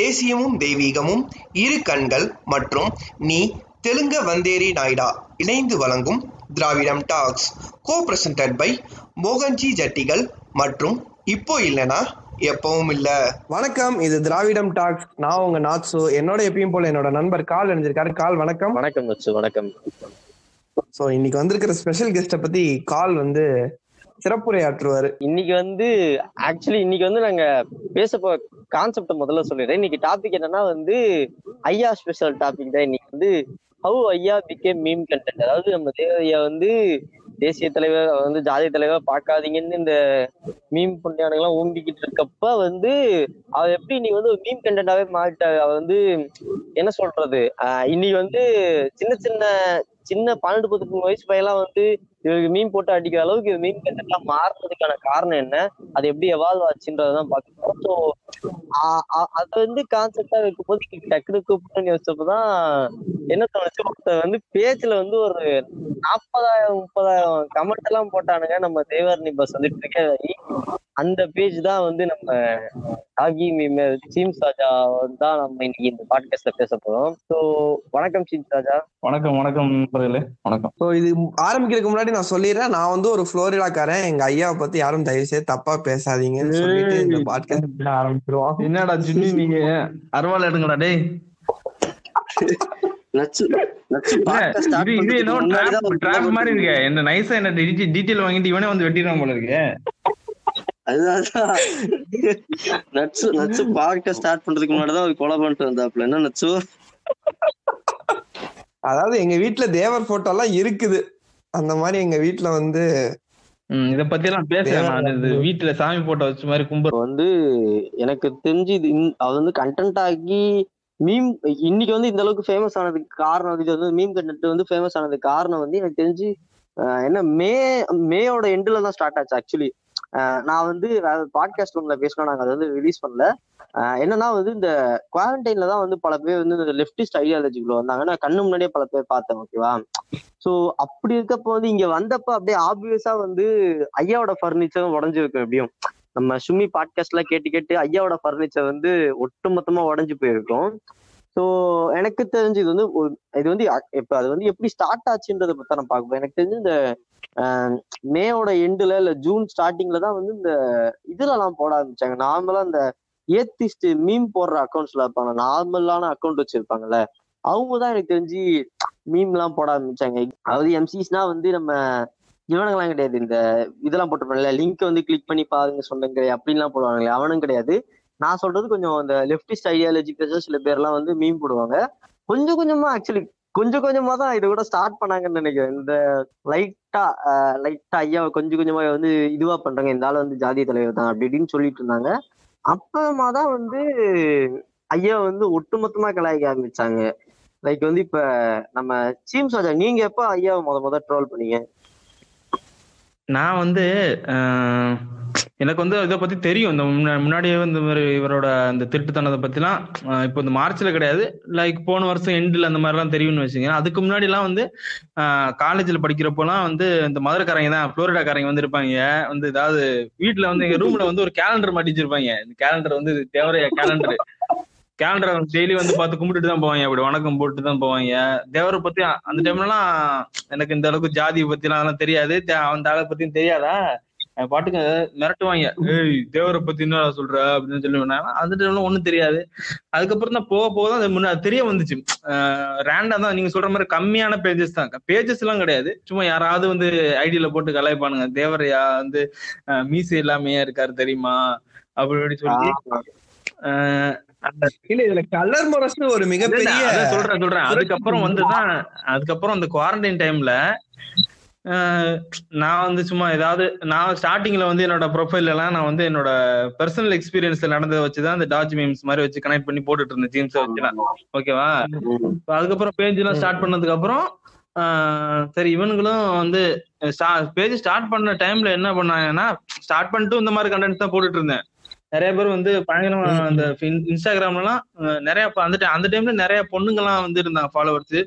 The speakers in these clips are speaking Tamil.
தேசியமும் தெய்வீகமும் இரு கண்கள் மற்றும் நீ தெலுங்க வந்தேரி நாயுடா இணைந்து வழங்கும் Dravidam talks co presented by Mohanji ஜட்டிகள் மற்றும் இப்போ இல்லைனா எப்பவும் இல்ல. வணக்கம் இது திராவிடம் டாக்ஸ். நான் உங்க நாத்சு. என்னோட எப்பயும் போல என்னோட நண்பர் கால் அணிஞ்சிருக்காரு கால் வணக்கம். வணக்கம் வச்சு வணக்கம். சோ இன்னைக்கு வந்திருக்கிற ஸ்பெஷல் கெஸ்ட பத்தி கால் வந்து சிறப்புரையாற்றுவாரு. இன்னைக்கு வந்து ஆக்சுவலி இன்னைக்கு வந்து நாங்க பேச போ கான்செப்ட் முதல்ல சொல்லிடுறேன். இன்னைக்கு டாபிக் என்னன்னா வந்து ஐயா ஸ்பெஷல் டாபிக் தான். இன்னைக்கு வந்து ஹவு ஐயா பிகே மீம் கண்டென்ட் அதாவது நம்ம தேவையா வந்து தேசிய தலைவர் வந்து ஜாதிய தலைவர் பார்க்காதீங்கன்னு இந்த மீம் புண்ணியானுங்கெல்லாம் ஊம்பிக்கிட்டு இருக்கப்ப வந்து அவர் எப்படி இன்னைக்கு வந்து ஒரு மீம் கண்டென்டாவே மாறிட்டாரு? அவர் வந்து என்ன சொல்றது? ஆஹ் இன்னைக்கு வந்து சின்ன சின்ன சின்ன பன்னெண்டு பத்து வயசு பையன்லாம் வந்து இவருக்கு மீன் போட்டு அடிக்கிற அளவுக்கு இது மீன் கண்டென்ட்லாம் மாறுறதுக்கான காரணம் என்ன? அது எப்படி எவால்வ் ஆச்சுன்றதான் பார்க்கணும். ஸோ அது வந்து கான்செப்டா வைக்கும்போது டக்குனு கூப்பிட்டு யோசிச்சப்பதான் என்ன தோணுச்சு? ஒருத்தர் வந்து பேஜ்ல வந்து ஒரு நாற்பதாயிரம் முப்பதாயிரம் கமெண்ட் எல்லாம் போட்டானுங்க. நம்ம தேவர்னி பஸ் வந்து ட்ரிகர் ஆகி அந்த பேஜ் தான் வந்து நம்ம ஆகி சீம்ஸ் ராஜா தான் நம்ம இன்னைக்கு இந்த பாட்காஸ்ட்ல பேச போறோம். ஸோ வணக்கம் சீம்ஸ் ராஜா வணக்கம் வணக்கம் வணக்கம். ஸோ இது ஆரம்பிக்கிறதுக்கு முன்னாடி நான் சொல்லிடுறேன். நான் வந்து ஒரு புளோரிடாக்காரன் எங்க ஐயாவை பத்தி யாரும் தயவு செய்து தப்பா பேசாதீங்கன்னு சொல்லிட்டு இந்த பாட்காஸ்ட் ஆரம்பிச்சிருவோம். என்னடா ஜின்னி நீங்க? அருவாள் எடுங்கடா டேய். என்ன நைஸா என்ன டீட்டெயில் வாங்கிட்டு இவனே வந்து வெட்டிடுவான் போல இருக்கு. அதுதான் நட்சு நட்சு பாட்காஸ்ட் ஸ்டார்ட் பண்றதுக்கு முன்னாடி தான் கொலை பண்ணிட்டு வந்தாப்ல என்ன நட்சு அதாவது எங்க வீட்ல தேவர் போட்டோ எல்லாம் இருக்குது. அந்த மாதிரி எங்க வீட்ல வந்து இத பத்தி எல்லாம் பேசுறேன் இது வீட்டுல சாமி போட்டோ வச்ச மாதிரி கும்பல் வந்து எனக்கு தெரிஞ்சு இது அது வந்து கண்டென்ட் ஆகி மீம் இன்னைக்கு வந்து இந்த அளவுக்கு ஃபேமஸ் ஆனதுக்கு காரணம் வந்து இது வந்து மீம் கண்டென்ட் வந்து ஃபேமஸ் ஆனதுக்கு காரணம் வந்து எனக்கு தெரிஞ்சு என்ன மே மேயோட எண்டுல தான் ஸ்டார்ட் ஆச்சு ஆக்சுவலி நான் வந்து பாட்காஸ்ட் ரூம்ல பேசணும் நாங்க அதை வந்து ரிலீஸ் பண்ணல. என்னன்னா வந்து இந்த குவாரண்டைன்ல தான் வந்து பல பேர் வந்து இந்த லெப்டிஸ்ட் ஐடியாலஜிக்குள்ள வந்தாங்க. நான் கண்ணு முன்னாடியே பல பேர் பார்த்தேன் ஓகேவா சோ அப்படி இருக்கப்போ வந்து இங்க வந்தப்ப அப்படியே ஆப்வியஸா வந்து ஐயாவோட ஃபர்னிச்சரும் உடஞ்சிருக்கும் எப்படியும். நம்ம சுமி பாட்காஸ்ட்லாம் கேட்டு கேட்டு ஐயாவோட ஃபர்னிச்சர் வந்து ஒட்டுமொத்தமா உடஞ்சு போயிருக்கும். ஸோ எனக்கு தெரிஞ்சு இது வந்து இது வந்து இப்போ இப்ப அது வந்து எப்படி ஸ்டார்ட் ஆச்சுன்றத பத்தி நான் பார்க்க எனக்கு தெரிஞ்சு இந்த மேயோட எண்டுல இல்ல ஜூன் ஸ்டார்டிங்ல தான் வந்து இந்த இதுல எல்லாம் போட ஆரம்பிச்சாங்க. நார்மலா இந்த ஏத்திஸ்ட் மீம் போடுற அக்கௌண்ட்ஸ்ல இருப்பாங்க. நார்மலான அக்கௌண்ட் வச்சிருப்பாங்கல்ல. அவங்க தான் எனக்கு தெரிஞ்சு மீம் எல்லாம் போட ஆரம்பிச்சாங்க. அதாவது எம்சிஸ்னா வந்து நம்ம இவனுங்கெல்லாம் கிடையாது. இந்த இதெல்லாம் போட்டிருப்பாங்கல்ல. லிங்க் வந்து கிளிக் பண்ணி பாருங்க சொன்னங்க அப்படின்லாம் போடுவாங்களே அவனும் கிடையாது. நான் சொல்றது கொஞ்சம் இந்த லெப்டிஸ்ட் ஐடியாலஜி பேச சில பேர்லாம் வந்து மீன் போடுவாங்க. கொஞ்சம் கொஞ்சமா ஆக்சுவலி கொஞ்சம் கொஞ்சமா தான் இது கூட ஸ்டார்ட் பண்ணாங்கன்னு நினைக்கிறேன். இந்த லைட்டா லைட்டா ஐயா கொஞ்சம் கொஞ்சமா வந்து இதுவா பண்றாங்க. இந்த ஆள் வந்து ஜாதிய தலைவர் தான் அப்படி இப்படின்னு சொல்லிட்டு இருந்தாங்க. அப்பமாதான் வந்து ஐயா வந்து ஒட்டுமொத்தமா கலாய்க்க ஆரம்பிச்சாங்க. லைக் வந்து இப்ப நம்ம சீம் சாஜா நீங்க எப்ப ஐயாவை முத முத ட்ரோல் பண்ணீங்க? நான் வந்து ஆஹ், எனக்கு வந்து இதை பத்தி தெரியும். இந்த முன்னாடியே வந்து இந்த மாதிரி இவரோட அந்த திருட்டுத்தனத்தை பத்திலாம் இப்போ இந்த மார்ச்ல கிடையாது. லைக் போன வருஷம் எண்டில் அந்த மாதிரிலாம் தெரியும்னு வச்சுங்க அதுக்கு முன்னாடி எல்லாம் வந்து காலேஜ்ல படிக்கிறப்போலாம் வந்து இந்த மதுரைக்காரங்க தான் புளோரிடாக்காரங்க வந்து இருப்பாங்க. வந்து ஏதாவது வீட்டுல வந்து எங்க ரூம்ல வந்து ஒரு கேலண்டர் மாட்டி வச்சிருப்பாங்க இந்த கேலண்டர் வந்து தேவரைய கேலண்டர் கேலண்டர் டெய்லி வந்து பார்த்து கும்பிட்டுட்டு தான் போவாங்க. அப்படி வணக்கம் போட்டு தான் போவாங்க. தேவரை பத்தி அந்த டைம்லலாம் எனக்கு இந்த அளவுக்கு ஜாதியை பத்தி அதெல்லாம் தெரியாது. தே- அந்த ஆளை பத்தியும் தெரியாதா? பாட்டுக்கு மிரட்டுவாங்க. ஏய் தேவரை பத்தி என்ன சொல்ற? அப்படின்னு சொல்லி சொன்னாங்க அந்த டைம்ல ஒண்ணும் தெரியாது. அதுக்கப்புறம் தான் போக போக தான் அது முன்ன அது தெரிய வந்துச்சு. ரேண்டா தான் நீங்க சொல்ற மாதிரி கம்மியான பேஜஸ் தான். பேஜஸ் எல்லாம் கிடையாது. சும்மா யாராவது வந்து ஐடியில போட்டு கலாய்ப்பானுங்க. தேவரையா வந்து மீசை இல்லாமையா இருக்காரு தெரியுமா? அப்படி இப்படி சொல்லி இல்ல இதுல கலர் முரசு ஒரு மிகப்பெரிய சொல்றேன் சொல்றேன். அதுக்கப்புறம் வந்துதான் அதுக்கப்புறம் அந்த குவாரண்டைன் டைம்ல நான் வந்து சும்மா ஏதாவது நான் ஸ்டார்டிங்ல வந்து என்னோட ப்ரொஃபைல் எல்லாம் நான் வந்து என்னோட பர்சனல் எக்ஸ்பீரியன்ஸ்ல நடந்ததை வச்சுதான் அந்த டாஜ் மீம்ஸ் மாதிரி வச்சு கனெக்ட் பண்ணி போட்டுட்டு இருந்தேன் ஜீம்ஸ் வச்சுலாம் ஓகேவா அதுக்கப்புறம் பேஜ் எல்லாம் ஸ்டார்ட் பண்ணதுக்கு அப்புறம் சரி இவனுங்களும் வந்து பேஜ் ஸ்டார்ட் பண்ண டைம்ல என்ன பண்ணாங்கன்னா ஸ்டார்ட் பண்ணிட்டு இந்த மாதிரி கண்டென்ட் தான் போட்டுட்டு இருந்தேன். நிறைய பேர் வந்து பயங்கரமா அந்த இன்ஸ்டாகிராம்லாம் நிறைய அந்த அந்த டைம்ல நிறைய பொண்ணுங்கலாம் வந்து இருந்தாங்க ஃபாலோவர்ஸ்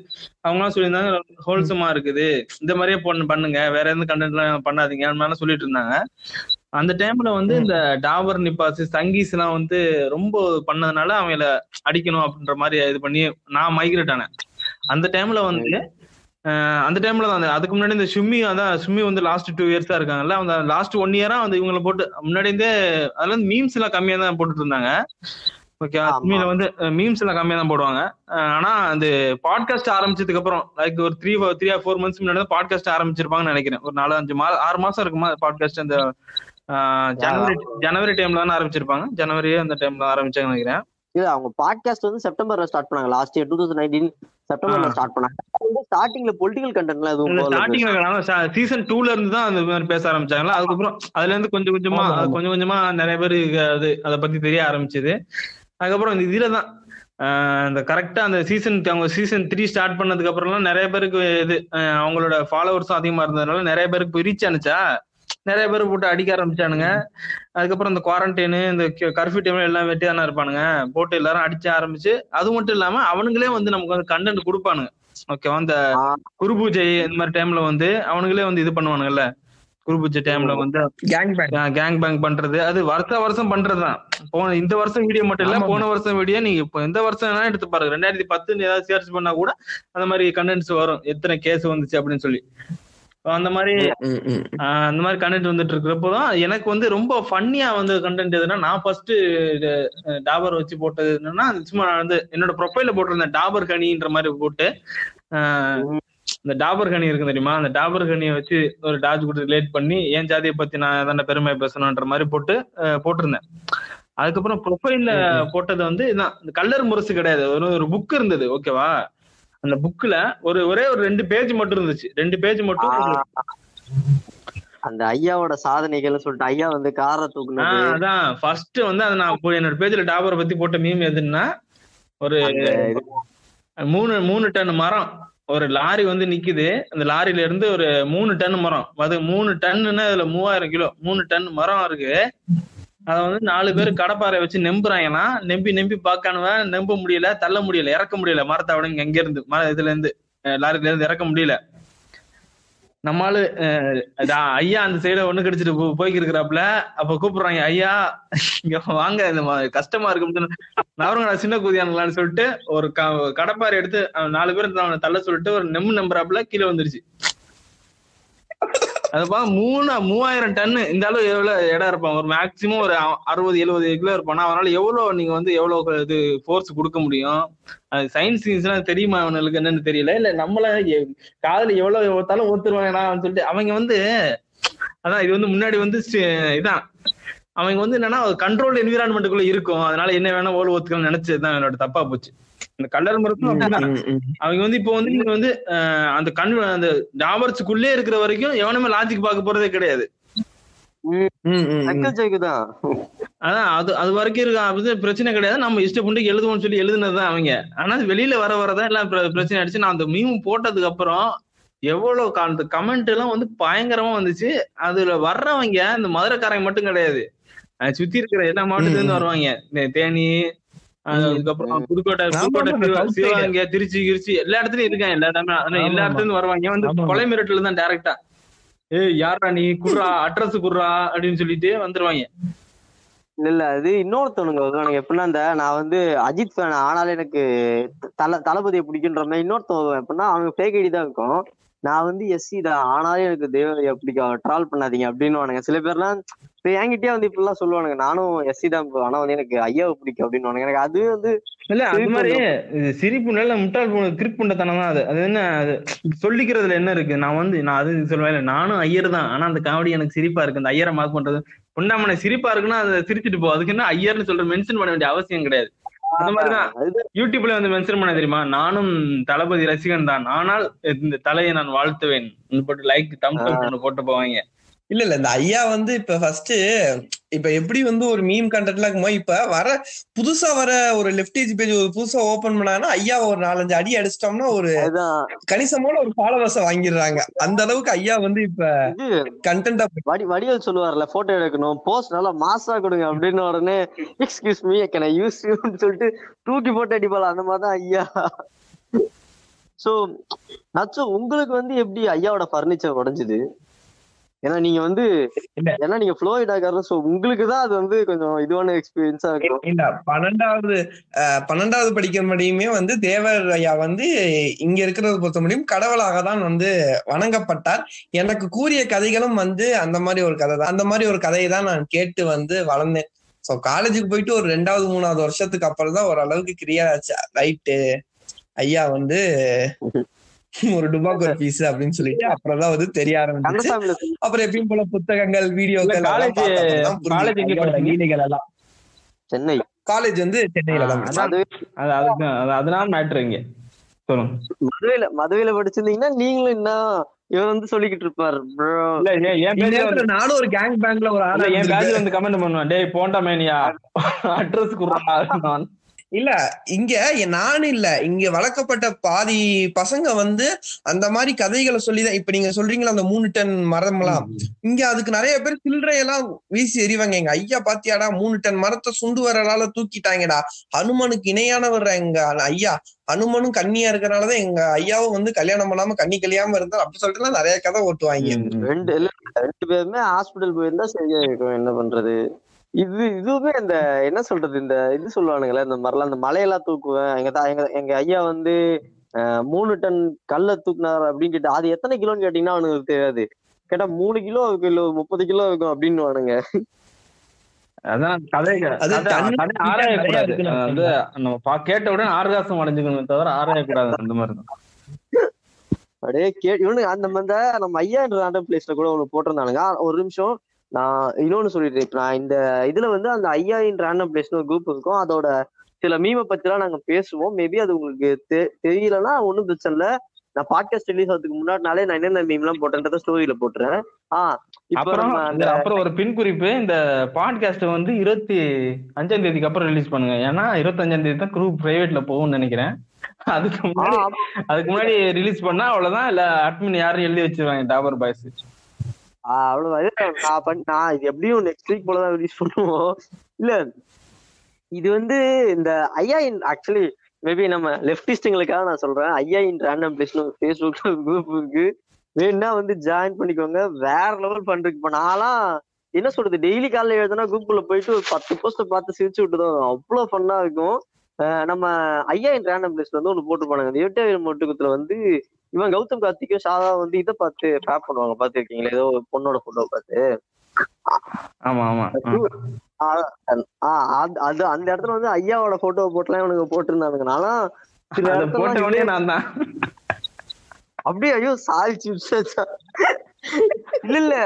அவங்க எல்லாம் சொல்லியிருந்தாங்க ஹோல்சமா இருக்குது. இந்த மாதிரியே பொண்ணு பண்ணுங்க. வேற எந்த கண்டென்ட் எல்லாம் பண்ணாதீங்க. அந்த சொல்லிட்டு இருந்தாங்க. அந்த டைம்ல வந்து இந்த டாபர் நிப்பாஸ் சங்கீஸ் எல்லாம் வந்து ரொம்ப பண்ணதுனால அவங்கள அடிக்கணும் அப்படின்ற மாதிரி இது பண்ணி நான் மைக்ரேட் ஆனேன். அந்த டைம்ல வந்து அந்த டைம்ல தான் அதுக்கு முன்னாடி இந்த சும்மி அதான் சும்மி வந்து லாஸ்ட் டூ இயர்ஸா இருக்காங்கல்ல அந்த லாஸ்ட் ஒன் இயரா வந்து இவங்கள போட்டு முன்னாடி இருந்தே அதுல வந்து மீம்ஸ் எல்லாம் கம்மியா தான் போட்டுட்டு இருந்தாங்க. ஓகே. சும்மியில வந்து மீம்ஸ் எல்லாம் கம்மியா தான் போடுவாங்க. ஆனா அந்த பாட்காஸ்ட் ஆரம்பிச்சதுக்கு அப்புறம் லைக் ஒரு three three or four months முன்னாடி பாட்காஸ்ட் ஆரம்பிச்சிருப்பாங்கன்னு நினைக்கிறேன். ஒரு நாலு அஞ்சு மாதம் ஆறு மாசம் இருக்குமா பாட்காஸ்ட் அந்த ஜனவரி ஜனவரி டைம்ல தானே ஆரம்பிச்சிருப்பாங்க. ஜனவரியே அந்த டைம்ல ஆரம்பிச்சாங்கன்னு நினைக்கிறேன். இல்ல அவங்க பாட்காஸ்ட் வந்து செப்டம்பர்ல ஸ்டார்ட் பண்ணாங்க. Last year two thousand nineteen செப்டம்பர்ல. Start பண்ணாங்க. ஸ்டார்டிங்ல பொலிட்டிக்கல் கண்டென்ட்லாம் எதுவும் ஸ்டார்டிங்ல சீசன் டூல இருந்து தான் அந்த மாதிரி பேச ஆரம்பிச்சாங்களா? அதுக்கப்புறம் அதுல இருந்து கொஞ்சம் கொஞ்சமா. கொஞ்சம் கொஞ்சமா நிறைய பேருக்கு அது அதை பத்தி தெரிய ஆரம்பிச்சது. அதுக்கப்புறம் இந்த இதுல தான் இந்த கரெக்டா அந்த சீசன் அவங்க சீசன் த்ரீ ஸ்டார்ட் பண்ணதுக்கு அப்புறம்லாம் நிறைய பேருக்கு இது அவங்களோட ஃபாலோவர்ஸும் அதிகமா இருந்ததுனால நிறைய பேருக்கு போய் ரீச் ஆனுச்சா? நிறைய பேர் போட்டு அடிக்க ஆரம்பிச்சானுங்க. அதுக்கப்புறம் இந்த குவாரண்டைனு இந்த கர்ஃபியூ டைம்ல எல்லாம் வெட்டி தானே இருப்பானுங்க. போட்டு எல்லாரும் அடிச்ச ஆரம்பிச்சு அது மட்டும் இல்லாம அவனுங்களே வந்து நமக்கு வந்து கண்டென்ட் கொடுப்பானுங்க. ஓகேவா அந்த ஆ. குரு பூஜை இந்த மாதிரி டைம்ல வந்து அவனுங்களே வந்து இது பண்ணுவானுங்கல்ல. குரு பூஜை டைம்ல வந்து கேங் பேங் கேங் பேங் பண்றது. அது வருஷ வருஷம் பண்றதுதான். போன இந்த வருஷம் வீடியோ மட்டும் இல்ல. போன வருஷம் வீடியோ நீங்க இப்போ எந்த வருஷம் வேணா எடுத்து பாருங்க. ரெண்டாயிரத்தி பத்துன்னு ஏதாவது சர்ச் பண்ணா கூட அந்த மாதிரி கண்டென்ட்ஸ் வரும். எத்தனை கேஸ் வந்துச்சு அப்படின்னு சொல்லி. அந்த மாதிரி அந்த மாதிரி கண்டென்ட் வந்துட்டு இருக்கிறப்போ தான் எனக்கு வந்து ரொம்ப ஃபன்னியா வந்து கண்டென்ட் எதுனா நான் ஃபர்ஸ்ட் டாபர் வச்சு போட்டது என்னன்னா சும்மா நான் வந்து என்னோட ப்ரொஃபைல போட்டிருந்தேன் டாபர் கனின்ற மாதிரி போட்டு இந்த டாபர் கனி இருக்கு தெரியுமா? அந்த டாபர் கனியை வச்சு ஒரு டாஜ் கூட ரிலேட் பண்ணி என் ஜாதியை பத்தி நான் தானே பெருமை பேசணுன்ற மாதிரி போட்டு போட்டிருந்தேன். அதுக்கப்புறம் ப்ரொஃபைல்ல போட்டது வந்து இதான் இந்த கல்லர் முரசு கிடையாது. ஒரு ஒரு புக் இருந்தது ஓகேவா அந்த புக்ல ஒரு ஒரே ஒரு ரெண்டு பேஜ் மட்டும் இருந்துச்சு. ரெண்டு பேஜ் மட்டும் அந்த ஐயாவோட சாதனைகள்னு சொல்லிட்டு ஐயா வந்து காரை தூக்குனது. ஆஹ் அதான். ஃபர்ஸ்ட் வந்து அதை நான் என்னோட பேஜ்ல டாபரை பத்தி போட்ட மீம் எதுன்னா ஒரு மூணு மூணு டன் மரம். ஒரு லாரி வந்து நிக்குது. அந்த லாரில இருந்து ஒரு மூணு டன் மரம். அது மூணு டன்னுன்னா அதுல மூவாயிரம் கிலோ மூணு டன் மரம் இருக்கு. அத வந்து நாலு பேர் கடப்பாறை வச்சு நெம்புறாங்கன்னா நெம்பி நெம்பி பாக்கானுவன் நம்ப முடியல தள்ள முடியல இறக்க முடியல. மரத்தை விட இங்க இருந்து மர இதுல இருந்து லாரில இருந்து இறக்க முடியல. நம்மால ஐயா அந்த சைடு ஒண்ணு கிடைச்சிட்டு போ- அப்ப கூப்பிடுறாங்க ஐயா இங்க வாங்க இந்த கஷ்டமா இருக்கு. நவரங்கடா சின்ன குதியானுங்களான்னு சொல்லிட்டு ஒரு க- கடப்பாறை எடுத்து அவன் நாலு பேர் தள்ள சொல்லிட்டு ஒரு நெம்மு நம்புறாப்புல கீழே வந்துருச்சு. அதுப்பா மூணு மூவாயிரம் டன்னு இந்த அளவு எவ்வளவு இடம் இருப்பான்? ஒரு மேக்சிமம் ஒரு அறுபது எழுபது கிலோ இருப்பான். அவனால எவ்வளவு நீங்க வந்து எவ்வளவு இது ஃபோர்ஸ் கொடுக்க முடியும்? அது சயின்ஸ் சீன்ஸ்லாம் தெரியுமா அவனுக்கு என்னன்னு தெரியல? இல்ல நம்மள காதல எவ்வளவு ஒருத்தாலும் ஒத்துருவாங்கடான்னு சொல்லிட்டு அவங்க வந்து அதான் இது வந்து முன்னாடி வந்து இதான். அவங்க வந்து என்னன்னா கண்ட்ரோல் என்விரான்மெண்ட்டுக்குள்ள இருக்கும். அதனால என்ன வேணா ஓல் ஒத்துக்கணும்னு நினைச்சதுதான் என்னோட தப்பா போச்சு. இந்த கலர் மரத்தும் அப்படிதான். அவங்க வந்து இப்போ வந்து நீங்க வந்து அந்த கண் அந்த டாபர்ஸுக்குள்ளே இருக்கிற வரைக்கும் எவனுமே லாஜிக் பார்க்க போறதே கிடையாது. அதான் அது அது வரைக்கும் இருக்க அது பிரச்சனை கிடையாது. நம்ம இஷ்டப்பட்டு எழுதுவோம்னு சொல்லி எழுதுனதுதான் அவங்க. ஆனா வெளியில வர வரதான் எல்லாம் பிர- பிரச்சனை ஆயிடுச்சு நான் அந்த மீம் போட்டதுக்கு அப்புறம் எவ்வளவு அந்த கமெண்ட் எல்லாம் வந்து பயங்கரமா வந்துச்சு. அதுல வர்றவங்க இந்த மதுரைக்காரங்க மட்டும் கிடையாது. சுத்தி இருக்கிற எல்லா மாவட்டத்துல இருந்து வருவாங்க. தேனி அதுக்கப்புறம் புதுக்கோட்டை புதுக்கோட்டை. சிவகங்கை திருச்சி கிருச்சி எல்லா இடத்துலயும் இருக்காங்க எல்லா இடமே. எல்லா ஆமா. இடத்துல இருந்து வருவாங்க வந்து. கொலை மிரட்டல் தான் டைரக்டா ஏய் யாரா நீ? குர்ரா அட்ரஸ் குர்ரா அப்படின்னு சொல்லிட்டு வந்துருவாங்க. இல்ல இல்ல அது இன்னொருத்தவனுங்க வருவானுங்க. எப்படின்னா இந்த நான் வந்து அஜித் ஃபேன் ஆனாலும் எனக்கு தல தளபதியை பிடிக்குன்ற மாதிரி இன்னொருத்தவங்க எப்படின்னா அவங்க ஃபேக் ஐடி தான் இருக்கும். நான் வந்து எஸ்சி தான். ஆனாலும் எனக்கு தேவதையை பிடிக்கும். ட்ரால் பண்ணாதீங்க அப்படின்னு சில பேர்லாம் இப்ப என்கிட்டயே வந்து இப்படிலாம் சொல்லுவானுங்க. நானும் எஸ்சி தான். ஆனா வந்து எனக்கு ஐயாவை பிடிக்கும் அப்படின்னு எனக்கு அது வந்து இல்ல அது மாதிரி சிரிப்பு நல்ல முட்டாள் போன கிரிப் பண்ணத்தனம் தான் அது. அது என்ன அது சொல்லிக்கிறதுல என்ன இருக்கு? நான் வந்து நான் அது சொல்லுவேன் இல்ல, நானும் ஐயர் தான். ஆனா அந்த காமெடி எனக்கு சிரிப்பா இருக்கு. அந்த ஐயரை மார்க் பண்றது. புண்ணாமனை சிரிப்பா இருக்குன்னா அதை சிரிச்சிட்டு போ. அதுக்கு என்ன ஐயர்னு சொல்ற மென்ஷன் பண்ண வேண்டிய அவசியம் கிடையாது. அந்த மாதிரிதான். யூடியூப்ல வந்து மென்ஷன் பண்ண தெரியுமா? நானும் தளபதி ரசிகன் தான். ஆனால் இந்த தலையை நான் வாழ்த்துவேன். போட்டு லைக் தம்ஸ் அப் போட்டு போவாங்க இல்ல இல்ல. இந்த ஐயா வந்து இப்ப ஃபர்ஸ்ட் இப்ப எப்படி வந்து ஒரு மீம் கண்டென்ட்லாம் இருக்குமோ இப்ப வர புதுசா வர ஒரு லெஃப்டேஜ் பேஜ் ஒரு புதுசா ஓபன் பண்ணாங்கன்னா ஐயா ஒரு நாலஞ்சு அடி அடிச்சிட்டோம்னா ஒரு கணிசமான ஒரு ஃபாலோவர்ஸ வாங்கிடுறாங்க. அந்த அளவுக்கு ஐயா வந்து இப்ப இது கண்டென்ட்டா வடி வடிவேல் சொல்லுவார்ல போட்டோ எடுக்கணும் போஸ்ட் நல்லா மாசா கொடுங்க அப்படின்னு உடனே excuse me can I use யூன்னு சொல்லிட்டு தூக்கி போட்டு அடிப்பாள்? அந்த மாதிரிதான் ஐயா. சோ நச்சு உங்களுக்கு வந்து எப்படி ஐயாவோட பர்னிச்சர் உடைஞ்சது? ஏன்னா நீங்க வந்து. ஏன்னா நீங்க ஃப்ளோயிட் ஆகாரு சோ உங்களுக்கு தான் அது வந்து கொஞ்சம் இதுவான எக்ஸ்பீரியன்ஸா இருக்கும். இல்ல பன்னெண்டாவது பன்னெண்டாவது படிக்கிற முடியுமே வந்து தேவர் ஐயா வந்து இங்க இருக்கிறத பொறுத்த முடியும் கடவுளாக தான் வந்து வணங்கப்பட்டார். எனக்கு கூறிய கதைகளும் வந்து அந்த மாதிரி ஒரு கதை தான். அந்த மாதிரி ஒரு கதையை தான் நான் கேட்டு வந்து வளர்ந்தேன். சோ காலேஜுக்கு போயிட்டு ஒரு ரெண்டாவது மூணாவது வருஷத்துக்கு அப்புறம் தான் ஓரளவுக்கு கிளியர் ஆச்சு. ரைட்டு ஐயா வந்து ஒரு டுபாக்கர் பீஸ் அப்படின்னு சொல்லிட்டு அப்புறம் தான் வந்து தெரிய ஆரம்பிச்சு அப்புறம் எப்பயும் போல புத்தகங்கள் வீடியோக்கள்? லீலைகள் எல்லாம் சென்னை. காலேஜ் வந்து சென்னையில தான். அதனால மேட்ரு இங்க. சொல்லுங்க. மதுரையில மதுரையில படிச்சிருந்தீங்கன்னா நீங்களும் என்ன இவர் வந்து சொல்லிக்கிட்டு இருப்பாரு நானும் ஒரு கேங் பேங்க்ல ஒரு ஆள் என். பேஜ்ல வந்து கமெண்ட் பண்ணுவான். டேய் போண்டா மேனியா? அட்ரஸ் குடுறா இல்ல இங்க நானும் இல்ல. இங்க வளர்க்கப்பட்ட பாதி பசங்க வந்து அந்த மாதிரி கதைகளை சொல்லிதான் இப்ப நீங்க சொல்றீங்களா அந்த மூணு டன் மரம்லாம்? இங்க அதுக்கு நிறைய பேர் சில்லறையெல்லாம் வீசி எறிவாங்க. எங்க ஐயா பாத்தியாடா மூணு டன் மரத்தை சுண்டு வரலால தூக்கிட்டாங்கடா. ஹனுமனுக்கு இணையானவர் எங்க ஐயா. ஹனுமனும் கன்னியா இருக்கறனாலதான் எங்க ஐயாவும் வந்து கல்யாணம் பண்ணாம கன்னி கல்யாணம் இருந்தார். அப்படி சொல்லிட்டு எல்லாம் நிறைய கதை ஓட்டுவாங்க. ரெண்டு இல்ல ரெண்டு பேருமே ஹாஸ்பிடல் போயிருந்தா சரியா இருக்கும். என்ன பண்றது? இது இதுவுமே இந்த என்ன சொல்றது இந்த இது சொல்லுவானுங்களே இந்த மாதிரிலாம் இந்த மலையெல்லாம் தூக்குவேன். எங்க தா எங்க எங்க ஐயா வந்து மூணு டன் கல்ல தூக்குனார் அப்படின்னு கேட்டு அது எத்தனை கிலோன்னு கேட்டீங்கன்னா அவனுக்கு தெரியாது. கேட்டா மூணு கிலோ கிலோ முப்பது கிலோ இருக்கும் அப்படின்னு வானுங்க அதான் கதை அது கதை தண்ணி கதை ஆராயக்கூடாது. வந்து நம்ம கேட்ட உடனே ஆர்காசம் அடைஞ்சுக்கணுமே தவிர ஆராயக்கூடாது. அந்த மாதிரி தான். அப்படியே கே இவனு அந்த அந்த நம்ம ஐயான்ற ரேண்டம் பிளேஸ்ல கூட ஒண்ணு போட்டிருந்தானுங்க. ஒரு நிமிஷம் நான் இன்னொன்னு சொல்லிட்டு நான் இந்த இதுல வந்து அந்த ஐயா இன் ரேண்டம் பிளேஸ்னு ஒரு குரூப் இருக்கும். அதோட சில மீமை பத்திலாம் நாங்க பேசுவோம். மேபி அது உங்களுக்கு தெரியலன்னா ஒண்ணும் பிரச்சனை இல்ல. நான் பாட்காஸ்ட் ரிலீஸ் ஆகிறதுக்கு முன்னாடி நாளே நான் என்னென்ன மீம் எல்லாம் போட்டேன்றத ஸ்டோரியில போட்டுறேன். ஆஹ் அப்புறம் அப்புறம் ஒரு பின் குறிப்பு. இந்த பாட்காஸ்ட் வந்து இருபத்தி அஞ்சாம் தேதிக்கு அப்புறம் ரிலீஸ் பண்ணுங்க. ஏன்னா இருபத்தஞ்சாம் தேதி தான் குரூப் பிரைவேட்ல போகும்னு நினைக்கிறேன். அதுக்கு முன்னாடி. அதுக்கு முன்னாடி ரிலீஸ் பண்ணா அவ்வளவுதான். இல்ல அட்மின் யாரும் எழுதி வச்சிருவாங்க டாபர் பாய்ஸ் அவ்வளவுதான். நான் நான் இது எப்படியும் நெக்ஸ்ட் வீக் போலதான் ரிலீஸ் பண்ணுவோம். இல்ல இது வந்து இந்த ஐயா இன் ஆக்சுவலி மேபி நம்ம லெப்டிஸ்டுங்களுக்காக நான் சொல்றேன். ஐயா இன் ரேண்டம் பிளேஸ்னு ஒரு ஃபேஸ்புக் குரூப் இருக்கு. வேணும்னா வந்து ஜாயின் பண்ணிக்கோங்க. வேற லெவல் பண்றதுக்கு இப்போ நான்லாம் என்ன சொல்றது? டெய்லி காலைல எழுதுனா குரூப்ல போயிட்டு ஒரு பத்து போஸ்ட பார்த்து சிரிச்சு விட்டுதான் அவ்வளவு ஃபன்னா இருக்கும். நம்ம ஐயா இன் ரேண்டம் பிளேஸ்ல வந்து ஒன்று போட்டு போனாங்க இந்த எட்டு வந்து இவன் கௌதம் கார்த்திக்கும் ஷாதா வந்து இதை பார்த்து பேப் பண்ணுவாங்க. பாத்துருக்கீங்களா ஏதோ பொண்ணோட போட்டோ பார்த்து. ஆமா ஆமா. அது அந்த இடத்துல வந்து ஐயாவோட போட்டோ போட்டுலாம் இவனுங்க போட்டிருந்தானுங்க. நான்லாம் சில அதை இடத்துல போட்ட உடனே நான் தான். அப்படியே ஐயோ சாரி சிப்ஸ் இல்ல இல்ல.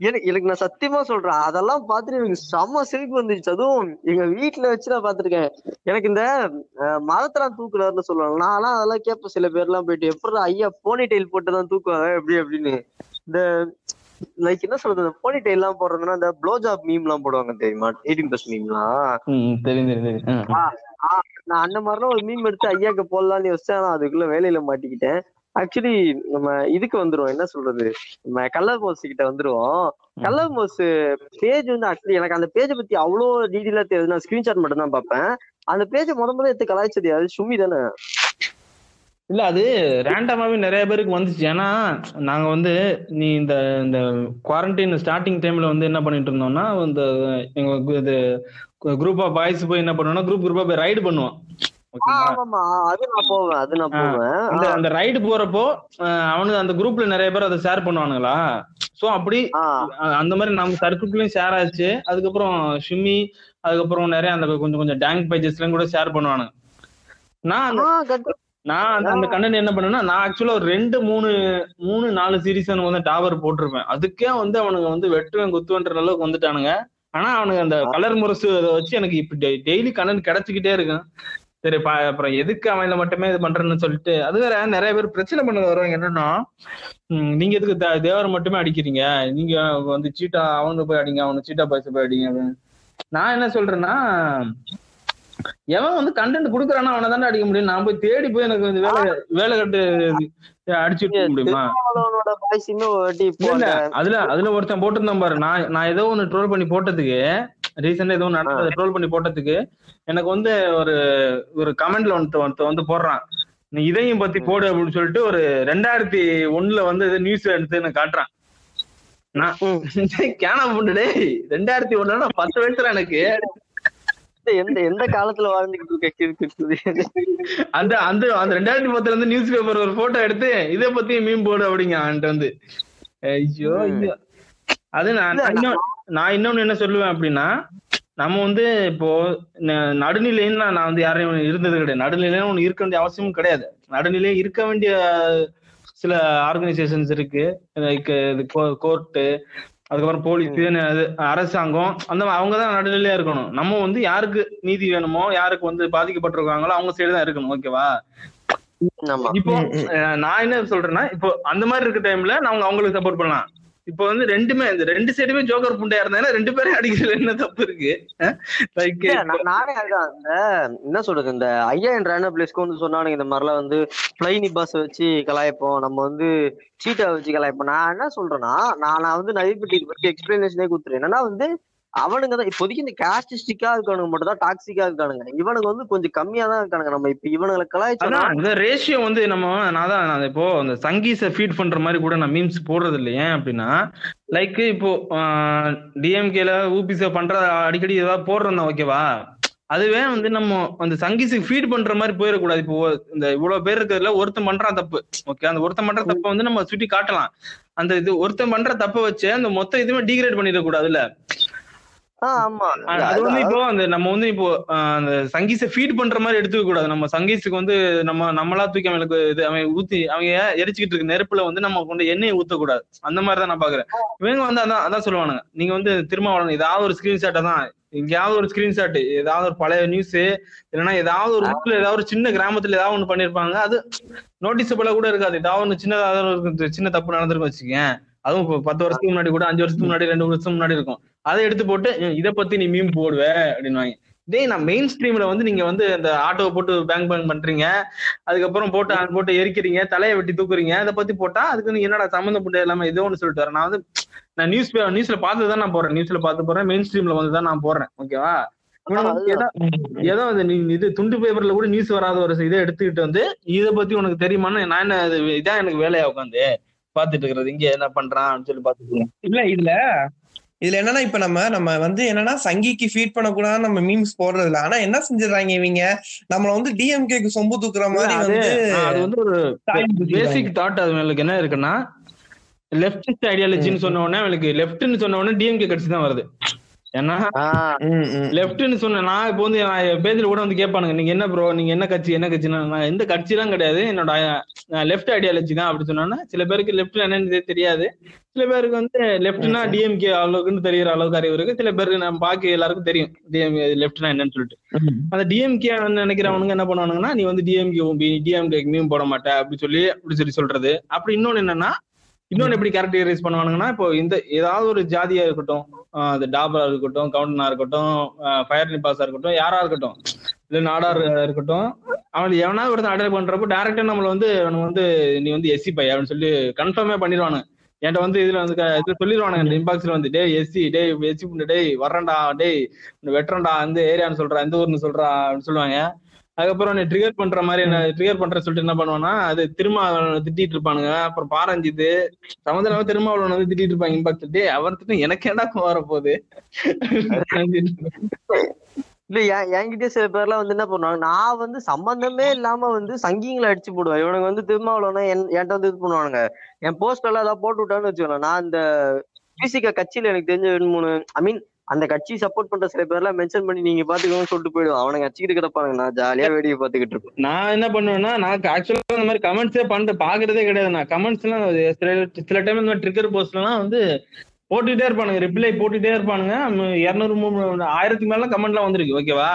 எனக்கு எனக்கு நான் சத்தியமா சொல்றேன். அதெல்லாம் பார்த்துட்டு எனக்கு செம்ம சிரிப்பு வந்துச்சு அதுவும் எங்க வீட்டுல வச்சு நான் பார்த்திருக்கேன். எனக்கு இந்த மரத்தெல்லாம் தூக்குறாருன்னு சொல்லுவாங்க. நான்லாம் அதெல்லாம் கேட்பேன். சில பேர்லாம் போயிட்டு எப்படி ஐயா போனி டெயில் போட்டு தான் தூக்குவாங்க? எப்படி அப்படின்னு. இந்த லைக் என்ன சொல்றது? போனி டெயில் எல்லாம் போடுறதுன்னா இந்த ப்ளோ ஜாப் மீம் எல்லாம் போடுவாங்க தெரியுமா? எயிட்டீன் பிளஸ் மீம்லாம் ம், தெரியும் தெரியும். நான் அந்த மாதிரிலாம் ஒரு மீம் எடுத்து ஐயாக்கு போடலாம்னு யோசிச்சேன். ஆனா அதுக்குள்ள வேலையில மாட்டிக்கிட்டேன். ஆக்சுவலி நம்ம இதுக்கு வந்துருவோம். என்ன சொல்றது? நம்ம கலர் மோஸ் கிட்ட வந்துருவோம். கலர் மோஸ் பேஜ் வந்து ஆக்சுவலி எனக்கு அந்த பேஜை பத்தி அவ்வளோ டீட்டெயிலா தெரியுது. நான் ஸ்கிரீன்ஷாட் மட்டும் தான் பார்ப்பேன். அந்த பேஜை முத முதல்ல எடுத்து கலாய்ச்சது அது சும்மி தானே? இல்ல அது ரேண்டமாவே நிறைய பேருக்கு வந்துச்சு. ஏன்னா நாங்க வந்து நீ இந்த இந்த குவாரண்டைன் ஸ்டார்டிங் டைம்ல வந்து என்ன பண்ணிட்டு இருந்தோம்னா இந்த எங்க இது குரூப் ஆஃப் பாய்ஸ் போய் என்ன பண்ணுவோம்னா குரூப் குரூப்பா போய் ரைடு பண்ணுவோம். ஆமாமா அது நான் போவேன் அது நான் ஆ, போவேன். அந்த அந்த ரைடு போறப்போ அவனுக்கு அந்த குரூப்ல நிறைய பேர் அதை ஷேர் பண்ணுவானுங்களா? சோ அப்படி அந்த மாதிரி நம்ம சர்க்கிள்லயும் ஷேர் ஆச்சு. அதுக்கப்புறம் ஷிம்மி அதுக்கப்புறம் நிறைய அந்த கொஞ்சம் கொஞ்சம் டேங்க் பேஜஸ் எல்லாம் கூட ஷேர் பண்ணுவானுங்க. நான். நான் அந்த- கண்டென்ட் என்ன பண்ணேன்னா நான் ஆக்சுவலா ஒரு ரெண்டு மூணு மூணு நாலு சீரீஸ் வந்து டாவர் போட்டிருப்பேன். அதுக்கே வந்து அவனுங்க வந்து வெட்டுவேன் குத்துவேன்ற அளவுக்கு வந்துட்டானுங்க. ஆனா அவனுங்க அந்த கலர் முரசு அதை வச்சு எனக்கு இப்ப டெய்லி கண்டென்ட் கிடைச்சிக்கிட்டே இருக்கும் சரி அப்புறம் எதுக்கு அவன் மட்டுமே இது பண்றேன்னு சொல்லிட்டு அது வேற நிறைய பேர் பிரச்சனை பண்ண வருவாங்க. என்னன்னா நீங்க எதுக்கு தேவரை மட்டுமே அடிக்கிறீங்க? நீங்க வந்து சீட்டா அவனுக்கு போய் அடிங்க அவனு சீட்டா பாய்ஸ் போய் அடிங்க. நான் என்ன சொல்றேன்னா எவன் வந்து கண்டென்ட் குடுக்குறானோ அவனை தானே அடிக்க முடியும். நான் போய் தேடி போய் எனக்கு வந்து வேலை வேலை கட்டு அடிச்சுட்டு முடியுமா? அதுல அதுல ஒருத்தன் போட்டிருந்தான் பாரு. நான் நான் ஏதோ ஒண்ணு ட்ரோல் பண்ணி போட்டதுக்கு ரீசெண்டா ஏதோ நடந்தது ட்ரோல் பண்ணி போட்டதுக்கு எனக்கு வந்து ஒரு ஒரு கமெண்ட்ல ஒருத்த ஒருத்தன் வந்து போடுறான். நீ இதையும் பத்தி போடு அப்படின்னு சொல்லிட்டு ஒரு ரெண்டாயிரத்தி ஒண்ணுல வந்து நியூஸ் எடுத்து எனக்கு காட்டுறான். கேனா புண்டு டேய் ரெண்டாயிரத்தி ஒண்ணுல நான் பத்து வயசுல எனக்கு. எந்த எந்த காலத்துல வாழ்ந்துகிட்டு இருக்க அந்த அந்த அந்த ரெண்டாயிரத்தி பத்துல இருந்து நியூஸ் பேப்பர் ஒரு போட்டோ எடுத்து இதை பத்தி மீன் போடு அப்படிங்க அவன்கிட்ட வந்து. ஐயோ ஐயோ. அது நான் நான் இன்னொன்னு- என்ன சொல்லுவேன் அப்படின்னா நம்ம வந்து இப்போ ந- நடுநிலைன்னு நான் வந்து யாரையும் இருந்தது கிடையாது. நடுநிலைன்னு ஒண்ணு இருக்க வேண்டிய அவசியமும் கிடையாது. நடுநிலை இருக்க வேண்டிய சில ஆர்கனைசேஷன்ஸ் இருக்கு. லைக் கோர்ட்டு அதுக்கப்புறம் போலீஸ் அரசாங்கம் அந்த அவங்க தான் நடுநிலையா இருக்கணும். நம்ம வந்து யாருக்கு நீதி வேணுமோ யாருக்கு வந்து பாதிக்கப்பட்டிருக்காங்களோ அவங்க சைடு தான் இருக்கணும். ஓகேவா இப்போ நான் என்ன சொல்றேன்னா இப்போ அந்த மாதிரி இருக்க டைம்ல நாங்க அவங்களுக்கு சப்போர்ட் பண்ணலாம். இப்போ வந்து ரெண்டுமே இந்த ரெண்டு சைடுமே ஜோக்கர் புண்டையா இருந்தாங்கன்னா ரெண்டு பேரும் அடிக்கிறதுல என்ன தப்பு இருக்கு? லைக் நானே அதான் இந்த என்ன சொல்றது இந்த ஐயா என்ற ரேண்டர் பிளேஸ்க்கு வந்து சொன்னானுங்க இந்த மாதிரிலாம் வந்து பிளைனி பஸ் வச்சு கலாய்ப்போம் நம்ம வந்து சீட்டா வச்சு கலாய்ப்போம். நான் என்ன சொல்றேன்னா நான் நான் வந்து இது பத்தி எக்ஸ்பிளனேஷனே கொடுத்துறேன். என்னன்னா வந்து அவனுங்க தான் இப்போதைக்கு இந்த காஸ்டிஸ்டிக்கா இருக்கானுங்க மட்டும் தான் டாக்ஸிக்கா இருக்கானுங்க. இவனுங்க வந்து கொஞ்சம் கம்மியா தான் இருக்கானுங்க. நம்ம இப்ப இவனுங்களை கலாய்ச்சோம்னா இந்த ரேஷியோ வந்து நம்ம நான் தான் நான் இப்போ அந்த சங்கீஸ ஃபீட் பண்ற மாதிரி கூட நான் மீம்ஸ் போடுறது இல்லை ஏன் அப்படின்னா லைக் இப்போ டிஎம்கேல ஊபிச பண்ற அடிக்கடி ஏதாவது போடுறோம் ஓகேவா? அதுவே வந்து நம்ம அந்த சங்கீஸுக்கு ஃபீட் பண்ற மாதிரி போயிடக்கூடாது. இப்போ இந்த இவ்வளவு பேர் இருக்கிறதுல ஒருத்தன் பண்றான் தப்பு. ஓகே அந்த ஒருத்தன் பண்ற தப்பை வந்து நம்ம சுட்டி காட்டலாம். அந்த இது ஒருத்தன் பண்ற தப்பை வச்சு அந்த மொத்த இதுவுமே டீக்ரேட் பண்ணிடக்கூடாதுல்ல. அது வந்து இப்போ அந்த நம்ம வந்து இப்போ அந்த சங்கீஸை ஃபீட் பண்ற மாதிரி எடுத்துக்க கூடாது. நம்ம சங்கீஸுக்கு வந்து நம்ம நம்மளா தூக்கி அவனுக்கு இது அவன் ஊத்தி அவங்க எரிச்சுக்கிட்டு இருக்க நெருப்புல வந்து நம்ம கொண்டு எண்ணெயை ஊத்தக்கூடாது அந்த மாதிரி தான் நான் பாக்குறேன். இவங்க வந்து அதான் அதான் சொல்லுவானுங்க. நீங்க வந்து திருமாவளவன் ஏதாவது ஒரு ஸ்கிரீன்ஷாட்டை தான் எங்கேயாவது ஒரு ஸ்கிரீன்ஷாட் ஏதாவது ஒரு பழைய நியூஸ் இல்லைன்னா ஏதாவது ஒரு ஊர்ல ஏதாவது ஒரு சின்ன கிராமத்துல ஏதாவது ஒண்ணு பண்ணிருப்பாங்க. அது நோட்டீஸபிளா கூட இருக்காது. ஏதாவது ஒண்ணு சின்னதாக சின்ன தப்பு நடந்திருக்கும் வச்சுக்கேன் அதுவும் இப்போ பத்து வருஷத்துக்கு முன்னாடி கூட அஞ்சு வருஷத்துக்கு முன்னாடி ரெண்டு வருஷம் முன்னாடி இருக்கும். அதை எடுத்து போட்டு இதை பத்தி நீ மீம் போடுவ அப்படின்னுவாங்க. டேய் நான் மெயின் ஸ்ட்ரீம்ல வந்து நீங்க வந்து அந்த ஆட்டோவை போட்டு பேங்க் பேங்க் பண்றீங்க. அதுக்கப்புறம் போட்டு போட்டு எரிக்கிறீங்க தலையை வெட்டி தூக்குறீங்க. அதை பத்தி போட்டா அதுக்கு நீ என்னடா சம்மந்தப்பட்ட எல்லாமே ஏதோ ஒன்று சொல்லிட்டு வரேன் நான் வந்து நான் நியூஸ் நியூஸ்ல பார்த்து தான் நான் போறேன். நியூஸ்ல பார்த்து போறேன். மெயின் ஸ்ட்ரீம்ல வந்து தான் நான் போடுறேன் ஓகேவா ஏதோ இது துண்டு பேப்பர்ல கூட நியூஸ் வராத ஒரு இதை எடுத்துக்கிட்டு வந்து இதை பத்தி உனக்கு தெரியுமான்னு நான் என்ன இது இதான் எனக்கு வேலையா உட்காந்து? பாத்துட்டு இருக்கிறது இங்க என்ன பண்றான் சொல்லி பாத்துட்டு இருக்கேன். இல்ல இதுல இதுல என்னன்னா இப்ப நம்ம நம்ம வந்து என்னன்னா சங்கிக்கு ஃபீட் பண்ணக்கூடாது நம்ம மீம்ஸ் போடுறது இல்ல ஆனா என்ன செஞ்சிடறாங்க இவங்க? நம்மள வந்து டிஎம்கேக்கு சொம்பு தூக்குற மாதிரி வந்து அது வந்து ஒரு பேசிக் தாட் அது மேலுக்கு. என்ன இருக்குன்னா லெப்டிஸ்ட் ஐடியாலஜின்னு சொன்ன உடனே அவளுக்கு லெஃப்ட்னு சொன்ன உடனே டிஎம்கே கட்சி தான் வருது. ஏன்னா சொன்ன நான் இப்போ வந்து பேஜ்ல கூட வந்து கேட்பானுங்க நீங்க என்ன ப்ரோ நீங்க என்ன கட்சி என்ன கட்சினா நான் எந்த கட்சிலாம் கிடையாது. என்னோட லெஃப்ட் ஐடியாலஜி தான் அப்படி சொன்னோன்னா சில பேருக்கு லெஃப்ட் என்னன்னு தெரியாது. சில பேருக்கு வந்து லெஃப்ட்னா டிஎம்கே அளவுக்குன்னு தெரியற அளவுக்கு அறிவு இருக்கு. சில பேருக்கு நம்ம பாக்கி எல்லாருக்கும் தெரியும் டிஎம்கே லெஃப்ட்னா என்னன்னு சொல்லிட்டு. அந்த டிஎம்கே நினைக்கிறவனுங்க என்ன பண்ணுவானுங்கன்னா நீ வந்து டிஎம்கே டிஎம்கே மீன் போட மாட்ட அப்படி சொல்லி அப்படி சொல்லி சொல்றது. அப்படி இன்னொன்னு என்னன்னா இன்னொன்னு எப்படி கேரக்டரைஸ் பண்ணுவானுங்கன்னா இப்போ இந்த ஏதாவது ஒரு ஜாதியா இருக்கட்டும் அது டாபரா இருக்கட்டும் கவுண்டனா இருக்கட்டும் ஃபயர் நிபாஸா இருக்கட்டும் யாரா இருக்கட்டும். இல்ல நாடார் இருக்கட்டும். அவன் எவனாவது ஒருத்தன் அடையர் பண்றப்போ டேரக்டா நம்மள வந்து அவனுக்கு வந்து நீ வந்து எஸ்சி பை அப்படின்னு சொல்லி கன்ஃபார்மே பண்ணிடுவானுங்க என்கிட்ட வந்து இதுல வந்து இதுல சொல்லிடுவானுங்க இந்த இன்பாக்ஸ்ல வந்து டே எஸ்சி டே எஸ்சி புண்டு டே வர்றண்டா டேய் வெட்டுறண்டா அந்த ஏரியான்னு சொல்றா இந்த ஊர்னு சொல்றா அப்படின்னு சொல்லுவாங்க. அதுக்கப்புறம் நீ ட்ரிகர் பண்ற மாதிரி என்ன ட்ரிகர் பண்ற சொல்லிட்டு என்ன பண்ணுவானா அது திரும்ப அவனை திட்டிட்டு இருப்பானுங்க. அப்புறம் பாரஞ்சித்து சமுதிரம் திரும்ப அவளை வந்து திட்டிட்டு இருப்பாங்க. இம்பாக்ட். டே அவர் திட்டம் எனக்கு என்ன வர போகுது இல்ல என் என்கிட்ட சில பேர்லாம் வந்து என்ன பண்ணுவாங்க நான் வந்து சம்பந்தமே இல்லாம வந்து சங்கிங்களை அடிச்சு போடுவேன். இவனுங்க வந்து திருமாவளவனா என் என்கிட்ட வந்து இது பண்ணுவானுங்க. என் போஸ்ட் எல்லாம் ஏதாவது போட்டு விட்டான்னு வச்சுக்கோங்க நான் இந்த பிசிக கட்சியில எனக்கு தெரிஞ்ச ரெண்டு மூணு ஐ மீன் அந்த கட்சி சப்போர்ட் பண்ற சில பேர்லாம் மென்ஷன் பண்ணி நீங்க பாத்துக்கோங்கன்னு சொல்லிட்டு போயிடுவான் அவனை கட்சிக்கிட்டு கிடப்பாங்க நான் ஜாலியா வேடிக்கை பாத்துக்கிட்டு இருப்பேன் நான் என்ன பண்ணுவேன்னா நான் ஆக்சுவலா இந்த மாதிரி கமெண்ட்ஸே பண்ணிட்டு பாக்குறதே கிடையாது. நான் கமெண்ட்ஸ் எல்லாம் சில சில டைம் இந்த மாதிரி ட்ரிகர் போஸ்ட்லாம் வந்து போட்டுட்டே இருப்பானுங்க. ரிப்ளை போட்டுட்டே இருப்பானுங்க. இருநூறு ஆயிரத்துக்கு மேல கமெண்ட்லாம் வந்திருக்கு ஓகேவா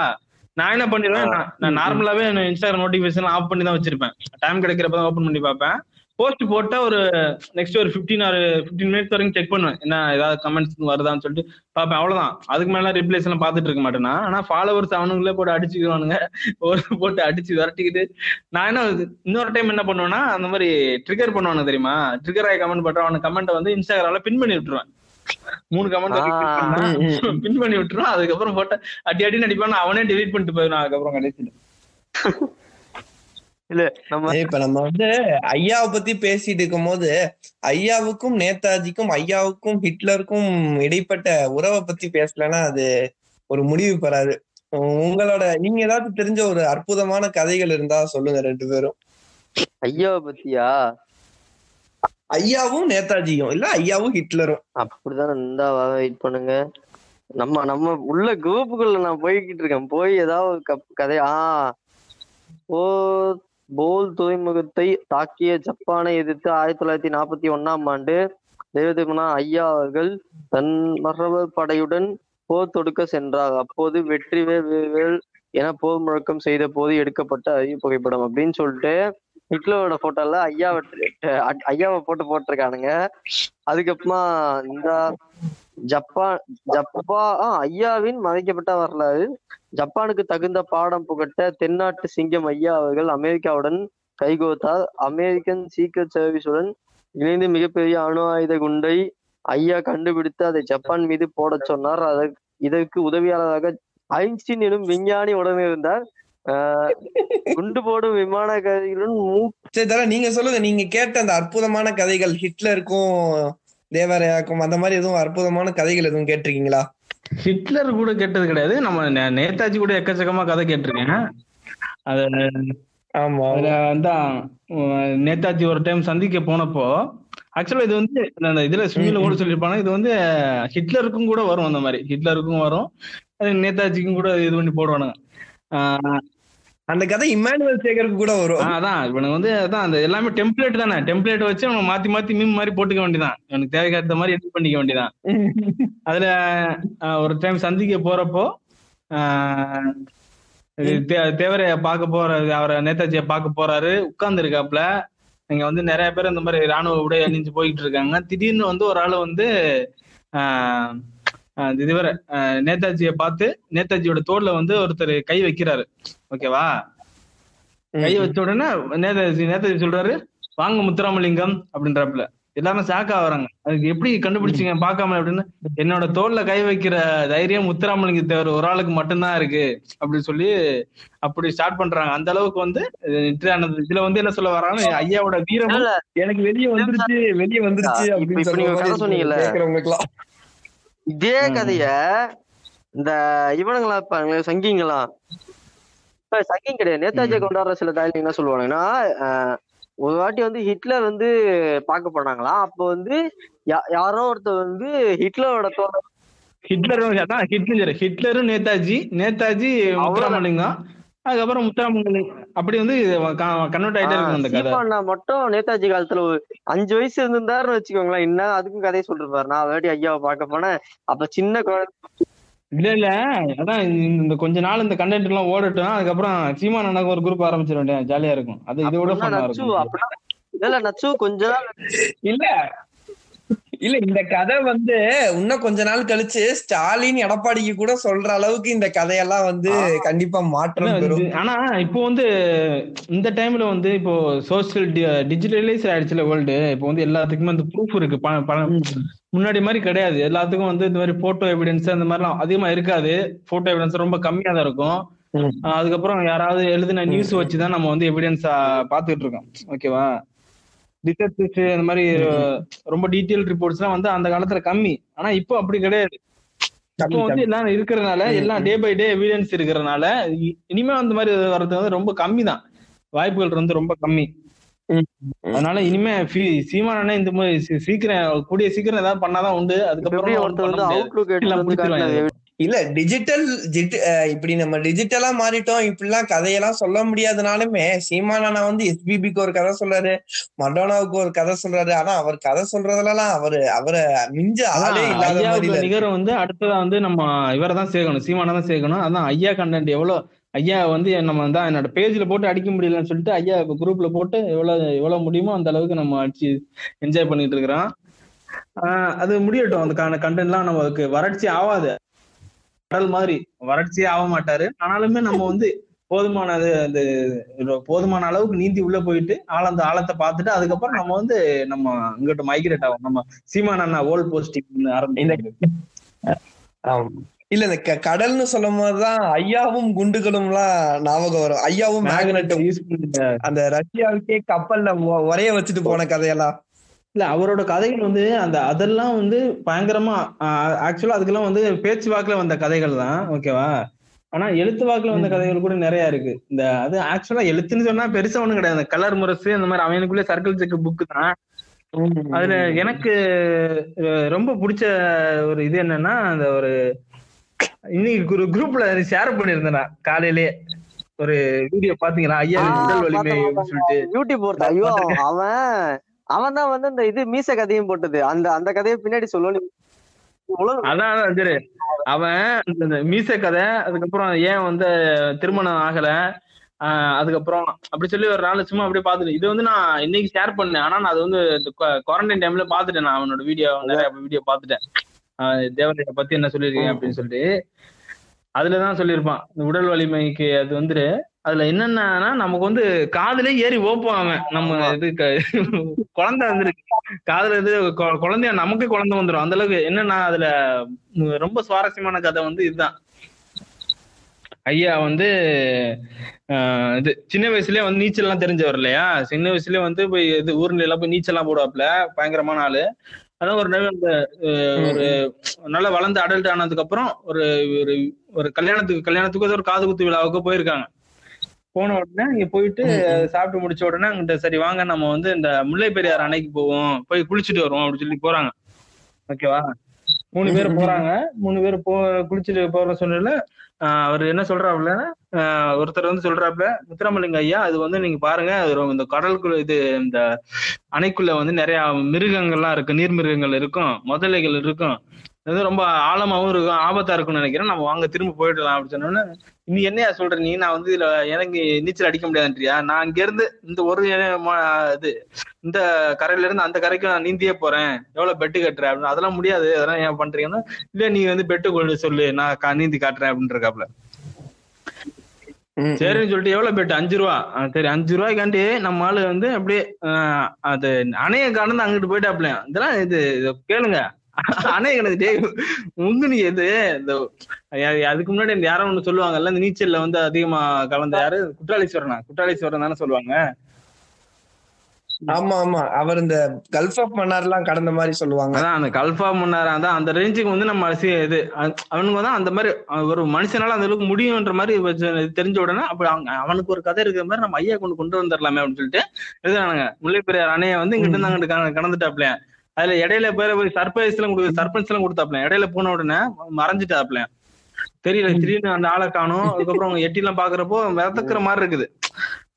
நான் என்ன பண்ணிடுவேன் நான்- நான் நார்மலாவே இன்ஸ்டாகிராம் நோட்டிபிகேஷன் ஆஃப் பண்ணி தான் வச்சிருப்பேன். டைம் கிடைக்கிறப்ப தான் ஓப்பன் பண்ணி பார்ப்பேன். போஸ்ட் போட்டா ஒரு நெக்ஸ்ட் ஒரு 15 ஆர் 15 மினிட்ஸ் வரைக்கும் செக் பண்ணுவேன். என்ன ஏதாவது கமெண்ட்ஸ் வருதான்னு சொல்லிட்டு பார்ப்பேன். அவ்வளவுதான். அதுக்கு மேல ரிப்ளைஸ் எல்லாம் பார்த்துட்டு இருக்க மாட்டேனா ஆனா ஃபாலோவர்ஸ் அவனுங்களே போட்டு அடிச்சுக்குவானுங்க. ஒரு போட்டு அடிச்சு விரட்டிக்கிட்டு. நான் என்ன இன்னொரு டைம் என்ன பண்ணுவேன்னா அந்த மாதிரி ட்ரிகர் பண்ணுவானு தெரியுமா? ட்ரிகர் ஆகி கமெண்ட் பண்ற அவன கமெண்ட் வந்து இன்ஸ்டாகிராம்ல பின் பண்ணி விட்டுருவேன். மூணு கமெண்ட். பின் பண்ணி விட்டுருவான். அதுக்கப்புறம் போட்டு அடி அடி நடிப்பான் அவனே டெலீட் பண்ணிட்டு போயிடும் அதுக்கப்புறம் கடைசியில் இல்ல நம்ம இப்ப நம்ம வந்து ஐயாவை பத்தி பேசிட்டு இருக்கும் போது ஐயாவுக்கும் நேதாஜிக்கும் ஐயாவுக்கும் ஹிட்லருக்கும் இடைப்பட்ட உறவை பத்தி பேசலன்னா அது ஒரு முடிவு பெறாது. உங்களோட நீங்க ஏதாவது தெரிஞ்ச ஒரு அற்புதமான கதைகள் இருந்தா சொல்லுங்க ரெண்டு பேரும். ஐயாவை பத்தியா? ஐயாவும் நேதாஜியும் இல்ல ஐயாவும் ஹிட்லரும். அப்படிதான் இந்த வெயிட் பண்ணுங்க. நம்ம நம்ம உள்ள குரூப்புக்குள்ள நான் போய்கிட்டு இருக்கேன். போய் ஏதாவது கதை ஆ ஓ போல் துறைமுகத்தை தாக்கிய ஜப்பானை எதிர்த்து ஆயிரத்தி தொள்ளாயிரத்தி நாற்பத்தி ஒண்ணாம் ஆண்டு தேவதேவனா ஐயா அவர்கள் தன் மரபர் படையுடன் போர் தொடுக்க சென்றார். அப்போது வெற்றிவேல் வேல் என போர் முழக்கம் செய்த போது எடுக்கப்பட்ட அறிவு புகைப்படம் அப்படின்னு சொல்லிட்டு ஹிட்லரோட போட்டோல ஐயா ஐயாவை போட்டு போட்டிருக்கானுங்க. அதுக்கப்புறமா இந்த ஜப்பான் ஜப்பா ஐயாவின் மறைக்கப்பட்ட வரலாறு ஜப்பானுக்கு தகுந்த பாடம் புகட்ட தென்னாட்டு சிங்கம் ஐயா அவர்கள் அமெரிக்காவுடன் கைகோர்த்தார் அமெரிக்கன் சீக்ரெட் சர்வீஸுடன் இணைந்து மிகப்பெரிய அணு ஆயுத குண்டை ஐயா கண்டுபிடித்து அதை ஜப்பான் மீது போடச் சொன்னார். அதற்கு இதற்கு உதவியாளராக ஐன்ஸ்டீன் எனும் விஞ்ஞானி உடனே இருந்தார். குண்டு போடும் விமான கதைகளும் சரி தர நீங்க சொல்லுங்க. நீங்க கேட்ட அந்த அற்புதமான கதைகள் ஹிட்லருக்கும் தேவரையாக்கும் அந்த மாதிரி எதுவும் அற்புதமான கதைகள் எதுவும் கேட்டிருக்கீங்களா? ஹிட்லர் கூட கேட்டது கிடையாது. நம்ம நேதாஜி கூட எக்கச்சக்கமா கதை கேட்டிருக்கேன். அது ஆமா. நேதாஜி ஒரு டைம் சந்திக்க போனப்போ ஆக்சுவலா இது வந்து அந்த இதுல ஸ்விம்மில கூட சொல்லியிருப்பாங்க. இது வந்து ஹிட்லருக்கும் கூட வரும் அந்த மாதிரி. ஹிட்லருக்கும் வரும். நேதாஜிக்கும் கூட இது பண்ணி போடுவானுங்க. ஆஹ் அந்த கதை இமானுவல் சேகருக்கு கூட வரும். அதான். இவனுக்கு வந்து அதான் அந்த எல்லாமே டெம்ப்ளேட் தானே. டெம்ப்ளேட் வச்சு அவனை மாத்தி மாத்தி மீம் மாதிரி போட்டுக்க வேண்டியதான் இவனுக்கு தேவைக்கேற்ற மாதிரி எடிட் பண்ணிக்க வேண்டியதான் அதுல ஒரு டைம் சந்திக்க போறப்போ ஆஹ், தேவரைய பார்க்க போற அவரை நேதாஜியை பார்க்க போறாரு. உட்கார்ந்து இருக்காப்ல இங்க வந்து நிறைய பேர் இந்த மாதிரி ராணுவ உடை அணிஞ்சு போயிட்டு இருக்காங்க. திடீர்னு வந்து ஒரு ஆளு வந்து ஆஹ், இதுவரை நேதாஜியை பார்த்து நேதாஜியோட தோல்ல வந்து ஒருத்தர் கை வைக்கிறாரு. ஓகேவா? கை வச்ச உடனே நேதாஜி நேதாஜி சொல்றாரு வாங்க முத்துராமலிங்கம் அப்படின்றப்பல. எல்லாரும் ஷாக் ஆகுறாங்க அதுக்கு எப்படி கண்டுபிடிச்சீங்க பார்க்காம அப்படின்னு. என்னோட தோல்ல கை வைக்கிற தைரியம் முத்துராமலிங்க தேவர் ஒரு ஆளுக்கு மட்டும்தான் இருக்கு அப்படின்னு சொல்லி அப்படி ஸ்டார்ட் பண்றாங்க. அந்த அளவுக்கு வந்து ஆனது. இதுல வந்து என்ன சொல்ல வராங்கன்னா ஐயாவோட வீரம் எனக்கு வெளியே வந்துருச்சு வெளியே வந்துருச்சு அப்படின்னு சொன்னீங்கல்ல. இதே. கதைய இந்த இவனுங்களா இருப்பாங்களே சங்கிங்களா சங்கிங் கிடையாது நேதாஜியை. கொண்டாடுற சில தாய்ல என்ன சொல்லுவாங்கன்னா ஒரு வாட்டி வந்து ஹிட்லர் வந்து பார்க்க போனாங்களாம் அப்போ வந்து யாரோ ஒருத்தர் வந்து ஹிட்லரோட ஹிட்லரும் ஹிட்லரும் நேதாஜி நேதாஜி முத்துராமலிங்கம் அதுக்கப்புறம் முத்துராமலிங்கம் அப்படி வந்து கன்வெர்ட் ஆயிட்டே இருக்கும் அந்த கதை. மட்டும் நேதாஜி காலத்துல ஒரு அஞ்சு வயசு இருந்திருந்தாருன்னு வச்சுக்கோங்களேன். இன்னும் அதுக்கும் கதையை சொல்லிருப்பாரு நான் வாட்டி ஐயாவை பார்க்க போனேன். அப்ப சின்ன குழந்தை. இல்ல இல்ல. அதான் இந்த- கொஞ்ச நாள் இந்த கண்டென்ட் எல்லாம் ஓடட்டும். அதுக்கப்புறம் சீமான் அண்ணாக்கு ஒரு குரூப் ஆரம்பிச்சிட வேண்டியது. ஜாலியா இருக்கும். அது இதை விட அப்படின்னா ஃபன்னா நச்சு இருக்கும் அப்படின்னா இல்ல நச்சு கொஞ்ச நாள் இல்ல. இல்ல இந்த கதை வந்து இன்னும் கொஞ்ச நாள் கழிச்சு ஸ்டாலின் எடப்பாடிக்கு கூட சொல்ற அளவுக்கு இந்த கதையெல்லாம் வந்து கண்டிப்பா மாற்றம் ஆனா இப்போ வந்து இந்த டைம்ல வந்து இப்போ சோசியல் டிஜிட்டலைஸ் ஆயிடுச்சுல வேர்ல்டு இப்போ வந்து எல்லாத்துக்குமே அந்த ப்ரூஃப் இருக்கு. முன்னாடி மாதிரி கிடையாது. எல்லாத்துக்கும் வந்து இந்த மாதிரி போட்டோ எவிடன்ஸ் அந்த மாதிரிலாம் அதிகமா இருக்காது. போட்டோ எவிடன்ஸ் ரொம்ப கம்மியா தான் இருக்கும். அதுக்கப்புறம் யாராவது எழுதின நியூஸ் வச்சுதான் நம்ம வந்து எவிடன்ஸ் பாத்துக்கிட்டு இருக்கோம். ஓகேவா ரிசர்ச் இந்த மாதிரி ரொம்ப டீட்டெயில் ரிப்போர்ட்ஸ் எல்லாம் வந்து அந்த காலத்துல கம்மி. ஆனா இப்போ அப்படி கிடையாது. இப்போ வந்து எல்லாம் இருக்கிறதுனால எல்லாம் டே பை டே எவிடன்ஸ் இருக்கிறதுனால இனிமே அந்த மாதிரி வர்றது வந்து ரொம்ப கம்மி தான். வாய்ப்புகள் வந்து ரொம்ப கம்மி. அதனால இனிமே சீமான் இந்த மாதிரி சீக்கிரம் கூடிய சீக்கிரம் ஏதாவது பண்ணாதான் உண்டு. அதுக்கப்புறம் இல்ல டிஜிட்டல் இப்படி நம்ம டிஜிட்டலா மாறிட்டோம் இப்படிலாம் கதையெல்லாம் சொல்ல முடியாதுனாலுமே சீமானா வந்து எஸ்பிபிக்கு ஒரு கதை சொல்றாரு மடோனாவுக்கு ஒரு கதை சொல்றாரு ஆனா அவர் கதை சொல்றதுலாம் அவரு அவரை மிஞ்ச ஆளே இல்லாத மாதிரி ஐயாவுக்கு நிகர வந்து அடுத்ததா வந்து நம்ம இவரை தான் சேர்க்கணும் சீமானை தான் சேர்க்கணும். அதான் ஐயா கண்டென்ட் எவ்வளவு ஐயா வந்து நம்ம தான் என்னோட பேஜ்ல போட்டு அடிக்க முடியலன்னு சொல்லிட்டு ஐயா இப்ப குரூப்ல போட்டு எவ்வளவு எவ்வளவு முடியுமோ அந்த அளவுக்கு நம்ம அடிச்சு என்ஜாய் பண்ணிட்டு இருக்கிறோம் ஆஹ் அது முடியட்டும் அந்த கண்டென்ட்லாம் நமக்கு வறட்சி ஆகாது கடல் மாதிரி வறட்சியே ஆக மாட்டாரு. ஆனாலுமே நம்ம வந்து போதுமான அது அந்த போதுமான அளவுக்கு நீந்தி உள்ள போயிட்டு ஆழந்த ஆழத்தை பார்த்துட்டு அதுக்கப்புறம் நம்ம வந்து நம்ம இங்கிட்ட மைக்ரேட் ஆகும். நம்ம சீமான் அண்ணா ஓல்ட் போஸ்டிங் ஆரம்பிச்சு. இல்ல இந்த கடல்னு சொல்லும் போதுதான் ஐயாவும் குண்டுகளும் எல்லாம் ஞாபகம் வரும். ஐயாவும் மேக்னட்டும் யூஸ் பண்ண அந்த ரஷ்யாவுக்கே கப்பல்ல உரைய வச்சுட்டு போன கதையெல்லாம். இல்ல அவரோட கதைகள் வந்து அந்த அதெல்லாம் வந்து பயங்கரமா ஆக்சுவலா அதுக்கெல்லாம் வந்து பேச்சு வாக்குல வந்த கதைகள் தான் ஓகேவா? ஆனா எழுத்து வாக்குல வந்த கதைகள் கூட நிறைய இருக்கு. இந்த அது ஆக்சுவலா எழுத்துன்னு சொன்னா பெருசா ஒண்ணும் கிடையாது. கலர் முரசு அந்த மாதிரி அவனுக்குள்ளே சர்க்கிள் செக் புக்கு தான். அதுல எனக்கு ரொம்ப பிடிச்ச ஒரு இது என்னன்னா அந்த ஒரு இன்னைக்கு ஒரு குரூப்ல ஷேர் பண்ணிருந்தேன் காலையிலேயே ஒரு வீடியோ பாத்தீங்களா? ஐயா உடல் வலிமை சொல்லிட்டு. யூடியூப் அவன் அவன் தான் வந்து இந்த இது மீச கதையும் போட்டது. அந்த அந்த கதையை பின்னாடி சொல்லணும். அதான் சரி அவன் இந்த- இந்த மீச கதை அதுக்கப்புறம் ஏன் வந்து திருமணம் ஆகல? அதுக்கப்புறம் அப்படி சொல்லி ஒரு நாள் சும்மா அப்படியே பாத்துட்டு இது வந்து நான் இன்னைக்கு ஷேர் பண்ணேன். ஆனா நான் அது வந்து குவாரண்டைன் டைம்ல பாத்துட்டேன் நான் அவனோட வீடியோ நிறைய வீடியோ பாத்துட்டேன் ஆஹ் தேவதைய பத்தி என்ன சொல்லியிருக்கேன் அப்படின்னு சொல்லிட்டு. அதுலதான் சொல்லியிருப்பான். இந்த உடல் வலிமைக்கு அது வந்துட்டு அதுல என்னன்னா நமக்கு வந்து காதுல ஏறி ஓப்போம் அவன். நம்ம இது குழந்தை வந்துருக்கு. காதுல இது குழந்தைய நமக்கு குழந்தை வந்துரும். அந்த அளவுக்கு என்னன்னா அதுல ரொம்ப சுவாரஸ்யமான கதை வந்து இதுதான். ஐயா வந்து ஆஹ் இது சின்ன வயசுலயே வந்து நீச்சல் எல்லாம் தெரிஞ்சவர் இல்லையா? சின்ன வயசுலயே வந்து போய் இது ஊர்ல எல்லாம் போய் நீச்சல் எல்லாம் போடுவாப்ல பயங்கரமான ஆளு. அதான் ஒரு அந்த ஒரு நல்லா வளர்ந்து அடல்ட் ஆனதுக்கு அப்புறம் ஒரு ஒரு கல்யாணத்துக்கு கல்யாணத்துக்கு ஒரு காது குத்து விழாவுக்கு போயிருக்காங்க. போன உடனே இங்க போயிட்டு சாப்பிட்டு முடிச்ச உடனே அங்கிட்ட சரி வாங்க நம்ம வந்து இந்த முல்லை பெரியார் அணைக்கு போவோம். போய் குளிச்சுட்டு வருவோம் அப்படின்னு சொல்லி போறாங்க. ஓகேவா மூணு பேர் போறாங்க. மூணு பேர் போ குளிச்சுட்டு போற சூழ்நிலை அவர் என்ன சொல்றாப்புல ஆஹ் ஒருத்தர் வந்து சொல்றாப்புல முத்துராமலிங்க ஐயா அது வந்து நீங்க பாருங்க இந்த கடலுக்குள்ள இது இந்த அணைக்குள்ள வந்து நிறைய மிருகங்கள்லாம் இருக்கு. நீர் மிருகங்கள் இருக்கும் முதலைகள் இருக்கும். இது ரொம்ப ஆழமாவும் இருக்கும் ஆபத்தா இருக்கும்னு நினைக்கிறேன். நம்ம வாங்க திரும்ப போயிடலாம் அப்படின்னு சொன்னோன்னே நீ என்னையா சொல்ற? நீ நான் வந்து இதுல எனக்கு நீச்சல் அடிக்க முடியாதுன்றியா? நான் இங்க இருந்து இந்த ஒரு இது இந்த கரையில இருந்து அந்த கரைக்கு நான் நீந்தியே போறேன். எவ்வளவு பெட்டு கட்டுறேன் அப்படின்னு. அதெல்லாம் முடியாது. அதெல்லாம் ஏன் பண்றீங்கன்னா இல்ல நீ வந்து பெட்டு கொண்டு சொல்லு. நான் கா- நீந்தி காட்டுறேன் ம், சரின்னு சொல்லிட்டு எவ்வளவு பெட்டு? அஞ்சு ரூபா. சரி அஞ்சு ரூபாய்க்காண்டி நம்ம ஆளு வந்து அப்படியே அது அணைய கடந்து அங்கிட்டு போயிட்டாப்ல. இதெல்லாம் இது இத கேளுங்க. கடந்து டேய் உங்க நீ இது இந்த அதுக்கு முன்னாடி இந்த யாரோ ஒண்ணு சொல்லுவாங்கல்ல இந்த நீச்சல்ல வந்து அதிகமா கலந்த யாரு? குற்றாலீஸ்வரனா? குற்றாலீஸ்வரன் தானே சொல்லுவாங்க. ஆமா ஆமா. அவர் இந்த கல்ஃப் ஆஃப் மன்னார் எல்லாம் கடந்த மாதிரி சொல்லுவாங்க. அதான் அந்த கல்ஃபா முன்னார அதான் அந்த ரேஞ்சுக்கு வந்து நம்ம இது அ- அவனுங்க தான் அந்த மாதிரி ஒரு மனுஷனால அந்த அளவுக்கு முடியும்ன்ற மாதிரி தெரிஞ்ச உடனே அப்ப அவனுக்கு ஒரு கதை இருக்கிற மாதிரி நம்ம ஐயா கொண்டு கொண்டு வந்துடலாமே அப்படின்னு சொல்லிட்டு எழுதுறானுங்க. முல்லை பெரியார் அணைய வந்து இங்கிட்டு இருந்து அங்கிட்டு கட- கடந்துட்டாப்ல அதுல இடையில பேர போய் சர்ப்ரைஸ் எல்லாம் கொடுத்து சர்பஞ்ச் எல்லாம் கொடுத்தாப்ல. இடையில போன உடனே மறைஞ்சிட்டாப்ல. தெரியல திடீர்னு அந்த ஆளை காணும். அதுக்கப்புறம் அவங்க எட்டி எல்லாம் பாக்குறப்போ விதக்குற மாதிரி இருக்குது.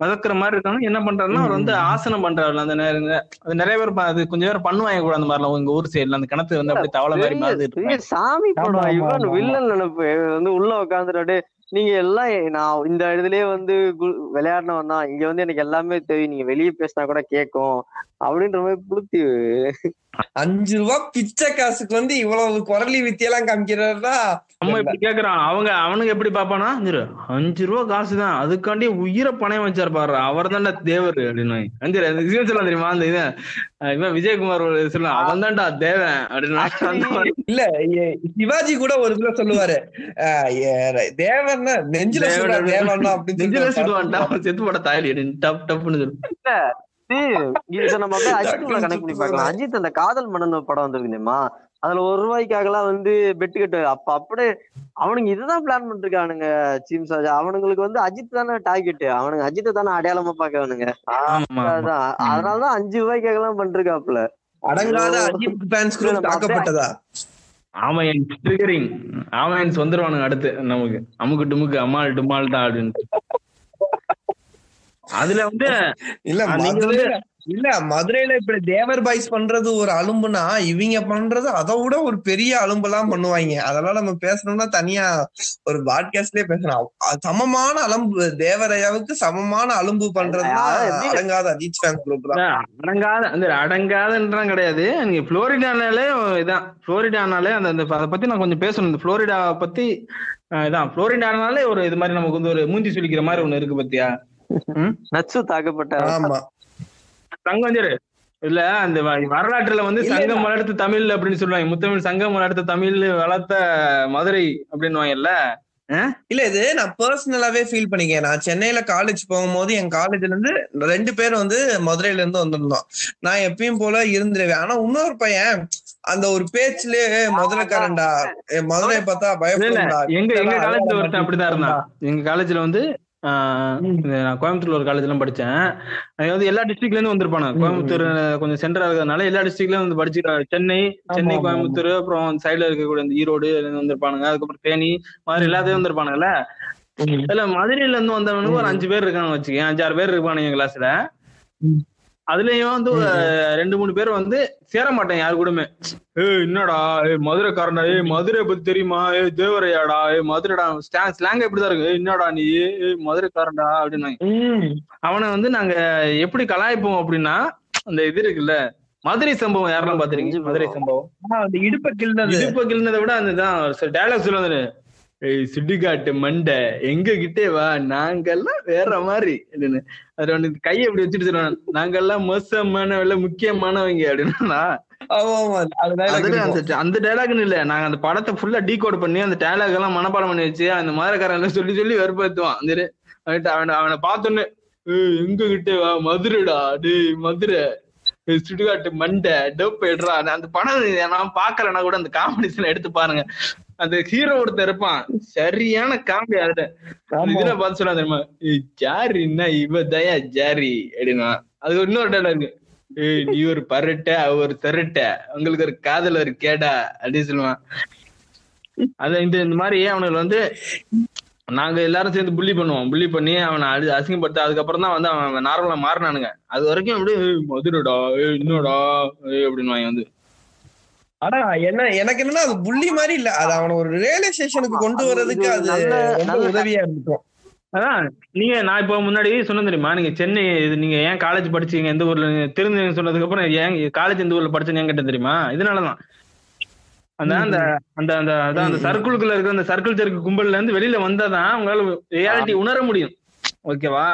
விதக்குற மாதிரி இருக்காங்க என்ன பண்றாருன்னா அவர் வந்து ஆசனம் பண்றாரு அந்த நேரம் அது நிறைய பேர் அது கொஞ்சம் பேர் பண்ணுவாங்க கூட அந்த மாதிரிலாம். உங்க ஊர் சைடுல அந்த கிணத்து வந்து அப்படியே தவளை மாதிரி சாமி ஆமா, இவன் வில்லன் நினைப்பு. வந்து உள்ள உட்காந்துட்டு நீங்க எல்லாம் நான் இந்த இதுலயே வந்து கு- விளையாடினவன் தான். இங்க வந்து எனக்கு எல்லாமே தெரியும். நீங்க வெளியே பேசினா கூட கேட்கும் அப்படின்ற மாதிரி புளுத்தி. அஞ்சு ரூபா பிச்சை காசுக்கு வந்து இவ்வளவு குரலி வித்தியெல்லாம் காமிக்கிறாருன்னா நம்ம இப்படி கேக்குறான். அவங்க அவனுக்கு எப்படி பாப்பானா அஞ்சு ரூபா காசு தான் அதுக்காண்டி உயிரை பணம் வச்சாரு பாரு அவர் தான்டா தேவர் அப்படின்னு. அஞ்சு சொல்லலாம் தெரியுமா? அந்த இது இவன் விஜயகுமார் ஒரு சொல்லுவான் அவன் தான்டா தேவன் அப்படின்னு இல்ல சிவாஜி கூட ஒரு இதுல சொல்லுவாரு. தேவன்னா நெஞ்சில அப்படின்னு நெஞ்சில சுடுவான்டா செத்து போட தாயலி அப்படின்னு டப் டப்னு சொல்லு. இதை நம்ம அப்படியே அஜித் கனெக்ட் பண்ணி பார்க்கலாம். அஜித் அந்த காதல் மன்னன் படம் வந்திருக்கு தெரியுமா அதுல ஒரு ரூபாய்க்காகலாம் வந்து பெட்டு கட்டு. அப்ப அப்படியே அவனுங்க இதுதான் பிளான் பண்ணிருக்கானுங்க சீம் சாஜா. அவனுங்களுக்கு வந்து அஜித் தானே டார்கெட் அவனுங்க அஜித்தை தானே அடையாளமா பாக்கவனுங்க. அதான். அதனாலதான் அஞ்சு ரூபாய்க்காகலாம் பண்ணிருக்காப்ல அடங்காத அஜித் ஃபேன்ஸ் குரூப் தாக்கப்பட்டதா? ஆமையன் ட்ரிகரிங் ஆமையன்ஸ் வந்துருவானுங்க அடுத்து. நமக்கு அமுக்கு டுமுக்கு அம்மாள் டும்மாள் தான் அப்படின்னு. அதுல வந்து இல்ல மதுரையில இல்ல மதுரையில இப்படி தேவர் பாய்ஸ் பண்றது ஒரு அலும்புனா இவங்க பண்றது அதை விட ஒரு பெரிய அலும்பெல்லாம் பண்ணுவாங்க. அதெல்லாம் நம்ம பேசணும்னா தனியா ஒரு பாட்காஸ்ட்லயே பேசலாம் அ- சமமான அலும்பு தேவரையாவுக்கு சமமான அலும்பு எப்படி- அடங்காத அஜித் ஃபேன் குரூப் தான். அடங்காத அந்த அடங்காதன்றான் கிடையாது. நீங்க புளோரிடானாலே இதான். புளோரிடானாலே அந்த அதை பத்தி நான் கொஞ்சம் பேசணும். இந்த புளோரிடா பத்தி இதான். புளோரிடானாலே ஒரு இது மாதிரி நமக்கு வந்து ஒரு மூஞ்சி சுளிக்கிற மாதிரி ஒண்ணு இருக்கு பத்தியா? நச்சு தாக்கப்பட்ட ஆமா. தங்கஞ்சரு இல்ல அந்த வரலாற்றுல வந்து சங்கம் வளர்த்த தமிழ் அப்படின்னு சொல்லுவாங்க. முத்தமிழ் சங்கம் வளர்த்த தமிழ் வளர்த்த மதுரை அப்படின்னுவாங்கல்ல? இல்ல இது நான் பர்சனலாவே ஃபீல் பண்ணிக்கேன். நான் சென்னையில காலேஜ் போகும்போது என் காலேஜ்ல இருந்து ரெண்டு பேர் வந்து மதுரையில இருந்து வந்திருந்தோம். நான் எப்பயும் போல இருந்துருவேன். ஆனா இன்னொரு பையன் அந்த ஒரு பேச்சுலயே "ஏய், மதுரைக்காரன்டா. மதுரை பார்த்தா பயப்படும்டா எங்க எங்க காலேஜ்ல ஒருத்தன் அப்படிதான் இருந்தான். எங்க காலேஜ்ல வந்து நான் கோயம்புத்தூர்ல ஒரு காலேஜ்ல படிச்சேன் அது வந்து எல்லா டிஸ்ட்ரிக்ட்ல இருந்து வந்திருப்பாங்க. கோயம்புத்தூர் கொஞ்சம் சென்டரா இருக்கிறதுனால எல்லா டிஸ்ட்ரிக்ட்ல வந்து படிச்சு சென்னை சென்னை கோயம்புத்தூர் அப்புறம் சைடுல இருக்கக்கூடிய இந்த ஈரோடு வந்திருப்பானுங்க அதுக்கப்புறம் தேனி மாதிரி எல்லாத்தையும் வந்திருப்பானுங்கல்ல. இல்ல மதுரையில இருந்து வந்தவனுக்கு ஒரு. அஞ்சு பேர் இருக்காங்க வச்சுக்கேன் அஞ்சாறு பேர் இருப்பானுங்க எங்க கிளாஸ்ல. அதுலயும் வந்து ரெண்டு மூணு பேர் வந்து சேர மாட்டேன் யாரு கூடமே. ஏய் என்னடா? ஏய் மதுரைக்காரன்டா. ஏய் மதுரை பத்தி தெரியுமா? ஏய் தேவரையாடா. ஏய் மதுரைடா. ஸ்லாங் எப்படிதான் இருக்கு? ஏய் என்னடா நீ? ஏய் மதுரைக்காரன்டா அப்படின்னு ம். அவனை வந்து நாங்க எப்படி கலாய்ப்போம் அப்படின்னா அந்த இது இருக்குல்ல மதுரை சம்பவம் யாரெல்லாம் பாத்திருக்கீங்க மதுரை சம்பவம். அந்த இடுப்ப கிள்னது இடுப்ப கிள்னதை விட அதுதான் டைலாக் சொல்லுவாரு ஏய் சுட்டிக்காட்டு மண்டை எங்க கிட்டே வா நாங்கெல்லாம் வேற மாதிரி அதுல ஒண்ணு கையை இப்படி வச்சுட்டு சொல்லுவான் நாங்கெல்லாம் மோசமானவங்க முக்கியமானவங்க அப்படின்னா. அந்த டைலாக்னு இல்ல. நாங்க அந்த படத்தை ஃபுல்லா டீகோட் பண்ணி அந்த டைலாக் எல்லாம் மனப்பாடம் பண்ணி வச்சு அந்த மாதிரிக்காரன் சொல்லி சொல்லி வெறுப்பேத்துவான். அந்த அவனை அவனை பார்த்தோன்னே எங்க கிட்டே வா மதுரைடா டேய் மதுரை. சுடுகாட்டு மண்டை டோப் எடுறா. அந்த படம் நான் பாக்கலன்னா கூட அந்த காமெடிஸ்ல எடுத்து பாருங்க. அந்த ஹீரோ ஒருத்தன் இருப்பான். சரியான காமெடி அதுல. இதுல பார்த்து சொன்னா தெரியுமா? ஜாரின்னா இவ தயா ஜாரி? அப்படின்னா அது இன்னொரு டைலாக் ஏய் நீ ஒரு பரட்ட அவ ஒரு திரட்ட. உங்களுக்கு ஒரு காதல் ஒரு கேடா. அப்படின்னு சொல்லுவான். அத இந்த இந்த மாதிரி அவனுக்கு வந்து நாங்க எல்லாரும் சேர்ந்து புள்ளி பண்ணுவோம். புள்ளி பண்ணி அவனை அடி அசிங்கப்படுத்த அதுக்கப்புறம் தான் வந்து அவன் நார்மலா மாறினானுங்க. அது வரைக்கும் அப்படியே "ஏய், மதுரைடா ஏய் இன்னோடா ஏய் அப்படின்னு வந்து. ஆனா என்ன எனக்கு என்னன்னா அது புள்ளி மாதிரி இல்ல. அது அவன ஒரு ரியலைசேஷனுக்கு கொண்டு வர்றதுக்கு அது உதவியா இருந்துக்கும். அதான் நீங்க நான் இப்போ முன்னாடி சொன்னேன் தெரியுமா? நீங்க சென்னை இது நீங்க ஏன் காலேஜ் படிச்சீங்க எந்த ஊர்ல தெரிஞ்சு சொன்னதுக்கு அப்புறம் ஏன் காலேஜ் எந்த ஊர்ல படிச்சேன்னு ஏன் கேட்டேன் தெரியுமா? இதனாலதான். அந்த அந்த அந்த அந்த அதான் அந்த. சர்க்கிள்குள்ள இருக்கிற அந்த சர்க்கிள் சர்க்கிள் கும்பல்ல இருந்து வெளியில வந்தாதான் உங்களால ரியாலிட்டி உணர முடியும். ஓகேவா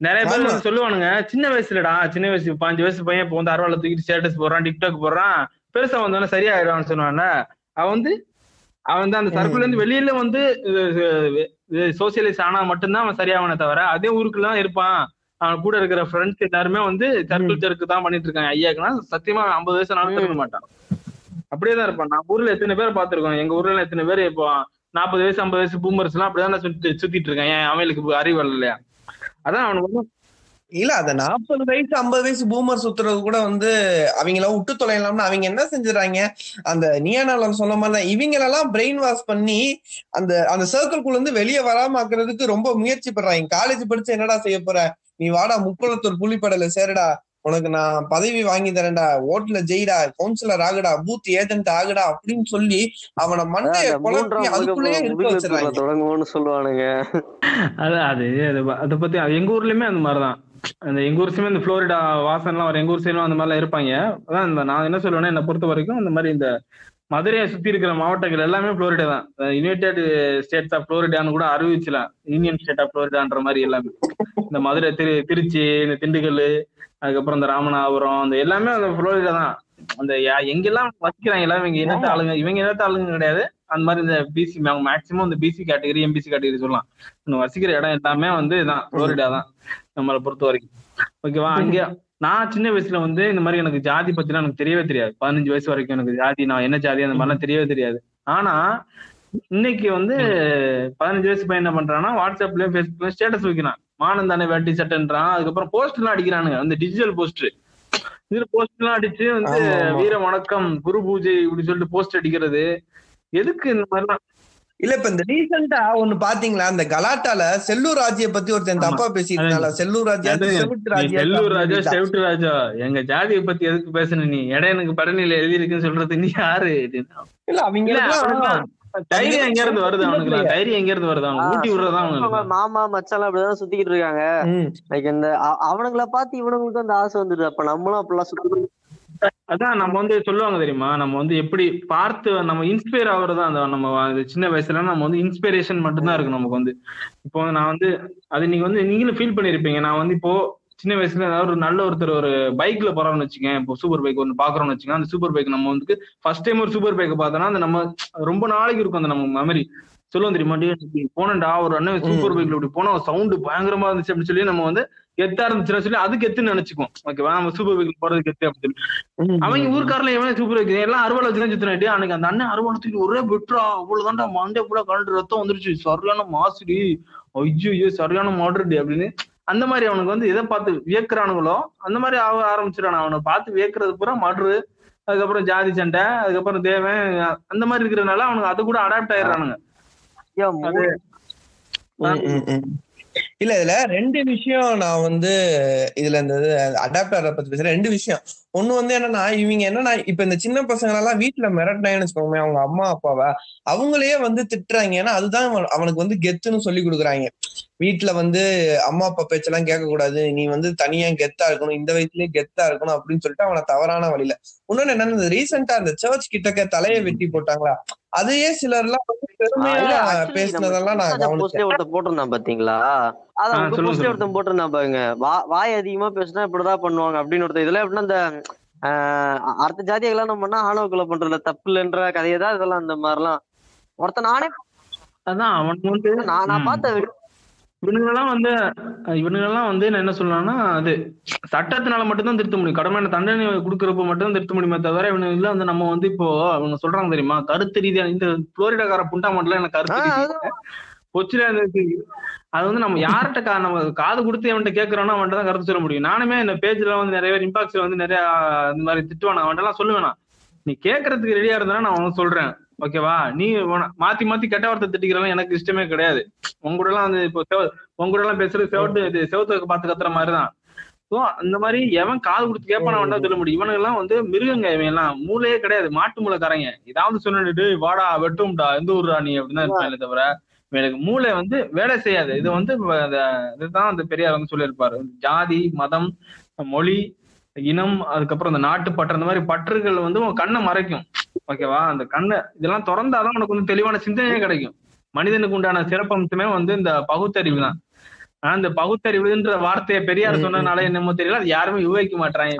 நிறைய பேர். வந்து சொல்லுவானுங்க சின்ன வயசுலடா சின்ன வயசு பாஞ்சு வயசு பையன் இப்போ வந்து அரவால தூக்கிட்டு ஸ்டேட்டஸ் போடுறான் டிக்டாக் போடுறான் பெருசா வந்தோடனே சரியாயிடுவான்னு சொன்னான்ல அவன் வந்து அவன் வந்து அந்த சர்க்கிள்ல இருந்து வெளியில வந்து சோசியலைஸ் ஆனா மட்டும்தான் அவன் சரியாவனே தவிர அதே ஊருக்குள்ள இருப்பான். அவன் கூட இருக்கிற ஃப்ரெண்ட்ஸ் எல்லாருமே வந்து சர்க்கிள் சர்க்கு தான் பண்ணிட்டு இருக்காங்க. ஐயாக்குன்னா சத்தியமா ஐம்பது வயசு நாளும் திரும்ப மாட்டான். அப்படியே தான் இருப்பான். நான் ஊர்ல எத்தனை பேர் பாத்திருக்கோம் எங்க ஊர்ல எத்தனை பேர் இப்போ நாற்பது வயசு ஐம்பது வயசு பூமர்ஸ் எல்லாம் அப்படிதான் சுத்தி சுத்திட்டு இருக்கான். ஏன் அவங்களுக்கு அறிவு இல்லையா அதான் அவனுக்கு வந்து இல்ல அந்த நாற்பது வயசு ஐம்பது வயசு பூமர் சுத்துறது கூட வந்து அவங்கள விட்டு தொலைலாம்னு அவங்க என்ன செஞ்சுறாங்க? அந்த நியானாலம் சொன்ன மாதிரி தான் இவங்களெல்லாம் பிரெயின் வாஷ் பண்ணி அந்த அந்த சர்க்கிள்குள்ள இருந்து வெளியே வராம ஆக்குறதுக்கு ரொம்ப முயற்சி பண்றாங்க. காலேஜ் படிச்சு என்னடா செய்ய போற? நீ வாடா முக்குளத்தூர் புலிப்படல சேருடா. உனக்கு நான் பதவி வாங்கி தரேன்டா. ஓட்டுல ஜெயிடா. கவுன்சிலர் ஆகுடா. பூத் ஏஜென்ட் ஆகுடா அப்படின்னு சொல்லி அவனை மண்டைய குழப்பி அதுக்குள்ளேயே இருக்க முதுகுல தொடங்குவோம்னு சொல்லுவானுங்க. அது அது அது பத்தி எங்க ஊர்லயுமே அந்த மாதிரிதான். அந்த எங்க ஊர் சைடு இந்த புளோரிடா வாசன்லாம் வர எங்க ஊர் சைடும் அந்த மாதிரிலாம் இருப்பாங்க. அதான் இந்த நான் என்ன சொல்லுவேன்னா என்னை பொறுத்த வரைக்கும் இந்த மாதிரி இந்த மதுரையை சுத்தி இருக்கிற மாவட்டங்கள் எல்லாமே புளோரிடா தான். யுனைடெட் ஸ்டேட்ஸ் ஆஃப் புளோரிடான்னு கூட அறிவிச்சலாம். யூனியன் ஸ்டேட் ஆஃப் புளோரிடான்ற மாதிரி எல்லாமே. இந்த மதுரை திரு திருச்சி இந்த திண்டுக்கல் அதுக்கப்புறம் இந்த ராமநாதபுரம் இந்த எல்லாமே அந்த புளோரிடா தான். அந்த எங்கெல்லாம் வசிக்கிறாங்க எல்லாம் இவங்க இனத்த ஆளுங்க இவங்க இனத்த ஆளுங்க கிடையாது. அந்த மாதிரி இந்த பிசி மேக்சிமம் இந்த பிசி கேட்டகரி எம்பிசி கேட்டகரி சொல்லலாம். வசிக்கிற இடம் எல்லாமே வந்து இதான் புளோரிடா தான். நம்மளை பொறுத்த வரைக்கும். ஓகேவா? அங்க நான் சின்ன வயசுல வந்து இந்த மாதிரி எனக்கு ஜாதி பத்திலாம் எனக்கு தெரியவே தெரியாது. பதினஞ்சு வயசு வரைக்கும் எனக்கு ஜாதி நான் என்ன ஜாதி அந்த மாதிரிலாம் தெரியவே தெரியாது. ஆனா இன்னைக்கு வந்து பதினஞ்சு வயசு பையன் என்ன பண்றான்னா வாட்ஸ்அப்லயும் ஃபேஸ்புக்லயும் ஸ்டேட்டஸ் வைக்கிறான். மானம் தானே வேட்டி சட்டைன்றான். அதுக்கப்புறம் போஸ்ட் எல்லாம் அடிக்கிறானுங்க. அந்த டிஜிட்டல் போஸ்டர் இதுல போஸ்ட் எல்லாம் அடிச்சு வந்து. வீர வணக்கம் குரு பூஜை இப்படி சொல்லிட்டு போஸ்ட் அடிக்கிறது. எதுக்கு இந்த மாதிரிலாம்? இல்ல இப்ப இந்த ரீசெண்டா ஒண்ணு பாத்தீங்களா? அந்த கலாட்டால செல்லூர் ராஜ்ய பத்தி ஒருத்தன். தப்பா பேசியிருந்தால செல்லூர் ராஜ்யா செல்லூர் ராஜா. செவிட்டு ராஜா. எங்க ஜாதியை பத்தி எதுக்கு பேசுன நீ? இடையனுக்கு படநிலை எழுதி இருக்குன்னு சொல்றது நீ யாரு? இல்ல அவங்க தைரியம் எங்க இருந்து வருது அவனுக்கு தைரியம் எங்க இருந்து வருது அவனுக்கு ஊட்டி விடுறதா அவனுக்கு. மாமா மச்சான் அப்படிதான் சுத்திக்கிட்டு இருக்காங்க. ம். லைக் இந்த அவனுங்கள பார்த்து இவனுங்களுக்கு அந்த ஆசை வந்துடுது. அப்ப நம்மளும் அப்படிலாம் சுத்தி அதான் நம்ம வந்து சொல்லுவாங்க தெரியுமா? நம்ம வந்து எப்படி பார்த்து நம்ம இன்ஸ்பயர் ஆகுறது அந்த நம்ம சின்ன வயசுல நம்ம வந்து இன்ஸ்பிரேஷன் மட்டும்தான் இருக்கு நமக்கு வந்து. இப்போ நான் வந்து அது நீங்க வந்து நீங்களும் ஃபீல் பண்ணிருப்பீங்க. நான் வந்து இப்போ சின்ன வயசுல ஏதாவது ஒரு நல்ல ஒருத்தர் ஒரு பைக்ல போறோம்னு வச்சுக்கேன். இப்போ சூப்பர் பைக் ஒன்று பாக்குறோம்னு வச்சுக்கோங்க. அந்த சூப்பர் பைக் நம்ம வந்து ஃபர்ஸ்ட் டைம் ஒரு சூப்பர் பைக்கை பார்த்தோம்னா அந்த நம்ம ரொம்ப நாளைக்கு இருக்கும் அந்த நம்ம மெமரி சொல்லுவோம் தெரியுமா? போனேன்டா ஒரு அண்ணன் சூப்பர் பைக்ல இப்படி போனா சவுண்டு பயங்கரமா இருந்துச்சு அப்படின்னு சொல்லி நம்ம வந்து கெத்தா இருந்துச்சுன்னு சொல்லி அது கெத்துன்னு நினைச்சுக்குவோம். ஓகேவா நம்ம சூப்பர் பைக்ல போறது கெத்து அப்படின்னு சொல்லி. அவங்க ஊருக்காரல எவனே சூப்பர் பைக் எல்லாம் அறுவலை வச்சு தான் சுத்தினாட்டி அன்னைக்கு அந்த அண்ணன் அறுவலை தூக்கி ஒரே பெட்ரா அவ்வளவுதான்டா மண்டே ஃபுல்லா கலண்டு ரத்தம் வந்துருச்சு. சரியான மாசுடி. ஐயோ ஐயோ சரியான மாடர்டி அப்படின்னு. அந்த மாதிரி அவனுக்கு வந்து எதை பார்த்து வியக்குறானுங்களோ அந்த மாதிரி ஆக ஆரம்பிச்சிடான் அவனை பார்த்து வியக்கிறது பூரா மடுறு. அதுக்கப்புறம் ஜாதி சண்டை அதுக்கப்புறம் தேவன் அந்த மாதிரி இருக்கிறதுனால அவனுக்கு அது கூட அடாப்ட் ஆயிடுறானுங்க. இல்ல இதுல ரெண்டு விஷயம் நான் வந்து இதுல இந்த அடாப்டரை பத்தி பேசுறேன். ரெண்டு விஷயம். ஒண்ணு வந்து என்னன்னா இவங்க என்னன்னா இப்ப இந்த சின்ன பசங்க எல்லாம் வீட்டுல மிரட்டினாங்கன்னு வச்சுக்கோமே அவங்க அம்மா அப்பாவை அவங்களையே வந்து திட்டுறாங்க. ஏன்னா அதுதான் அவனுக்கு வந்து கெத்துன்னு சொல்லி கொடுக்குறாங்க. வீட்டுல வந்து அம்மா அப்பா பேச்செல்லாம் கேட்க கூடாது நீ வந்து தனியா கெத்தா இருக்கணும் இந்த வயசுலயே கெத்தா இருக்கணும் அப்படின்னு சொல்லிட்டு அவனை தவறான வழியில. இன்னொன்னு என்னன்னா ரீசெண்டா அந்த சர்ச் கிட்டக்க தலையை வெட்டி போட்டாங்களா? அதையே சிலர்லாம் பெருமையா பேசினதெல்லாம் நான் ஒருத்தன் போட்டிருந்தான் பாத்தீங்களா? அதான். ஒருத்தன் போட்டிருந்தான் பாருங்க. வா- வாய் அதிகமா பேசினா இப்படிதான் பண்ணுவாங்க அப்படின்னு ஒருத்தன். இதுல எப்படின்னா இந்த ஆஹ் அடுத்த ஜாதியை கல்யாணம் பண்ணா ஆணவ கொலை பண்றதுல தப்பு இல்லைன்ற கதையை தான் இதெல்லாம் இந்த மாதிரிலாம். ஒருத்தன் நானே அதான் அவனுக்கு வந்து நான் நான். பார்த்த இவனுங்கெல்லாம் வந்து இவனுங்கெல்லாம் வந்து நான் என்ன சொல்லலாம்னா அது சட்டத்தினால மட்டும்தான் திருத்த முடியும். கடமையான தண்டனை கொடுக்கறப்ப மட்டும் திருத்த முடியுமே தவிர இவனுங்க வந்து நம்ம வந்து இப்போ அவங்க சொல்றாங்க தெரியுமா? கருத்து ரீதியா இந்த புளோரிடாக்கார புண்டா மட்டும் எனக்கு கருத்து. கொச்சில அது வந்து நம்ம யார்கிட்ட கா- நம்ம காது கொடுத்து அவன்கிட்ட கேட்கறோம்னா அவன்கிட்ட தான் கருத்து சொல்ல முடியும். நானுமே இந்த பேஜ்ல வந்து நிறைய பேர் இம்பாக்ட்ஸ்ல வந்து நிறைய இந்த மாதிரி திட்டுவான அவன்கிட்ட எல்லாம் சொல்லுவேனா நீ கேட்கறதுக்கு ரெடியா இருந்தா நான் உனக்கு சொல்றேன். ஓகேவா? நீ மாத்தி மாத்தி கெட்ட வார்த்தை திட்டிக்கிறலாம் எனக்கு இஷ்டமே கிடையாது. உங்க கூட எல்லாம் வந்து இப்போ செவ- உங்க கூட எல்லாம் பேசுறது செவட்டு இது செவத்துக்கு பார்த்து கத்துற மாதிரிதான். ஸோ அந்த மாதிரி எவன் காது கொடுத்து கேட்பான வேண்டாம் சொல்ல முடியும். இவனுங்க எல்லாம் வந்து மிருகங்க இவன் எல்லாம். மூளையே கிடையாது. மாட்டு மூளைக்காரங்க. ஏதாவது சொல்லிட்டு வாடா வெட்டும்டா எந்த ஊர்டா நீ? அப்படின்னு தான் தவிர எனக்கு மூளை வந்து வேலை செய்யாது. இது வந்து அந்த- இதுதான் அந்த பெரியார் வந்து சொல்லியிருப்பாரு. ஜாதி மதம் மொழி இனம் அதுக்கப்புறம் அந்த நாட்டு பற்று அந்த மாதிரி பற்றுகள் வந்து உன் கண்ணை மறைக்கும். ஓகேவா? அந்த கண்ணை இதெல்லாம் திறந்தாதான் உனக்கு வந்து தெளிவான சிந்தனையே கிடைக்கும். மனிதனுக்கு உண்டான சிறப்பம்சமே வந்து இந்த பகுத்தறிவு தான். ஆனா இந்த பகுத்தறிவுன்ற வார்த்தையை பெரியார் சொன்னதுனால என்னமோ தெரியல அது யாருமே யுவகிக்க மாட்டாங்க.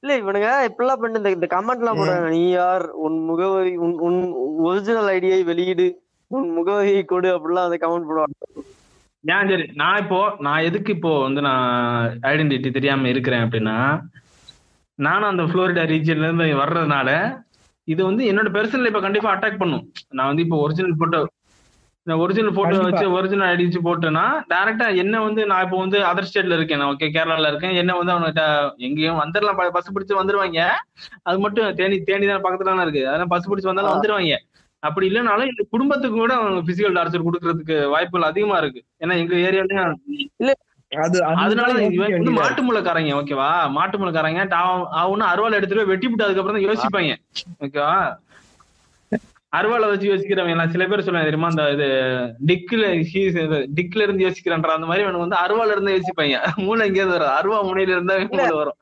இல்ல இவனுங்க இப்படிலாம் பண்ணி இந்த- இந்த கமெண்ட் எல்லாம் போடுறாங்க. நீ யார்? உன் முகவரி உன் உன் ஒரிஜினல் ஐடியை வெளியிடு. உன் முகவரியை கொடு அப்படிலாம் அந்த கமெண்ட் போடுவாங்க. ஏன் சரி நான் இப்போ நான் எதுக்கு இப்போ வந்து நான் ஐடென்டிட்டி தெரியாம இருக்கிறேன் அப்படின்னா நானும் அந்த புளோரிடா ரீஜன்ல இருந்து வர்றதுனால இது வந்து என்னோட பெர்சனல் இப்ப கண்டிப்பா அட்டாக் பண்ணும். நான் வந்து இப்போ ஒரிஜினல் போட்டோ ஒரிஜினல் போட்டோ. வச்சு ஒரிஜினல் ஐடி வச்சு போட்டேன்னா டைரக்டா என்ன வந்து நான் இப்போ வந்து அதர் ஸ்டேட்ல இருக்கேன். நான் ஓகே கேரளால இருக்கேன். என்ன வந்து அவன்கிட்ட எங்கேயும் வந்துடலாம் பஸ் பிடிச்சு வந்துருவாங்க. அது மட்டும் தேனி தேனி தான் பக்கத்துல தானே இருக்கு. அதெல்லாம் பஸ் பிடிச்சு வந்தாலும் வந்துருவாங்க. அப்படி இல்லைனாலும் எங்க குடும்பத்துக்கு கூட அவங்க பிசிக்கல் டார்ச்சர் கொடுக்கறதுக்கு வாய்ப்புகள் அதிகமா இருக்கு. ஏன்னா எங்க ஏரியாலயும் அது அதனால இவன் வந்து மாட்டு முளைக்காரங்க ஓகேவா மாட்டு முளைக்காரங்க. அவனு அருவாள் எடுத்துட்டு வெட்டி விட்டு அதுக்கப்புறம் தான் யோசிப்பாங்க. ஓகேவா அருவாளை வச்சு யோசிக்கிறவங்க எல்லாம் சில பேர் சொல்லுவாங்க தெரியுமா அந்த இது டிக்ல டிக்ல இருந்து யோசிக்கிறான்ற அந்த மாதிரி அவனுக்கு வந்து அருவால இருந்து யோசிப்பாங்க. மூளை எங்கேயாவது வரும். அருவா முனையில இருந்தா மூளை வரும்.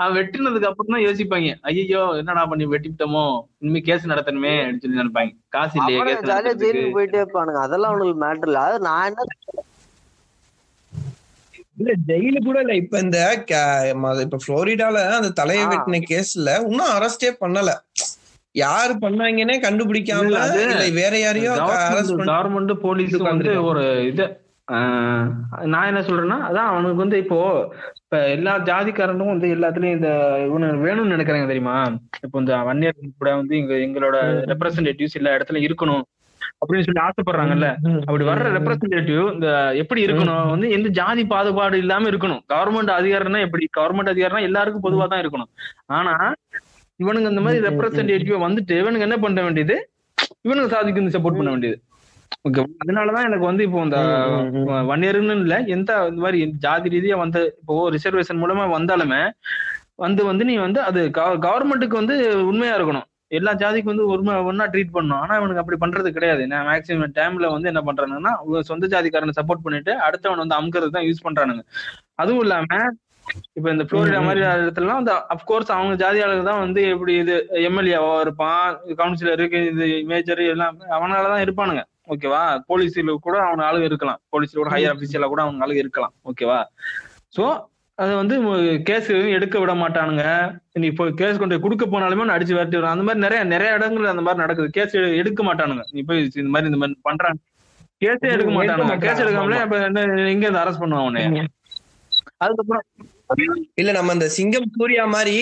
அவன் வெட்டினதுக்கு அப்புறம் தான் யோசிப்பாங்க. ஐயோ என்னடா பண்ணி வெட்டிவிட்டோமோ? இனிமே கேஸ் நடத்தணுமே அப்படின்னு சொல்லி நினைப்பாங்க. காசு இல்லையே கேஸ் ஜெயிலுக்கு போயிட்டே இருப்பானுங்க. அதெல்லாம் அவனுக்கு மேட்டர் இல்ல. அது நான் என்ன இல்ல ஜெயிலு கூட இல்ல. இப்ப இந்த இப்ப புளோரிடால அந்த தலையை. வெட்டின கேஸ்ல இன்னும் அரெஸ்டே பண்ணல. யாரு பண்ணாங்கன்னே கண்டுபிடிக்காம வேற யாரையோ கவர்மெண்ட் போலீஸ் வந்து. ஒரு இது நான் என்ன சொல்றேன்னா அதான் அவனுக்கு வந்து இப்போ இப்ப எல்லா ஜாதிக்காரனும் வந்து எல்லாத்துலயும் இந்த இவனு வேணும்னு நினைக்கிறாங்க தெரியுமா? இப்போ இந்த வன்னியர் கூட வந்து இங்க எங்களோட ரெப்ரசன்டேட்டிவ்ஸ் எல்லா இடத்துல இருக்கணும் அப்படின்னு சொல்லி ஆசைப்படுறாங்கல்ல. அப்படி வர்ற ரெப்ரசன்டேட்டிவ் இந்த எப்படி இருக்கணும்? வந்து எந்த ஜாதி பாகுபாடு இல்லாம இருக்கணும். கவர்மெண்ட் அதிகாரம்னா எப்படி? கவர்மெண்ட் அதிகாரம்னா எல்லாருக்கும் பொதுவா தான் இருக்கணும். ஆனா இவனுங்க இந்த மாதிரி. ரெப்ரசன்டேட்டிவ் வந்துட்டு இவனுங்க என்ன பண்ண வேண்டியது? இவனுங்க சாதிக்கு வந்து சப்போர்ட் பண்ண வேண்டியது. ஓகே அதனாலதான் எனக்கு வந்து இப்போ இந்த ம், ம், ம். வன்னியர்னு இல்ல எந்த இந்த மாதிரி ஜாதி ரீதியா வந்து இப்போ ரிசர்வேஷன் மூலமா வந்தாலுமே வந்து வந்து நீ வந்து அது கவர்மெண்ட்டுக்கு வந்து உண்மையா இருக்கணும். எல்லா ஜாதிக்கும் வந்து உண்மை ஒன்னா ட்ரீட் பண்ணணும். ஆனா இவனுக்கு அப்படி பண்றது கிடையாது. நான் மேக்ஸிமம் டைம்ல வந்து என்ன பண்றானுங்கன்னா சொந்த ஜாதிக்காரனை சப்போர்ட் பண்ணிட்டு அடுத்தவன் வந்து அமுக்கிறது தான் யூஸ் பண்றானுங்க. அதுவும் இல்லாம இப்ப இந்த புளோரிடா. மாதிரி இடத்துலலாம் வந்து அப்கோர்ஸ் அவங்க ஜாதி ஆளுங்க தான் வந்து எப்படி இது எம்எல்ஏவா இருப்பான் கவுன்சிலருக்கு இது மேஜர் எல்லாம் அவனாலதான் இருப்பானுங்க. ஓகேவா போலீஸ்ல கூட அவன் ஆளுங்க இருக்கலாம். போலீஸ்ல கூட ஹையர் அபிஷியலா கூட அவங்க ஆளுங்க இருக்கலாம். ஓகேவா சோ அது வந்து கேஸ் எடுக்க விட மாட்டானுங்க. நீ இப்போ கேஸ் கொண்டு கொடுக்க போனாலுமே அடிச்சு விரட்டி விடுறான் அந்த மாதிரி நிறைய நிறைய இடங்கள் அந்த மாதிரி நடக்குது. கேஸ் எடுக்க மாட்டானுங்க. நீ போய் இந்த மாதிரி இந்த மாதிரி பண்றாங்க கேஸே எடுக்க மாட்டானுங்க. கேஸ் எடுக்காமலே அப்ப என்ன எங்க இருந்து அரெஸ்ட் பண்ணுவான் உன்னை அதுக்கப்புறம் இல்ல நம்ம இந்த சிங்கம் சூர்யா மாதிரி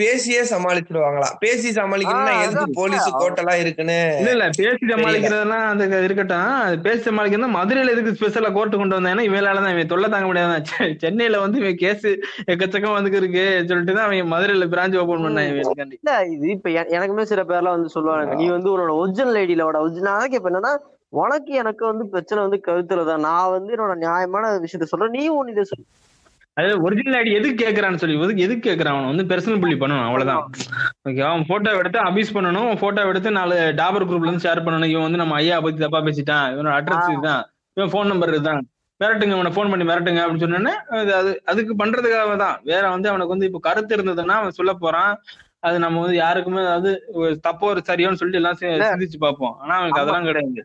பேசியே சமாளிச்சிருவாங்களா? பேசி சமாளிக்கணும்னா எதுக்கு போலீஸ். கோட்டெல்லாம் இருக்குன்னு? இல்ல இல்ல பேசி சமாளிக்கிறதெல்லாம் அந்த இருக்கட்டும். அது பேசி சமாளிக்கிறது மதுரையில எதுக்கு ஸ்பெஷலா கோர்ட்டு கொண்டு வந்தாங்கன்னா இவனால தான் இவன் தொல்லை தாங்க முடியாது சென்னையில வந்து இவன் கேஸ் எக்கச்சக்கம் வந்து இருக்கு சொல்லிட்டு தான் அவன் மதுரையில பிரான்ச் ஓபன் பண்ணான் இவனுக்காண்டி இல்ல இது இப்ப எனக்குமே சில பேர்லாம் வந்து சொல்லுவாங்க நீ வந்து உன்னோட ஒரிஜினல் ஐடியிலோட ஒரிஜினல் இப்ப என்னன்னா உனக்கு எனக்கு வந்து பிரச்சனை வந்து கருத்துல தான். நான் வந்து என்னோட நியாயமான விஷயத்த சொல்றேன். நீ ஒன்னு இதை சொல்லு அது ஒரிஜினல் ஐடி எதுக்கு கேக்குறான்னு சொல்லி எதுக்கு எதுக்கு கேக்குறான் அவன்? வந்து பெர்சனல் புள்ளி பண்ணணும் அவ்வளவுதான். ஓகே அவன் போட்டோ எடுத்து அபியூஸ் பண்ணணும் போட்டோ எடுத்து நாலு டாபர் குரூப்ல இருந்து ஷேர் பண்ணணும். இவன் வந்து நம்ம ஐயா பத்தி தப்பா பேசிட்டான் இவனோட அட்ரஸ் இதுதான் இவன் ஃபோன் நம்பர் இதுதான். மிரட்டுங்க அவனை ஃபோன் பண்ணி மிரட்டுங்க அப்படின்னு சொன்னோன்னே அது அது அதுக்கு பண்றதுக்காக தான். வேற வந்து அவனுக்கு வந்து இப்போ கருத்து இருந்ததுன்னா அவன் சொல்ல போறான். அது நம்ம வந்து யாருக்குமே அதாவது தப்போ ஒரு சரியோன்னு சொல்லிட்டு எல்லாம் சிந்திச்சு பார்ப்போம். ஆனா அவனுக்கு அதெல்லாம் கிடையாது.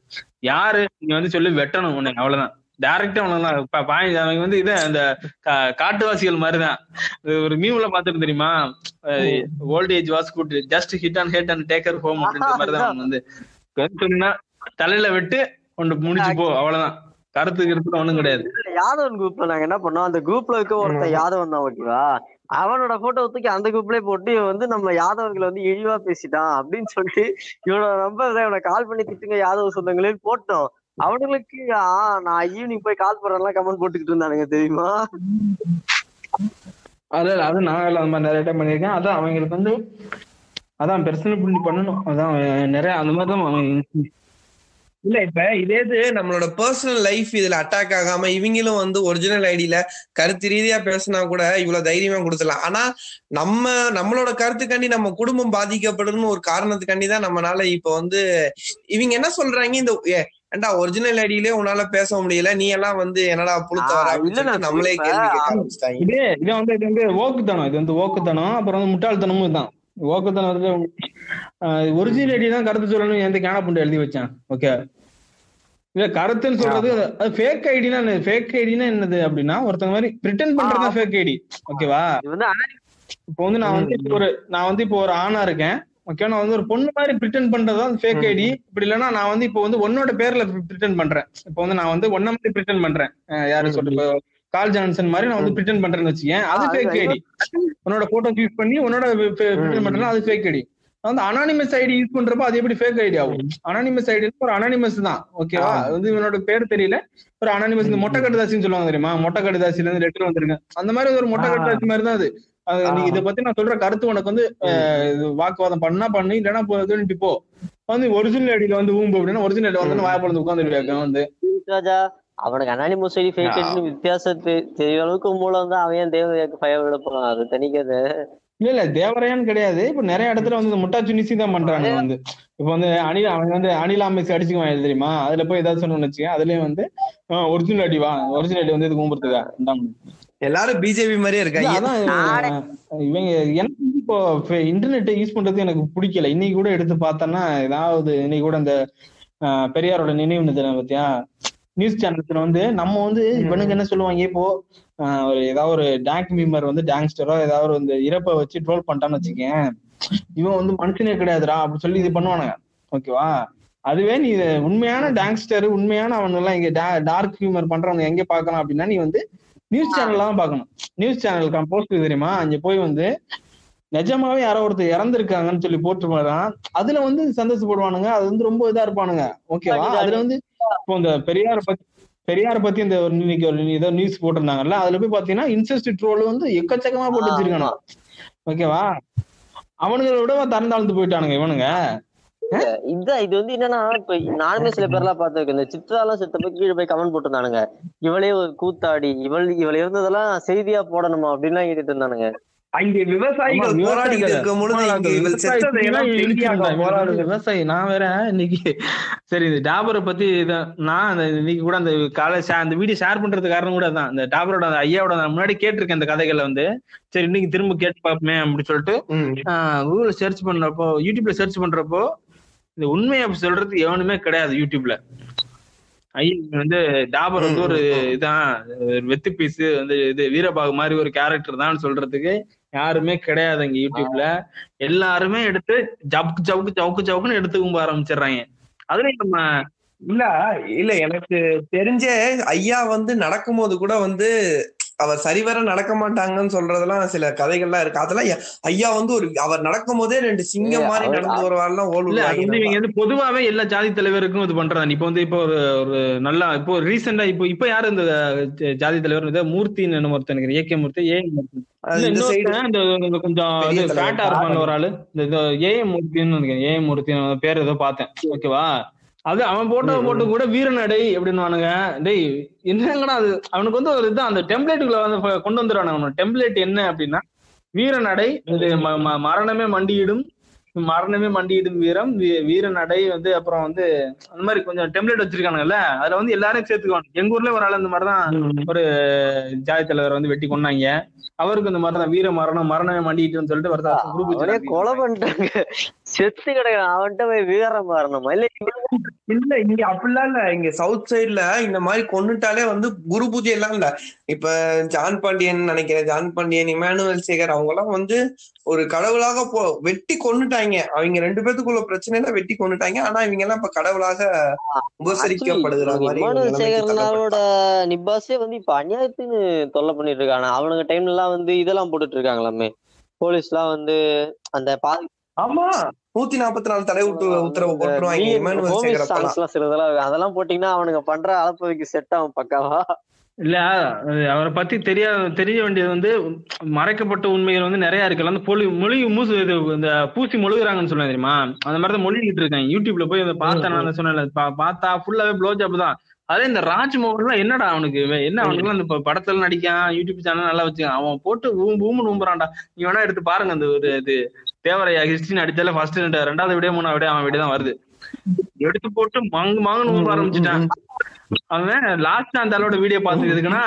யாரு? நீ வந்து சொல்லி வெட்டணும் உன்னை அவ்வளவுதான். டைரக்டா அவனுக்கு பாயிண்ட் அவன் வந்து இது அந்த காட்டுவாசிகள் மாதிரிதான். ஒரு மீம்ல பாத்துட்டு தெரியுமா? Old age was good just hit and hate and taker home அப்படின்ற மாதிரி தான் வந்து. சொன்னா தலையில விட்டு கொண்டு முடிச்சு போ அவ்வளவுதான். கருத்து கருத்து ஒண்ணும் கிடையாது. யாதவன் குரூப்ல நாங்க என்ன பண்ணோம்? அந்த குரூப்ல இருக்க ஒருத்தன் யாதவன் தான் ஓகேவா அவனோட போட்டோ தூக்கி அந்த குரூப்லயே போட்டு இவன் வந்து நம்ம யாதவர்களை வந்து இழிவா பேசிட்டான் அப்படின்னு சொல்லிட்டு இவனோட நம்பர் இவனை கால் பண்ணி திட்டுங்க யாதவ சொந்தங்களே போட்டோம். அவனுங்களுக்கு ஆ நான் ஈவினிங் போய் கால் பண்றேன்லாம் கமெண்ட் போட்டுக்கிட்டு இருந்தானுங்க தெரியுமா? அது அது நான் அந்த மாதிரி நிறைய டைம் பண்ணியிருக்கேன். அதான் அவங்களுக்கு வந்து அதான் பெர்சனல் புள்ளி பண்ணணும். அதான் நிறைய அந்த மாதிரி தான் இல்ல இப்ப இதே இது நம்மளோட பர்சனல் லைஃப் இதுல அட்டாக் ஆகாம இவங்களும் வந்து ஒரிஜினல் ஐடியில கருத்து ரீதியா பேசினா கூட இவ்வளவு தைரியமா கொடுத்துடலாம். ஆனா நம்ம நம்மளோட கருத்துக்காண்டி நம்ம குடும்பம் பாதிக்கப்படும்னு ஒரு காரணத்துக்காண்டி தான் நம்மனால இப்ப வந்து இவங்க என்ன சொல்றாங்க? இந்த ஏ, ஏன்டா ஒரிஜினல் ஐடியிலே உன்னால பேச முடியல? நீ எல்லாம் வந்து என்னடா புழுத்த வர அப்படின்னு நம்மளே. கேள்வி கேட்க ஆரம்பிச்சிட்டாங்க இது இது வந்து இது வந்து ஓக்குத்தனம் இது வந்து ஓக்குத்தனம் அப்புறம் வந்து முட்டாள்தனமும் தான் ஓக்குத்தனம் வந்து ஒரிஜினல் ஐடி தான் கருத்து சொல்லணும் எந்த கேன புண்டு எழுதி வச்சேன். ஓகே இல்ல கருத்துன்னு சொல்றது அது ஃபேக் ஐடினா ஃபேக் ஐடினா என்னது அப்படின்னா ஒருத்தங்க மாதிரி பிரிட்டன் பண்றது தான் ஃபேக் ஐடி. ஓகேவா இப்போ வந்து நான் வந்து ஒரு நான் வந்து இப்போ ஒரு ஆணா இருக்கேன். ஓகே நான் வந்து ஒரு பொண்ணு மாதிரி பிரிட்டன் பண்றதுதான் ஃபேக் ஐடி இப்படி இல்லைன்னா நான் வந்து இப்போ வந்து உன்னோட பேர்ல பிரிட்டன் பண்றேன். இப்போ வந்து நான் வந்து ஒன்ன மாதிரி பிரிட்டன் பண்றேன். யாரு சொல்ற கால் ஜான்சன் மாதிரி நான் வந்து பிரிட்டன் பண்றேன்னு வச்சுக்கேன். அது ஃபேக் ஐடி உன்னோட போட்டோ யூஸ் பண்ணி உன்னோட பிரிட்டன் பண்றேன்னா அது ஃபேக் ஐடி வந்து அனானிமஸ் ஐடி யூஸ் பண்றப்ப அது எப்படி ஃபேக் ஐடி ஆகும்? அனானிமஸ் ஐடி ஒரு அனானிமஸ் தான். ஓகேவா வந்து இவனோட பேர் தெரியல. ஒரு அனானிமஸ் இந்த மொட்டை கடுதாசின்னு சொல்லுவாங்க தெரியுமா? மொட்டை கடுதாசில இருந்து லெட்டர் வந்திருக்கு அந்த மாதிரி ஒரு மொட்டை கடுதாசி மாதிரி தான் அது. இத பத்தி நான் சொல்ற கருத்து உனக்கு வந்து வாக்குவாதம் பண்ணா பண்ணு இல்லைன்னா போ இதுன்னுட்டு போ வந்து ஒரிஜினல் ஐடியில வந்து ஊம்பு அப்படின்னா ஒரிஜினல் ஐடி வந்து வாய பொழுது உட்காந்துருக்காங்க வந்து. ராஜா அவனுக்கு அனானிமஸ் ஐடி ஃபேக் ஐடின்னு வித்தியாசம் தெ- தெரிய அளவுக்கு மூலம் தான் அவன் ஏன் தேவதையாக்கு பயம் விட போறான் அது தனிக்கதை இல்ல இல்ல தேவரையான்னு கிடையாது. இப்ப நிறைய இடத்துல வந்து இந்த முட்டாச்சு நிசி தான் பண்றாங்க வந்து. இப்ப வந்து அணில் அவன் வந்து அணில் அமைச்சு அடிச்சுக்குவான் தெரியுமா? அதுல போய் ஏதாவது சொன்னு வச்சுக்க அதுலயும் வந்து ஒரிஜினல் அடி வா ஒரிஜினல் அடி வந்து இது கும்பிடுறதுக்கா. எல்லாரும் பிஜேபி மாதிரியே இருக்காங்க இவங்க- எனக்கு இப்போ இன்டர்நெட்டை யூஸ் பண்றது எனக்கு பிடிக்கல. இன்னைக்கு கூட எடுத்து பார்த்தேன்னா ஏதாவது இன்னைக்கு கூட அந்த பெரியாரோட நினைவு தினம் பத்தியா? நியூஸ் சேனல்ஸ்ல வந்து நம்ம வந்து இவனுக்கு என்ன சொல்லுவாங்க? இப்போ ஒரு ஏதாவது ஒரு டேங்க் மீமர் வந்து டேங்ஸ்டரோ ஏதாவது ஒரு இந்த இறப்பை வச்சு ட்ரோல் பண்ணிட்டான்னு வச்சுக்கேன். இவன் வந்து மனுஷனே கிடையாதுடா அப்படி சொல்லி இது பண்ணுவானுங்க. ஓகேவா அதுவே நீ இது உண்மையான டேங்ஸ்டர் உண்மையான அவன் எல்லாம் இங்க டார்க் ஹியூமர் பண்றவங்க எங்க பார்க்கலாம் அப்படின்னா நீ வந்து நியூஸ் சேனல்ல தான் பார்க்கணும். நியூஸ் சேனல் போஸ்ட் தெரியுமா? அங்க போய் வந்து நிஜமாவே யாரோ ஒருத்தர் இறந்திருக்காங்கன்னு சொல்லி போட்டுருப்பாரான் அதுல வந்து சந்தோஷப்படுவானுங்க அது வந்து ரொம்ப இதா இருப்பானுங்க. ஓகேவா அதுல வந்து இப்போ இந்த பெரியார பத்தி பெரியார பத்தி இந்த ஒரு இன்னைக்கு ஒரு ஏதோ நியூஸ் போட்டிருந்தாங்கல்ல அதுல போய் பாத்தீங்கன்னா இன்செஸ்ட் ட்ரோல் வந்து எக்கச்சக்கமா போட்டு வச்சிருக்கானு ஓகேவா அவனுங்களை விட தரந்தாழ்ந்து போயிட்டானுங்க இவனுங்க. இதான் இது வந்து என்னன்னா இப்ப நானுமே சில பேர்லாம் பார்த்திருக்கேன். இந்த சித்ராலாம் செத்தப்ப கீழே போய் கமெண்ட் போட்டிருந்தானுங்க. இவளே ஒரு கூத்தாடி இவள் இவள் இருந்ததெல்லாம் செய்தியா போடணுமா அப்படின்லாம் கேட்டுட்டு இருந்தானுங்க. அங்க விவசாயிகள் விவசாயி நான் வேற இன்னைக்கு சரி இந்த டாபரை பத்தி நான் அந்த இன்னைக்கு கூட அந்த காலை அந்த வீடியோ ஷேர் பண்றது காரணம் கூட தான் இந்த டாபரோட அந்த ஐயாவோட நான் முன்னாடி கேட்டிருக்கேன் இந்த கதைகளை வந்து. சரி இன்னைக்கு திரும்ப கேட்டு பார்ப்போமே அப்படின்னு சொல்லிட்டு. கூகுள் சர்ச் பண்றப்போ யூடியூப்ல சர்ச் பண்றப்போ இந்த உண்மையை சொல்றது எவனுமே கிடையாது யூடியூப்ல. ஐயா வந்து டாபர் வந்து ஒரு. இதான் வெத்து பீஸ் வந்து இது வீரபாகு மாதிரி ஒரு கேரக்டர் தான் சொல்றதுக்கு யாருமே கிடையாது இங்க யூடியூப்ல எல்லாருமே எடுத்து ஜவுக்கு ஜவுக்கு ஜவுக்கு ஜவுக்குன்னு எடுத்து கும்ப ஆரம்பிச்சிடுறாங்க. அதுலயும் நம்ம இல்ல இல்ல எனக்கு தெரிஞ்ச ஐயா வந்து நடக்கும்போது கூட வந்து அவர் சரிவர நடக்க மாட்டாங்கன்னு சொல்றதெல்லாம் சில கதைகள்லாம் இருக்கு. அதெல்லாம் ஐயா- வந்து ஒரு அவர் நடக்கும் போதே ரெண்டு சிங்கம் மாதிரி நடந்து இல்ல அது வந்து இவங்க வந்து பொதுவாவே எல்லா ஜாதி தலைவருக்கும் இது பண்றாங்க இப்ப வந்து இப்போ ஒரு ஒரு நல்லா இப்போ ரீசெண்டா இப்போ இப்ப யாரு இந்த ஜாதி தலைவர்? மூர்த்தின்னு என்ன ஒருத்தன் நினைக்கிறேன். ஏகே மூர்த்தி ஏ கொஞ்சம் ஒரு ஆளு. இந்த ஏ மூர்த்தின்னு நினைக்கிறேன். ஏ மூர்த்தி பேர் ஏதோ பார்த்தேன். ஓகேவா? அது அவன் போட்டோ. போட்டு கூட வீரநடை அப்படின்னு டேய் என்னங்கடா அது? அவனுக்கு வந்து ஒரு இதுதான் அந்த டெம்ப்ளேட்டுக்குள்ள வந்து கொண்டு வந்துடுவானு அவனோட டெம்ப்ளேட் என்ன அப்படின்னா வீரநடை இது மரணமே மண்டியிடும். மரணமே மண்டியிடும் வீரம் வீ- வீரநடை வந்து அப்புறம் வந்து அந்த மாதிரி கொஞ்சம் டெம்ப்ளேட் வச்சிருக்கானுங்கல்ல அதுல வந்து எல்லாரும் சேர்த்துக்குவாங்க. எங்க ஊர்ல ஒரு ஆள் அந்த மாதிரிதான் ஒரு ஜாதி தலைவர் வந்து வெட்டி கொண்டாங்க அவருக்கு இந்த மாதிரி தான் வீர மரணம் மரணமே மண்டிட்டுன்னு சொல்லிட்டு வருதா அவனே கொலை பண்ணிட்டாங்க. செத்து கிடக்குறான் அவன்கிட்ட போய் வீரம் மாறணுமா இல்ல இல்ல இங்க அப்படிலாம் இல்ல. இங்க சவுத் சைடுல இந்த மாதிரி கொண்டுட்டாலே வந்து குரு பூஜை எல்லாம் இல்ல. இப்ப ஜான் பாண்டியன் நினைக்கிறேன். ஜான் பாண்டியன் இமானுவேல் சேகர் அவங்க எல்லாம் வந்து ஒரு கடவுளாக போ வெட்டி கொண்டுட்டாங்க அவங்க ரெண்டு பேத்துக்குள்ள பிரச்சனையில வெட்டி கொண்டுட்டாங்க ஆனா இவங்க எல்லாம் இப்ப கடவுளாக உபசரிக்கப்படுகிற மாதிரி சேகரனாரோட நிப்பாஸே வந்து இப்ப அநியாயத்துக்கு தொல்லை பண்ணிட்டு இருக்காங்க அவனுங்க டைம்ல எல்லாம் வந்து இதெல்லாம் போட்டுட்டு இருக்காங்களாமே போலீஸ் எல்லாம் வந்து அந்த பாதி ஆமா. நூத்தி நாற்பத்தி நாலு தடை உத்து உத்தரவு போட்டுருவாங்க. அதெல்லாம் போட்டீங்கன்னா அவனுங்க பண்ற அளப்பவைக்கு செட் ஆகும் பக்காவா. இல்ல அவரை பத்தி தெரிய தெரிய வேண்டியது வந்து மறைக்கப்பட்ட உண்மைகள் வந்து நிறைய இருக்குல்ல. அந்த பொலி மொழி மூசு இது இந்த பூசி மொழுகுறாங்கன்னு சொல்லுவேன் தெரியுமா? அந்த மாதிரி தான் மொழிகிட்டு இருக்கேன். யூடியூப்ல போய் அதை பார்த்தேன் நான் சொன்னேன் பார்த்தா ஃபுல்லாவே ப்ளோ ஜாப் தான். அதே இந்த ராஜ்மோகன்லாம் என்னடா அவனுக்கு? என்ன அவனுக்குலாம் அந்த படத்துல நடிக்கான் யூடியூப் சேனல் நல்லா வச்சுக்கான். அவன் போட்டு ஊம் ஊம்பு ஊம்புறான்டா. நீ வேணா எடுத்து பாருங்க அந்த ஒரு இது தேவரையா ஹிஸ்டரி நடிச்சால ஃபர்ஸ்ட் ரெண்டாவது விட மூணாவது விட அவன் விட தான் வருது. எடுத்து போட்டு மாங்கு மாங்குன்னு ஊம்ப ஆரம்பிச்சுட்டான். அவன் லாஸ்ட் அந்த ஆளோட வீடியோ பார்த்து எதுக்குன்னா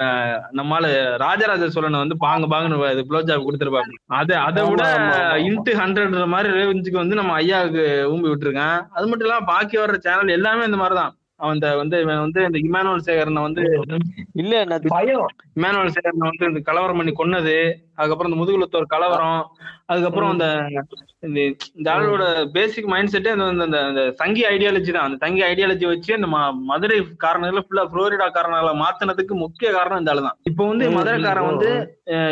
அஹ், நம்மால ராஜராஜ சோழனை வந்து பாங்க பாங்கன்னு இது ப்ளோ ஜாப் கொடுத்துருப்பாங்க அது அதை விட. இன்ட்டு ஹண்ட்ரட் மாதிரி ரேஞ்சுக்கு வந்து நம்ம ஐயாவுக்கு ஊம்பி விட்டுருக்கான். அது மட்டும் இல்லாம பாக்கி வர்ற சேனல் எல்லாமே இந்த மாதிரிதான். அவன் வந்து இவன் வந்து இந்த இமானுவல் சேகரனை வந்து இல்ல இமானுவல் சேகரனை வந்து இந்த கலவரம் பண்ணி கொன்னது. அதுக்கப்புறம் இந்த முதுகுலத்தோர் கலவரம். அதுக்கப்புறம் அந்த இந்த ஆளோட பேசிக் மைண்ட் செட்டே அந்த அந்த- சங்கி ஐடியாலஜி தான். அந்த சங்கி ஐடியாலஜி வச்சு அந்த மதுரை காரணங்களை ஃபுல்லா புளோரிடா காரணங்களை மாத்தினதுக்கு முக்கிய காரணம் இந்த தான். இப்போ வந்து மதுரைக்காரன் வந்து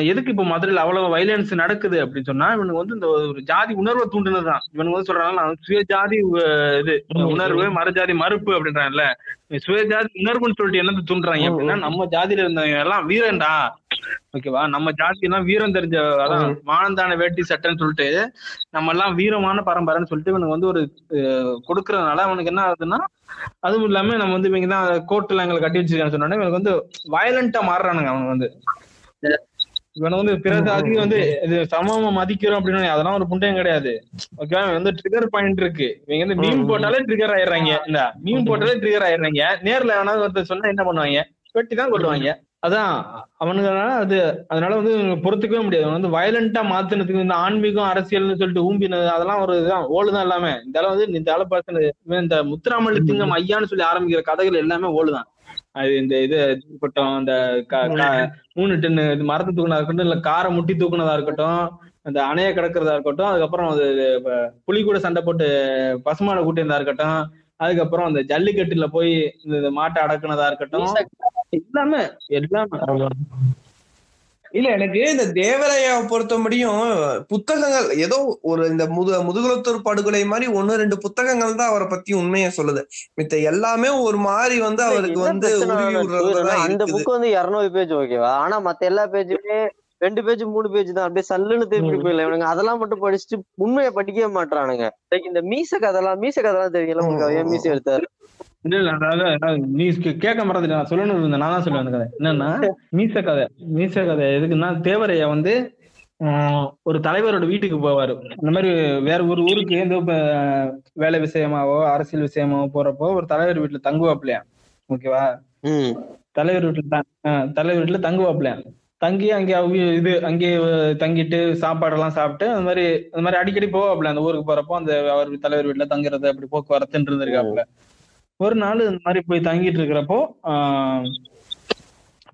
எதுக்கு இப்போ மதுரையில அவ்வளவு வைலன்ஸ் நடக்குது அப்படின்னு சொன்னா இவனுக்கு வந்து இந்த ஒரு ஜாதி உணர்வை தூண்டுனதுதான் இவனுக்கு வந்து சொல்றாங்க சுய ஜாதி இது உணர்வு மறுஜாதி மறுப்பு அப்படின்றான்ல. சுய ஜாதி உணர்வுன்னு சொல்லிட்டு என்னது தூண்டுறாங்க? அப்படின்னா நம்ம ஜாதியில இருந்தவங்க எல்லாம் வீரன்டா. ஓகேவா? நம்ம ஜாதி எல்லாம் வீரம் தெரிஞ்ச அதான் வானந்தான வேட்டி சட்டைன்னு சொல்லிட்டு நம்ம எல்லாம் வீரமான பரம்பரைன்னு சொல்லிட்டு இவனுக்கு வந்து ஒரு கொடுக்கறதுனால அவனுக்கு என்ன ஆகுதுன்னா அதுவும் இல்லாம நம்ம வந்து இவங்க தான் கோர்ட்ல எங்களை கட்டி வச்சிருக்கான்னு சொன்னோடனே இவனுக்கு வந்து வயலண்டா மாறுறானுங்க அவனுக்கு வந்து. இவனை வந்து பிற ஜாதி வந்து இது சமமா மதிக்கிறோம் அப்படின்னு அதெல்லாம் ஒரு புண்டையும் கிடையாது. ஓகே வந்து ட்ரிகர் பாயிண்ட் இருக்கு. இவங்க வந்து மீன் போட்டாலே ட்ரிகர் ஆயிடுறாங்க. இந்த மீன் போட்டாலே ட்ரிகர் ஆயிடுறாங்க. நேர்ல எவனாவது ஒருத்தர் சொன்னா என்ன பண்ணுவாங்க? வெட்டி தான் கொள்ளுவாங்க. அதான் அவனுங்கனால அது அதனால வந்து பொறுத்துக்கவே முடியாது. வந்து வயலண்டா மாத்துனதுக்கு இந்த ஆன்மீகம் அரசியல்னு சொல்லிட்டு ஊம்பினது அதெல்லாம் ஒரு இதுதான். ஓடுதான் எல்லாமே. இந்த ஆளு வந்து இந்த ஆளு பார்த்து இந்த முத்துராமல்லி திங்கம் ஐயான்னு சொல்லி ஆரம்பிக்கிற கதைகள் எல்லாமே ஓடுதான் அது இந்த இது இருக்கட்டும் க- மூணு டன்னு இது மரத்தை தூக்குனதா இருக்கட்டும் இல்ல காரை முட்டி தூக்குனதா இருக்கட்டும் அந்த அணைய கிடக்கிறதா இருக்கட்டும் அதுக்கப்புறம் அது புலி கூட சண்டை போட்டு பசுமாடை கூட்டியிருந்தா இருக்கட்டும் அதுக்கப்புறம் அந்த ஜல்லிக்கட்டுல போய் இந்த மாட்டை அடக்குனதா இருக்கட்டும். எல்லாமே எல்லாமே. இல்ல எனக்கு இந்த தேவரையாவை பொறுத்த முடியும் புத்தகங்கள் ஏதோ ஒரு இந்த முது முதுகுலத்தூர் படுகொலை மாதிரி ஒண்ணு ரெண்டு புத்தகங்கள் தான் அவரை பத்தி உண்மையை சொல்லுது. மித்த எல்லாமே ஒரு மாதிரி வந்து அவருக்கு வந்து அந்த புக் வந்து இருநூறு பேஜ் ஓகேவா? ஆனா மத்த எல்லா பேஜுமே ரெண்டு பேஜ் மூணு பேஜ் தான். அப்படியே சல்லுன்னு திருப்பி போயிடல இவனுங்க அதெல்லாம் மட்டும் படிச்சுட்டு உண்மையை படிக்கவே மாட்டானுங்க Like இந்த மீச கதெல்லாம் மீச கதெல்லாம் தெரியல உங்களுக்கு? ஏன் மீச எடுத்தாரு? இல்ல இல்ல அதாவது நீ கேட்க மறந்துட்டு. நான் சொல்லணும் இருந்தேன். நான் தான் சொல்லுவேன் கதை. என்னன்னா மீச கதை. மீச கதை. எதுக்குன்னா தேவரையா வந்து ஆஹ், ஒரு தலைவரோட வீட்டுக்கு போவாரு. இந்த மாதிரி வேற ஒரு ஊருக்கு எந்த வேலை விஷயமாவோ அரசியல் விஷயமாவோ போறப்போ ஒரு தலைவர் வீட்டுல தங்குவாப்லையா? ஓகேவா? தலைவர் வீட்டுல தலைவர் வீட்டுல தங்குவாப்லையா? தங்கி அங்கே அவங்க இது அங்கே தங்கிட்டு சாப்பாடெல்லாம் சாப்பிட்டு அந்த மாதிரி அந்த மாதிரி அடிக்கடி போவாப்ல. அந்த ஊருக்கு போறப்போ அந்த அவர் தலைவர் வீட்டுல தங்குறது அப்படி போக்குவரத்துன்னு இருந்திருக்காப்ல. ஒரு நாள் இந்த மாதிரி போய் தங்கிட்டு இருக்கிறப்போ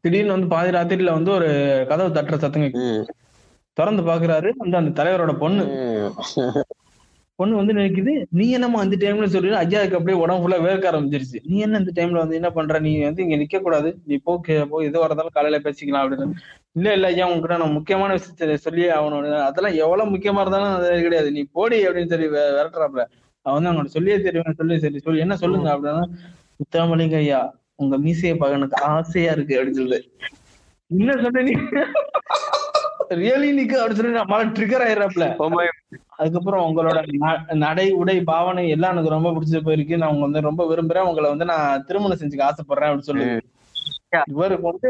திடீர்னு வந்து பாதி ராத்திரியில வந்து ஒரு கதவு தட்டுற. ம், திறந்து பாக்குறாரு வந்து அந்த தலைவரோட பொண்ணு. பொண்ணு வந்து நினைக்குது நீ என்னம்மா அந்த டைம்ல சொல்லி ஐயாவுக்கு அப்படியே உடம்பு ஃபுல்லா வேர்க்க ஆரம்பிச்சிருச்சு. நீ என்ன இந்த டைம்ல வந்து என்ன பண்ற? நீ வந்து இங்க நிக்க கூடாது நீ போ போ எது வரதாலும் காலையில பேசிக்கலாம் அப்படின்னு. இல்ல இல்ல ஐயா உங்ககிட்ட நான் முக்கியமான விஷயத்த சொல்லியே ஆகணும். அதெல்லாம் எவ்வளவு முக்கியமா இருந்தாலும் அது கிடையாது. நீ போடி அப்படின்னு சொல்லி விரட்டுறாப்ல வந்து அவங்கள்ட்ட சொல்லியே தெரியும் சொல்லி சரி சொல்லி என்ன சொல்லுங்க? அப்படின்னா முத்தாமலிங்க ஐயா உங்க மீசையை பார்க்க எனக்கு ஆசையா இருக்கு அப்படின்னு சொல்லுது. என்ன சொன்ன நீ? ரியலி நிக்கு அப்படின்னு சொல்லி நம்மளால ட்ரிகர் ஆயிடுறாப்ல Oh my அதுக்கப்புறம் உங்களோட ந- நடை உடை பாவனை எல்லாம் எனக்கு ரொம்ப பிடிச்ச போயிருக்கு. நான் உங்க வந்து ரொம்ப விரும்புறேன். உங்களை வந்து நான் திருமணம் செஞ்சுக்க ஆசைப்படுறேன் அப்படின்னு சொல்லி. இவருக்கு வந்து.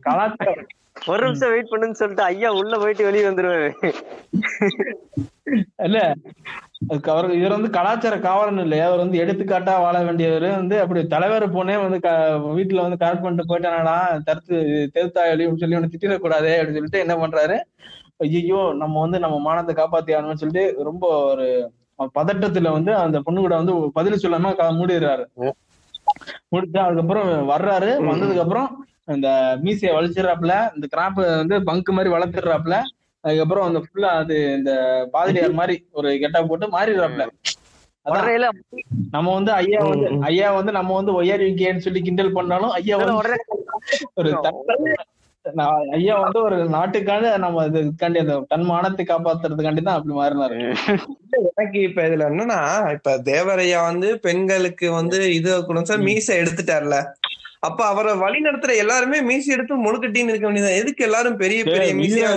கலாச்சாரம். ஒரு நிமிஷம் வெயிட் பண்ணுன்னு சொல்லிட்டு ஐயா உள்ள போயிட்டு வெளியே வந்துருவாரு இல்ல. அதுக்கு அவர் இவர் வந்து கலாச்சார காவலன் இல்லையா அவர் வந்து எடுத்துக்காட்டா வாழ வேண்டியவர் வந்து அப்படி தலைவர் போனே வந்து க- வீட்டுல வந்து கரெக்ட் பண்ணிட்டு போயிட்டானா தடுத்து தெருத்தாயி சொல்லி ஒண்ணு திட்டிடக்கூடாதே அப்படின்னு சொல்லிட்டு என்ன பண்றாரு? ஐயோ நம்ம வந்து நம்ம மானத்தை காப்பாத்தி ஆகணும்னு சொல்லிட்டு ரொம்ப ஒரு பதட்டத்துல வந்து அந்த பொண்ணு கூட வந்து பதில் சொல்லாம க- மூடிடுறாரு. முடிச்சு அதுக்கப்புறம் வர்றாரு. வந்ததுக்கு அப்புறம் இந்த மீசையை வலிச்சிடறாப்புல இந்த கிராப் வந்து பங்க் மாதிரி வளர்த்துடுறாப்புல அதுக்கப்புறம் அந்த ஃபுல்லா அது இந்த பாதிரியார் மாதிரி ஒரு கெட்டா போட்டு உடனே நம்ம வந்து ஐயா வந்து. ஐயா வந்து நம்ம வந்து ஒய்யார் விக்கேன்னு சொல்லி கிண்டல் பண்ணாலும் ஐயா வந்து ஒரு ஐயா வந்து ஒரு நாட்டுக்காக நம்ம இதுக்காண்டி அந்த தன் மானத்தை காப்பாத்துறதுக்காண்டி தான் அப்படி மாறினாரு. எனக்கு இப்ப இதுல என்னன்னா இப்ப தேவரையா வந்து பெண்களுக்கு வந்து இது கூட சார் மீசை எடுத்துட்டார்ல. அப்ப அவரை வழி நடத்துற எல்லாருமே மீசை எடுத்து முழுக்கட்டின்னு இருக்க வேண்டியது எதுக்கு எல்லாரும் பெரிய பெரிய மீசையா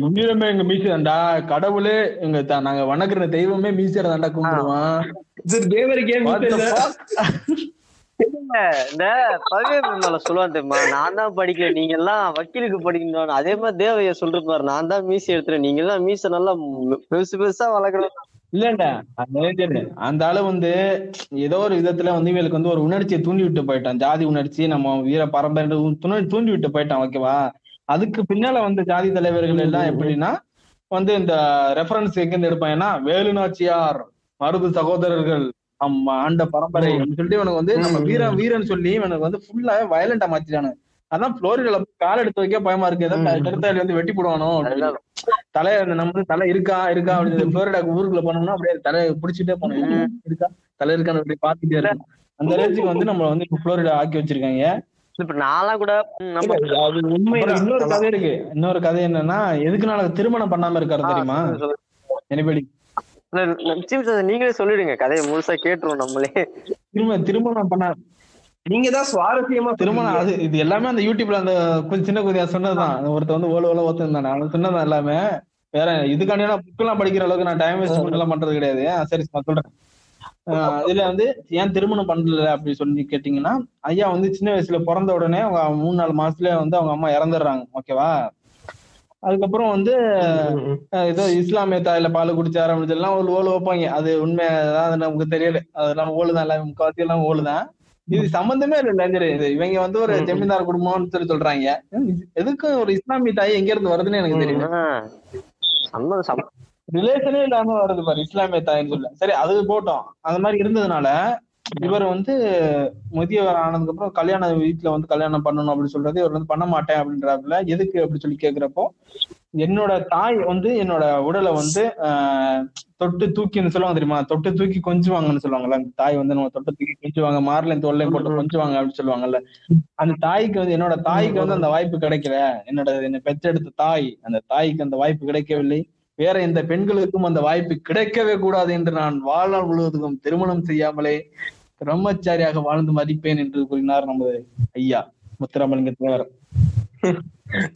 உண்மையிலுமே எங்க மீசை தான்டா. கடவுளே எங்க த- நாங்க வணங்குற தெய்வமே மீசையில தான்டா கும்பிடுவான்? இந்த பவே மேல சொல்லுவான் தெரியுமா? நான் தான் படிக்கல நீங்க எல்லாம் வக்கீலுக்கு படிக்கணும் அதே மாதிரி தேவைய சொல்றது பாரு நான் தான் மீசி எடுத்துறேன். நீங்க எல்லாம் மீசை நல்லா பெருசு பெருசா வளர்க்கணும். இல்ல அந்த அந்த ஆளு வந்து ஏதோ ஒரு விதத்துல வந்து இவளுக்கு வந்து ஒரு உணர்ச்சியை தூண்டி விட்டு போயிட்டான். ஜாதி உணர்ச்சி நம்ம வீர பரம்பரை தூண்டி விட்டு போயிட்டான் ஓகேவா அதுக்கு பின்னால வந்து ஜாதி தலைவர்கள் எல்லாம் எப்படின்னா வந்து இந்த ரெஃபரன்ஸ் எங்கிருந்து எடுப்பாங்கன்னா வேலுநாச்சியார் மருது சகோதரர்கள் அம்மா ஆண்ட பரம்பரை அப்படின்னு சொல்லிட்டு இவனுக்கு வந்து நம்ம வீரன் வீரன் சொல்லி இவனுக்கு வந்து ஃபுல்லா வயலண்டா மாத்திட்டானு அதான் புளோரிடால கால் எடுத்து வைக்க பயமா இருக்கு. ஏதோ கருத்தாளி வந்து வெட்டி போடுவானோ. தலை அந்த நம்ம தலை இருக்கா இருக்கா அப்படின்னு புளோரிடா ஊருக்குள்ள போனோம்னா அப்படியே தலையை பிடிச்சிட்டே போனோம். இருக்கா? தலை இருக்கான்னு அப்படி பாத்துட்டே இருக்கும் அந்த ரேஞ்சுக்கு வந்து நம்ம வந்து புளோரிடா ஆக்கி வச்சிருக்காங்க. இப்ப நான்லாம் கூட நம்ம இன்னொரு கதை இருக்கு. இன்னொரு கதை என்னன்னா எதுக்குனால திருமணம் பண்ணாம இருக்காரு தெரியுமா? எனிபடி. நீங்களே சொல்லிடுங்க. கதையை முழுசா கேட்டுருவோம் நம்மளே. திரும்ப திருமணம் பண்ண நீங்க தான் சுவாரஸ்யமா திருமணம் அது இது எல்லாமே அந்த யூடியூப்ல அந்த கொஞ்சம் சின்ன குதியா சொன்னதுதான். ஒருத்த வந்து ஓல ஓல ஒருத்தன் அவன் சொன்னதான் எல்லாமே. வேற இதுக்காண்டியா புக் எல்லாம் படிக்கிற அளவுக்கு நான் டைம் வேஸ்ட் பண்ணலாம் பண்றது கிடையாது. சரி நான் சொல்றேன். இதுல வந்து ஏன் திருமணம் பண்ணல அப்படி சொல்லி கேட்டீங்கன்னா ஐயா வந்து சின்ன வயசுல பிறந்த உடனே அவங்க மூணு நாலு மாசத்துல வந்து அவங்க அம்மா இறந்துடுறாங்க. ஓகேவா அதுக்கப்புறம் வந்து ஏதோ இஸ்லாமிய தாயில பால் குடிச்சாரு அப்படின்னு சொல்லி எல்லாம் ஒரு ஓலு வைப்பாங்க. அது உண்மை அதான் நமக்கு தெரியல. அதெல்லாம் ஓலுதான் எல்லாம் முக்காவாசி எல்லாம் ஓலுதான். இது சம்பந்தமே இல்ல இது இவங்க வந்து ஒரு ஜமீன்தார் குடும்பம்னு சொல்லி சொல்றாங்க. எதுக்கு ஒரு இஸ்லாமிய தாய் எங்க இருந்து வருதுன்னு எனக்கு சம்மதம் ரிலேஷனே இல்லாம வருது பாரு இஸ்லாமிய தாயின்னு சொல்ல. சரி அது போட்டோம். அந்த மாதிரி இருந்ததுனால இவர் வந்து முதியவர் ஆனதுக்கு அப்புறம் கல்யாண வீட்டுல வந்து கல்யாணம் பண்ணணும் அப்படின்னு சொல்றது இவர் வந்து பண்ண மாட்டேன் அப்படின்றாப்புல. எதுக்கு அப்படி சொல்லி கேக்குறப்போ என்னோட தாய் வந்து என்னோட உடலை வந்து ஆஹ், தொட்டு தூக்கின்னு சொல்லுவாங்க தெரியுமா? தொட்டு தூக்கி கொஞ்சுவாங்கன்னு சொல்லுவாங்கல்ல. அந்த தாய் வந்து நம்ம தொட்டு தூக்கி கொஞ்சுவாங்க. மார்லையும் தோல்லையும் போட்டு கொஞ்சுவாங்க அப்படின்னு சொல்லுவாங்கல்ல. அந்த தாய்க்கு வந்து என்னோட தாய்க்கு வந்து அந்த வாய்ப்பு கிடைக்கல. என்னோட என்னை பெற்றெடுத்த தாய் அந்த தாய்க்கு அந்த வாய்ப்பு கிடைக்கவில்லை. வேற எந்த பெண்களுக்கும் அந்த வாய்ப்பு கிடைக்கவே கூடாது என்று நான் வாழ்நாள் முழுவதுக்கும் திருமணம் செய்யாமலே பிரம்மச்சாரியாக வாழ்ந்து மதிப்பேன் என்று கூறினார் நமது ஐயா முத்துராமலிங்க தேவர்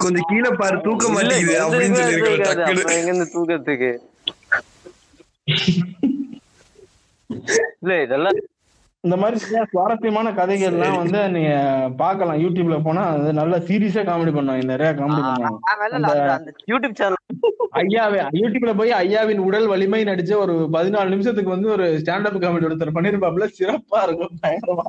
கொஞ்சம் கீழே பாரு தூக்க மாட்டேங்குது அப்படின்னு சொல்லி எங்க தூக்கத்துக்கு? இல்ல இதெல்லாம் இந்த மாதிரி சுவாரஸ்யமான கதைகள்லாம் வந்து நீங்க பார்க்கலாம். யூடியூப்ல போனா அது நல்ல சீரியஸா காமெடி பண்ணுவாங்க. நிறைய காமெடி பண்ணுவாங்க. யூடியூப் சேனல் ஐயாவே யூடியூப்ல போய் ஐயாவின் உடல் வலிமை நடிச்ச ஒரு பதினாலு நிமிஷத்துக்கு வந்து ஒரு ஸ்டாண்டப் காமெடி ஒருத்தர் பண்ணிருப்பாப்ல சிறப்பா இருக்கும் பயங்கரமா.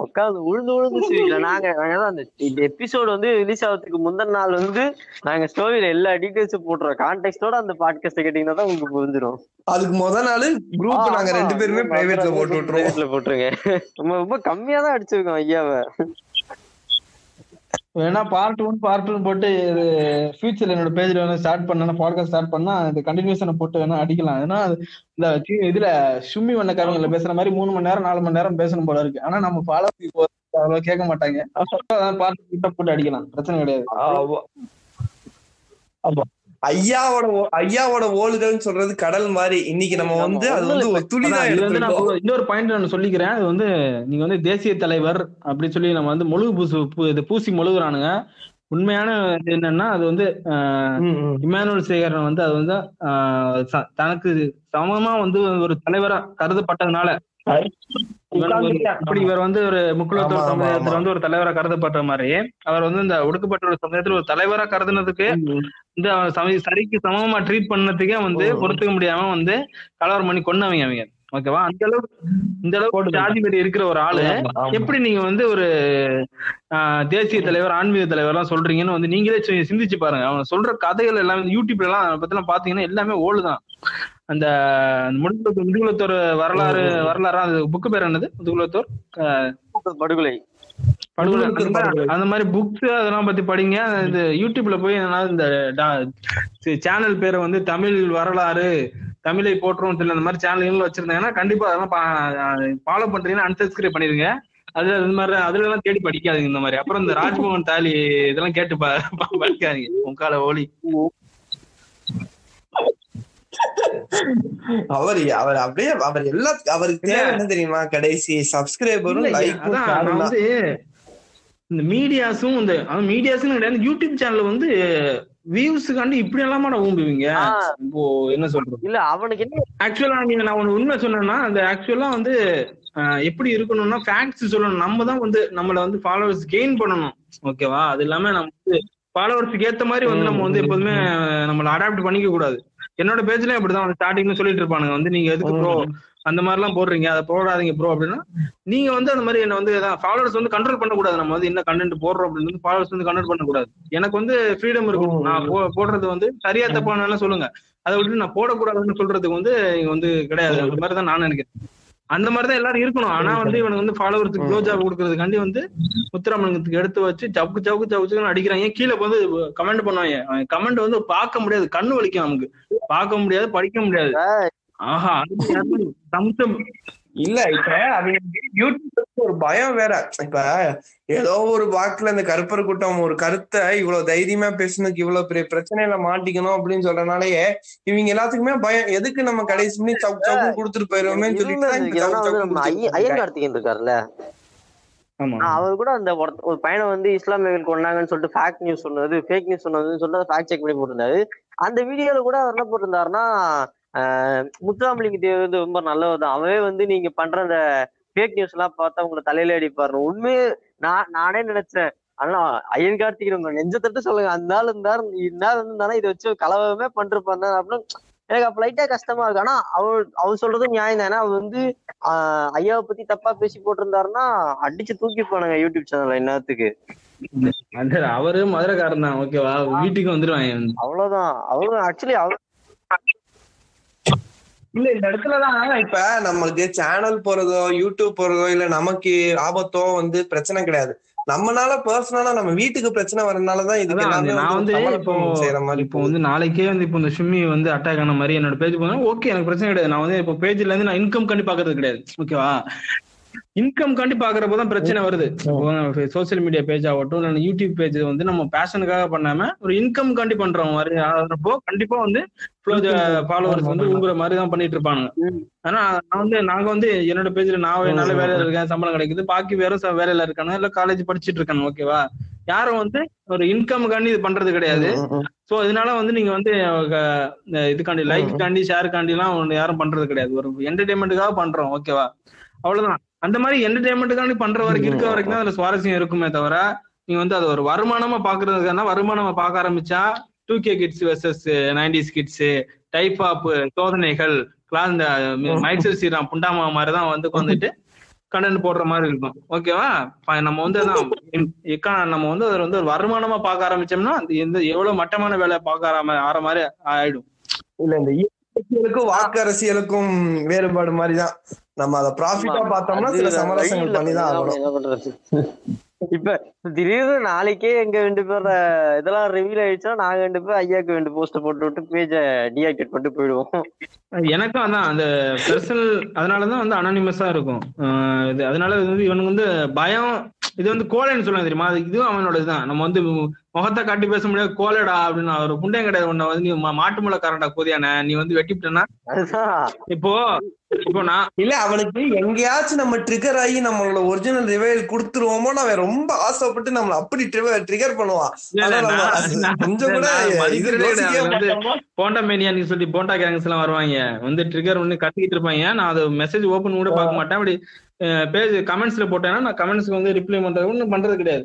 உட்காந்து உழுந்து உழுந்து சிரிக்கல. நாங்க அந்த எபிசோடு வந்து ரிலீஸ் ஆகிறதுக்கு முந்தின நாள் வந்து நாங்க ஸ்டோரியில எல்லா டீடைல்ஸும் போட்டுறோம் கான்டெக்ட்டோட அந்த பாட்காஸ்ட் கேட்டீங்கன்னா தான் உங்களுக்கு புரிஞ்சிடும் அதுக்கு முத நாள் குரூப் நாங்க ரெண்டு பேருமே பிரைவேட்ல போட்டு விட்டுருவோம் போட்டுருங்க. நம்ம ரொம்ப கம்மியா தான் அடிச்சிருக்கோம் ஐயாவை. வேணா பார்ட் ஒன் பார்ட் டூ போட்டு இது ஃபியூச்சர்ல என்னோட பேஜ்ல வேணா ஸ்டார்ட் பண்ணா பாட்காஸ்ட் ஸ்டார்ட் பண்ணா இது கண்டினியூஷனை போட்டு வேணா அடிக்கலாம். ஏன்னா அது இந்த இதுல சும்மி வண்ணக்காரங்கள பேசுற மாதிரி மூணு மணி நேரம் நாலு மணி நேரம் பேசணும் போல இருக்கு. ஆனா நம்ம ஃபாலோ அவ்வளவு கேட்க மாட்டாங்க. பார்ட் கிட்ட போட்டு அடிக்கலாம். பிரச்சனை கிடையாது. ஆமா. ஐயாவோட ஐயாவோட ஓடுதல்னு சொல்றது கடல் மாதிரி. இன்னைக்கு நம்ம வந்து அது வந்து ஒரு துளி தான் அதான் இது வந்து நான் எடுத்திருக்கோம் ஒரு- இன்னொரு பாயிண்ட் நான் சொல்லிக்கிறேன். அது வந்து நீங்க வந்து தேசிய தலைவர் அப்படி சொல்லி நம்ம வந்து முழுகு பூசு இது பூசி முழுகுறானுங்க. உண்மையான இது என்னன்னா அது வந்து. இமானுவல் சேகரன் வந்து அது வந்து தனக்கு சமமா வந்து ஒரு தலைவரா கருதப்பட்டதுனால. இப்படி இவர் வந்து ஒரு முக்குலத்தோர் சமுதாயத்துல. வந்து ஒரு தலைவரா கருதப்பட்ட மாதிரி அவர் வந்து இந்த ஒடுக்கப்பட்ட ஒரு சமுதாயத்துல ஒரு தலைவரா கருதுனதுக்கு இந்த சரிக்கு சமமா ட்ரீட் பண்ணதுக்கே வந்து. பொறுத்துக்க முடியாம வந்து கலவரம் பண்ணி கொன்னவங்க அவங்க ஓகேவா அந்த அளவுக்கு இந்த அளவுக்கு ஜாதி வெறி இருக்கிற ஒரு ஆளு. எப்படி நீங்க வந்து ஒரு தேசிய தலைவர் ஆன்மீக தலைவர் எல்லாம் சொல்றீங்கன்னு வந்து நீங்களே சிந்திச்சு பாருங்க. அவங்க சொல்ற கதைகள் எல்லாம் யூடியூப்ல எல்லாம் பத்தி எல்லாம் பாத்தீங்கன்னா எல்லாமே ஓடுதான் அந்த முடுகுலத்தோர் முதுகுலத்தோர் வரலாறு வரலாறு அது புக்கு பேர் என்னது? முதுகுலத்தோர் படுகொலை. அந்த மாதிரி-. அந்த புக்ஸ் அதெல்லாம் பத்தி படிங்க. இந்த யூடியூப்ல போய் இந்த சேனல் பேரை வந்து தமிழ் வரலாறு தமிழை போற்றுவோம் சொல்லி அந்த மாதிரி சேனல் வச்சிருந்தாங்கன்னா கண்டிப்பா அதெல்லாம் ஃபாலோ பண்றீங்கன்னா அன்சப்ஸ்கிரைப் பண்ணிருங்க அது அது மாதிரி அதுல எல்லாம் தேடி படிக்காதீங்க இந்த மாதிரி. அப்புறம் இந்த ராஜ்பவன் தாலி இதெல்லாம் கேட்டு படிக்காதீங்க. உங்கால ஓலி. அவர் அவர் அப்படியே அவர் எல்லா அவருக்கு தேவை என்ன தெரியுமா? கடைசி சப்ஸ்கிரைபரும் வந்து இந்த மீடியாஸும் இந்த மீடியாஸும் கிடையாது யூடியூப் சேனல் வந்து வியூஸுக்காண்டி இப்படி எல்லாமா ஊம்புவீங்க. இப்போ என்ன சொல்றது? இல்ல அவனுக்கு என்ன ஆக்சுவலா நீங்க நான் ஒண்ணு உண்மை சொன்னேன்னா அந்த ஆக்சுவலா வந்து எப்படி இருக்கணும்னா ஃபேக்ட்ஸ் சொல்லணும். நம்ம தான் வந்து நம்மள வந்து ஃபாலோவர்ஸ் கெயின் பண்ணணும். ஓகேவா அது இல்லாம நம்ம வந்து ஃபாலோவர்ஸ்க்கு ஏத்த மாதிரி வந்து நம்ம வந்து எப்போதுமே நம்மள அடாப்ட் பண்ணிக்க கூடாது. என்னோட பேஜ்லயும் அப்படிதான் வந்து ஸ்டார்டிங்ல சொல்லிட்டு இருப்பானுங்க. வந்து நீங்க எதுக்கு ப்ரோ அந்த மாதிரி எல்லாம் போடுறீங்க. அதை போடாதீங்க ப்ரோ அப்படின்னா நீங்க வந்து அந்த மாதிரி என்ன வந்து ஃபாலோவர்ஸ் வந்து கண்ட்ரோல் பண்ணக்கூடாது. நம்ம வந்து என்ன கண்டென்ட் போடுறோம் அப்படின்னு வந்து ஃபாலோவர்ஸ் வந்து கண்ட்ரோல் பண்ணக்கூடாது. எனக்கு வந்து ஃப்ரீடம் இருக்கும் நான் போடுறது வந்து சரியா தப்பானாலும் சொல்லுங்க. அதை விட்டு நான் போடக்கூடாதுன்னு சொல்றதுக்கு வந்து இங்க வந்து கிடையாது. அந்த மாதிரி தான் நான் நினைக்கிறேன். அந்த மாதிரி தான் எல்லாரும் இருக்கணும். ஆனா வந்து இவனுக்கு வந்து ஃபாலோவர்ஸுக்கு க்ளோ ஜாப் கொடுக்கறதுக்காண்டி வந்து முத்துராமனுக்கு எடுத்து வச்சு சவுக்கு சவுக்கு சவுக்குன்னு அடிக்கிறாங்க. கீழே வந்து கமெண்ட் பண்ணுவாங்க. கமெண்ட் வந்து பார்க்க முடியாது. கண்ணு வலிக்கும் நமக்கு பார்க்க முடியாது படிக்க முடியாது. ஆஹா சம்சம். இல்ல இப்ப அவங்க யூடியூப்ல ஒரு பயம் வேற. இப்ப ஏதோ ஒரு வாக்குல இந்த கருப்பர் கூட்டம் ஒரு கருத்தை இவ்வளவு தைரியமா பேசுனதுக்கு இவ்வளவு பெரிய பிரச்சனையில மாட்டிக்கணும் அப்படின்னு சொல்றனாலயே இவங்க எல்லாத்துக்குமே பயம். எதுக்கு நம்ம கடைசி பண்ணி சவுக் சவுக்கு கொடுத்துட்டு போயிருவோமே சொல்லிட்டு ஐயன். கார்த்திகேயன் இருக்காருல்ல. ஆமா. அவர் கூட அந்த ஒரு பையனை வந்து இஸ்லாமியர்கள் கொண்டாங்கன்னு சொல்லிட்டு ஃபேக் நியூஸ் சொன்னது ஃபேக் நியூஸ் சொன்னதுன்னு சொல்லிட்டு ஃபேக்ட் செக் பண்ணி போட்டிருந்தாரு. அந்த வீடியோல கூட அவர் என்ன போட்டிருந்தாருன்னா முத்துராமலிங்க தேவர் வந்து ரொம்ப நல்லவர் தான் அவரே வந்து நீங்க பண்ற அந்த ஃபேக் நியூஸ் எல்லாம் பார்த்தா உங்களை தலையில அடிப்பாரு உண்மையே நான் நானே நினைச்சேன். ஆனா ஐயன் கார்த்திகேயன் உங்க நெஞ்ச தட்டு சொல்லுங்க. அந்த நாள் இருந்தாரு இந்த நாள் இருந்தாலும் இதை வச்சு கலவரமே பண்ணிருப்பாரு அப்படின்னு எனக்கு அப்ப லைட்டா கஷ்டமா இருக்கு. ஆனா அவர் அவர் சொல்றதும் நியாயம் தானே. அவர் வந்து ஆஹ் ஐயாவை பத்தி தப்பா பேசி போட்டிருந்தாருன்னா அடிச்சு தூக்கிப்பானுங்க யூடியூப் சேனல்ல என்னத்துக்கு அவரு மதுரைக்காரன் தான். ஓகேவா? வீட்டுக்கு வந்துருவாங்க அவ்வளவுதான். அவரும் ஆக்சுவலி அவர் இல்ல இந்த இடத்துலதான் இப்ப நம்மளுக்கு சேனல் போறதோ யூடியூப் போறதோ இல்ல நமக்கு ஆபத்தோ வந்து பிரச்சனை கிடையாது. நம்மனால பர்சனலா நம்ம வீட்டுக்கு பிரச்சனை வரதுனாலதான் இதுக்கு நான் வந்து இப்போ செய்யற மாதிரி இப்போ வந்து நாளைக்கே வந்து இப்போ இந்த ஷிம்மி வந்து அட்டாக் ஆன மாதிரி என்னோட பேஜ் போனா ஓகே எனக்கு பிரச்சனை கிடையாது. நான் வந்து இப்போ பேஜ்ல இருந்து நான் இன்கம் கண்டி பாக்குறது கிடையாது. ஓகேவா இன்கம் காண்டி பாக்குறப்போ தான் பிரச்சனை வருது. சோசியல் மீடியா பேஜ் ஆகட்டும் இல்ல யூடியூப் பேஜ் வந்து நம்ம பேஷனுக்காக பண்ணாம ஒரு இன்கம் காண்டி பண்றோம் மாதிரி ஆகிறப்போ கண்டிப்பா வந்து ஃபாலோவர்ஸ் வந்து ஊங்குற மாதிரி தான் பண்ணிட்டு இருப்பானுங்க ம். ஆனா நான் வந்து நாங்க வந்து என்னோட பேஜ்ல நான் நல்ல வேலையில இருக்கேன் சம்பளம் கிடைக்குது பாக்கி வேற வேலையில இருக்கானு இல்ல காலேஜ் படிச்சிட்டு இருக்கானு ஓகேவா யாரும் வந்து ஒரு இன்கம் காண்டி இது பண்றது கிடையாது. சோ இதனால வந்து நீங்க வந்து இதுக்காண்டி லைக் காண்டி ஷேர் காண்டி எல்லாம் யாரும் பண்றது கிடையாது. ஒரு என்டர்டைன்மெண்ட்டுக்காக பண்றோம் ஓகேவா அவ்வளவுதான். அந்த மாதிரி என்டர்டைன்மெண்ட்டுக்காண்டி பண்ற வரைக்கும் இருக்க வரைக்கும் தான் அதுல சுவாரஸ்யம் இருக்குமே தவிர நீங்க வந்து அது ஒரு வருமானமா பாக்குறதுக்கான வருமானமா பார்க்க ஆரம்பிச்சா two K kids versus nineties kids type of சோதனைகள் கிளாஸ் இந்த மைசூர் ஸ்ரீராம் புண்டாமா மாதிரி தான் வந்து உட்காந்துட்டு கண்டென்ட் போடுற மாதிரி இருக்கும். ஓகேவா நம்ம வந்து அதான் நம்ம வந்து அதுல வந்து ஒரு வருமானமா பார்க்க ஆரம்பிச்சோம்னா அது எந்த எவ்வளவு மட்டமான வேலை பார்க்க ஆரம்ப ஆற மாதிரி ஆயிடும். இல்ல இந்த அரசியலுக்கும் வாக்கு அரசியலுக்கும் வேறுபாடு மாதிரிதான். நம்ம அதை ப்ராஃபிட்டா பார்த்தோம்னா சில சமரசங்கள் பண்ணிதான் ஆகணும். இப்ப திடீர்னு நாளைக்கே எங்க ரெண்டு பேர் இதெல்லாம் ரிவீல் ஆயிடுச்சுன்னா நாங்க ரெண்டு பேரும் ஐயாக்கு ரெண்டு போஸ்ட் போட்டு விட்டு பேஜ டீஆக்டிவேட் பண்ணிட்டு போயிடுவோம். எனக்கும் அதான் அந்த பர்சனல் அதனாலதான் வந்து அனானிமஸா இருக்கும். இது அதனால இது வந்து இவனுக்கு வந்து பயம் இது வந்து கோலைன்னு சொல்லுவாங்க தெரியுமா? அது இதுவும் அவனோட இதுதான் நம்ம வந்து முகத்தை காட்டி பேச முடியாது கோலடா அப்படின்னு ஒரு புண்டையம் கிடையாது. உன்னை வந்து நீ மா- மாட்டு முளைக்காரன்டா கோதியான. நீ வந்து வெட்டிவிட்டனா அதுதான். இப்போ இப்போ நான் இல்ல அவனுக்கு எங்கேயாச்சும் நம்ம ட்ரிகர் ஆகி நம்மளோட ஒரிஜினல் ரிவைல் கொடுத்துருவோமோ அவன் ரொம்ப ஆசைப்பட்டு நம்மள அப்படி ட்ரிகர் பண்ணுவான். கொஞ்சம் கூட? போண்டா மேனியான்னு சொல்லி போண்டா கேங்ஸ் எல்லாம் வருவாங்க. வந்து ட்ரிகர் ஒண்ணு கத்திக்கிட்டு இருப்பாங்க. நான் அது மெசேஜ் ஓபன் கூட பார்க்க மாட்டேன். அப்படி பேஜ் கமெண்ட்ஸ்ல போட்டேன்னா நான் கமெண்ட்ஸ்க்கு வந்து ரிப்ளை பண்றது ஒன்றும் பண்றது கிடையாது.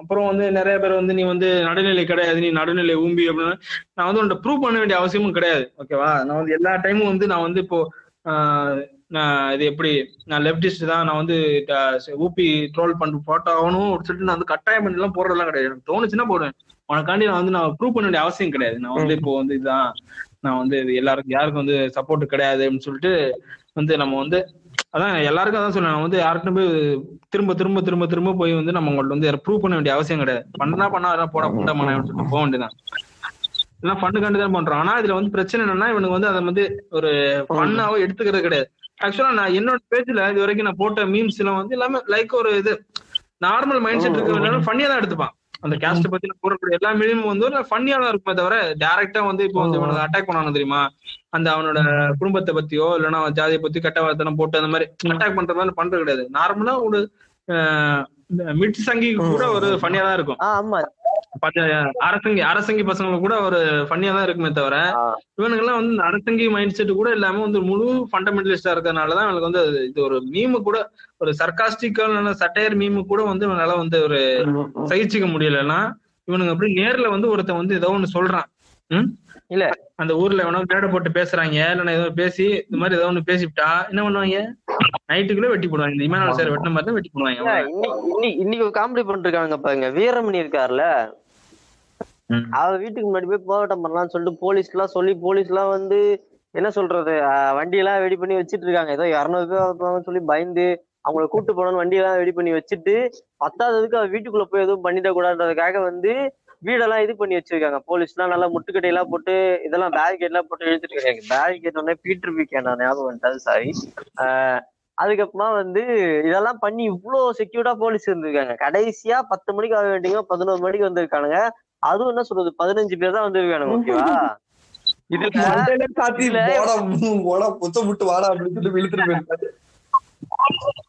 அப்புறம் வந்து நிறைய பேர் வந்து நீ வந்து நடுநிலை கிடையாது. நீ நடுநிலை ஊம்பி அப்படின்னு. நான் வந்து உன்ட்ட ப்ரூவ் பண்ண வேண்டிய அவசியமும் கிடையாது. ஓகேவா நான் வந்து எல்லா டைமும் வந்து நான் வந்து இப்போ நான் இது எப்படி நான் லெப்டிஸ்ட் தான் நான் வந்து ஊப்பி ட்ரோல் பண்ணி போட்டோ ஆகணும் அப்படின்னு சொல்லிட்டு நான் வந்து கட்டாயம் பண்ணி எல்லாம் போடுறதெல்லாம் கிடையாது. எனக்கு தோணுச்சுன்னா போடுவேன். உனக்காண்டி நான் வந்து நான் ப்ரூவ் பண்ண வேண்டிய அவசியம் கிடையாது. நான் வந்து இப்போ வந்து இதுதான். நான் வந்து இது எல்லாருக்கும் யாருக்கும் வந்து சப்போர்ட் கிடையாது அப்படின்னு சொல்லிட்டு வந்து நம்ம வந்து அதான் எல்லாருக்கும் அதான் சொல்லுவேன் நான் வந்து யாருக்கும் போய் திரும்ப திரும்ப திரும்ப திரும்ப போய் வந்து நம்ம உங்கள்ட்ட வந்து ப்ரூவ் பண்ண வேண்டிய அவசியம் கிடையாது. பண்ணா பண்ணா அதெல்லாம் போட பண்ண அப்படின்னு சொல்லிட்டு போக வேண்டியதான் எல்லாம் ஃபண்டு கண்டு தான் பண்றோம். ஆனா இதுல வந்து பிரச்சனை என்னன்னா இவனுக்கு வந்து அதை வந்து ஒரு ஃபன்னாவோ எடுத்துக்கிறது கிடையாது. ஆக்சுவலா நான் என்னோட பேஜ்ல இது வரைக்கும் நான் போட்ட மீம்ஸ் எல்லாம் வந்து எல்லாமே லைக் ஒரு இது நார்மல் மைண்ட் செட் இருக்கிறவங்க ஃபன்னியா தான் எடுத்துப்பான். அந்த கேஸ்ட் பத்தி நான் போடக்கூடிய எல்லா மீமும் வந்து ஒரு ஃபன்னியா தான் இருக்குமே தவிர டைரக்டா வந்து இப்போ வந்து இவனுக்கு அட்டாக் பண்ணானு தெரியுமா? அந்த அவனோட குடும்பத்தை பத்தியோ இல்லைன்னா அவன் ஜாதியை பத்தி கட்ட வார்த்தை போட்டு அந்த மாதிரி அட்டாக் பண்ற மாதிரி பண்றது கிடையாது. நார்மலா ஒரு மிட் சங்கி கூட ஒரு ஃபன்னியா தான் இருக்கும். ஆமா. பச்சை அரசங்கி அரசங்கி பசங்களுக்கு கூட ஒரு ஃபன்னியா தான் இருக்குமே தவிர இவனுக்கு எல்லாம் வந்து அரசங்கி மைண்ட் செட் கூட இல்லாம வந்து முழு ஃபண்டமெண்டலிஸ்டா இருக்கிறதுனாலதான் இவனுக்கு வந்து அது- இது ஒரு மீமு கூட ஒரு சர்க்காஸ்டிக்கான சட்டையர் மீமு கூட வந்து இவனால வந்து ஒரு சகிச்சுக்க முடியலன்னா இவனுங்க அப்படி நேர்ல வந்து ஒருத்தன் வந்து ஏதோ ஒண்ணு சொல்றான்? இல்ல. அந்த ஊர்ல எவனோ மேடை போட்டு பேசுறாங்க இல்லைன்னா ஏதோ பேசி இந்த மாதிரி ஏதோ ஒண்ணு பேசிவிட்டா என்ன பண்ணுவாங்க? நைட்டுக்குள்ள வெட்டி போடுவாங்க. இந்த இமானுவல் சார் வெட்டின மாதிரி தான் வெட்டி போடுவாங்க இன்னைக்கு ஒரு காமெடி பண்ணிருக்காங்க பாருங்க. வீரமணி இருக்காருல்ல ம். அவர் வீட்டுக்கு முன்னாடி போய் போராட்டம் பண்ணலாம்னு சொல்லிட்டு போலீஸ் எல்லாம் சொல்லி போலீஸ் எல்லாம் வந்து என்ன சொல்றது வண்டி எல்லாம் ரெடி பண்ணி வச்சிட்டு இருக்காங்க. ஏதோ இருநூறு பேர் சொல்லி பயந்து அவங்கள கூட்டு போனோம்னு வண்டி எல்லாம் ரெடி பண்ணி வச்சுட்டு பத்தாததுக்கு அவர் வீட்டுக்குள்ள போய் எதுவும் பண்ணிட கூடாதுன்றதுக்காக வந்து வீடெல்லாம் இது பண்ணி வச்சிருக்காங்க. போலீஸ் எல்லாம் நல்லா முட்டுக்கட்டை எல்லாம் போட்டு இதெல்லாம் பேரிகேட் எல்லாம் போட்டு இழுத்துட்டு இருக்காங்க. பேரிகேட் உடனே பீட்டர் பிகே நான் ஞாபகம் வந்துட்டாது சாரி அதுக்கப்புறமா வந்து இதெல்லாம் பண்ணி இவ்வளோ செக்யூர்டா போலீஸ் இருந்திருக்காங்க. கடைசியா பத்து மணிக்கு ஆக வேண்டியவங்க பதினோரு மணிக்கு வந்திருக்கானுங்க. அதுவும் என்ன சொல்றது பதினஞ்சு பேர் தான் வந்திருக்கானுங்க ஓகேவா இதுல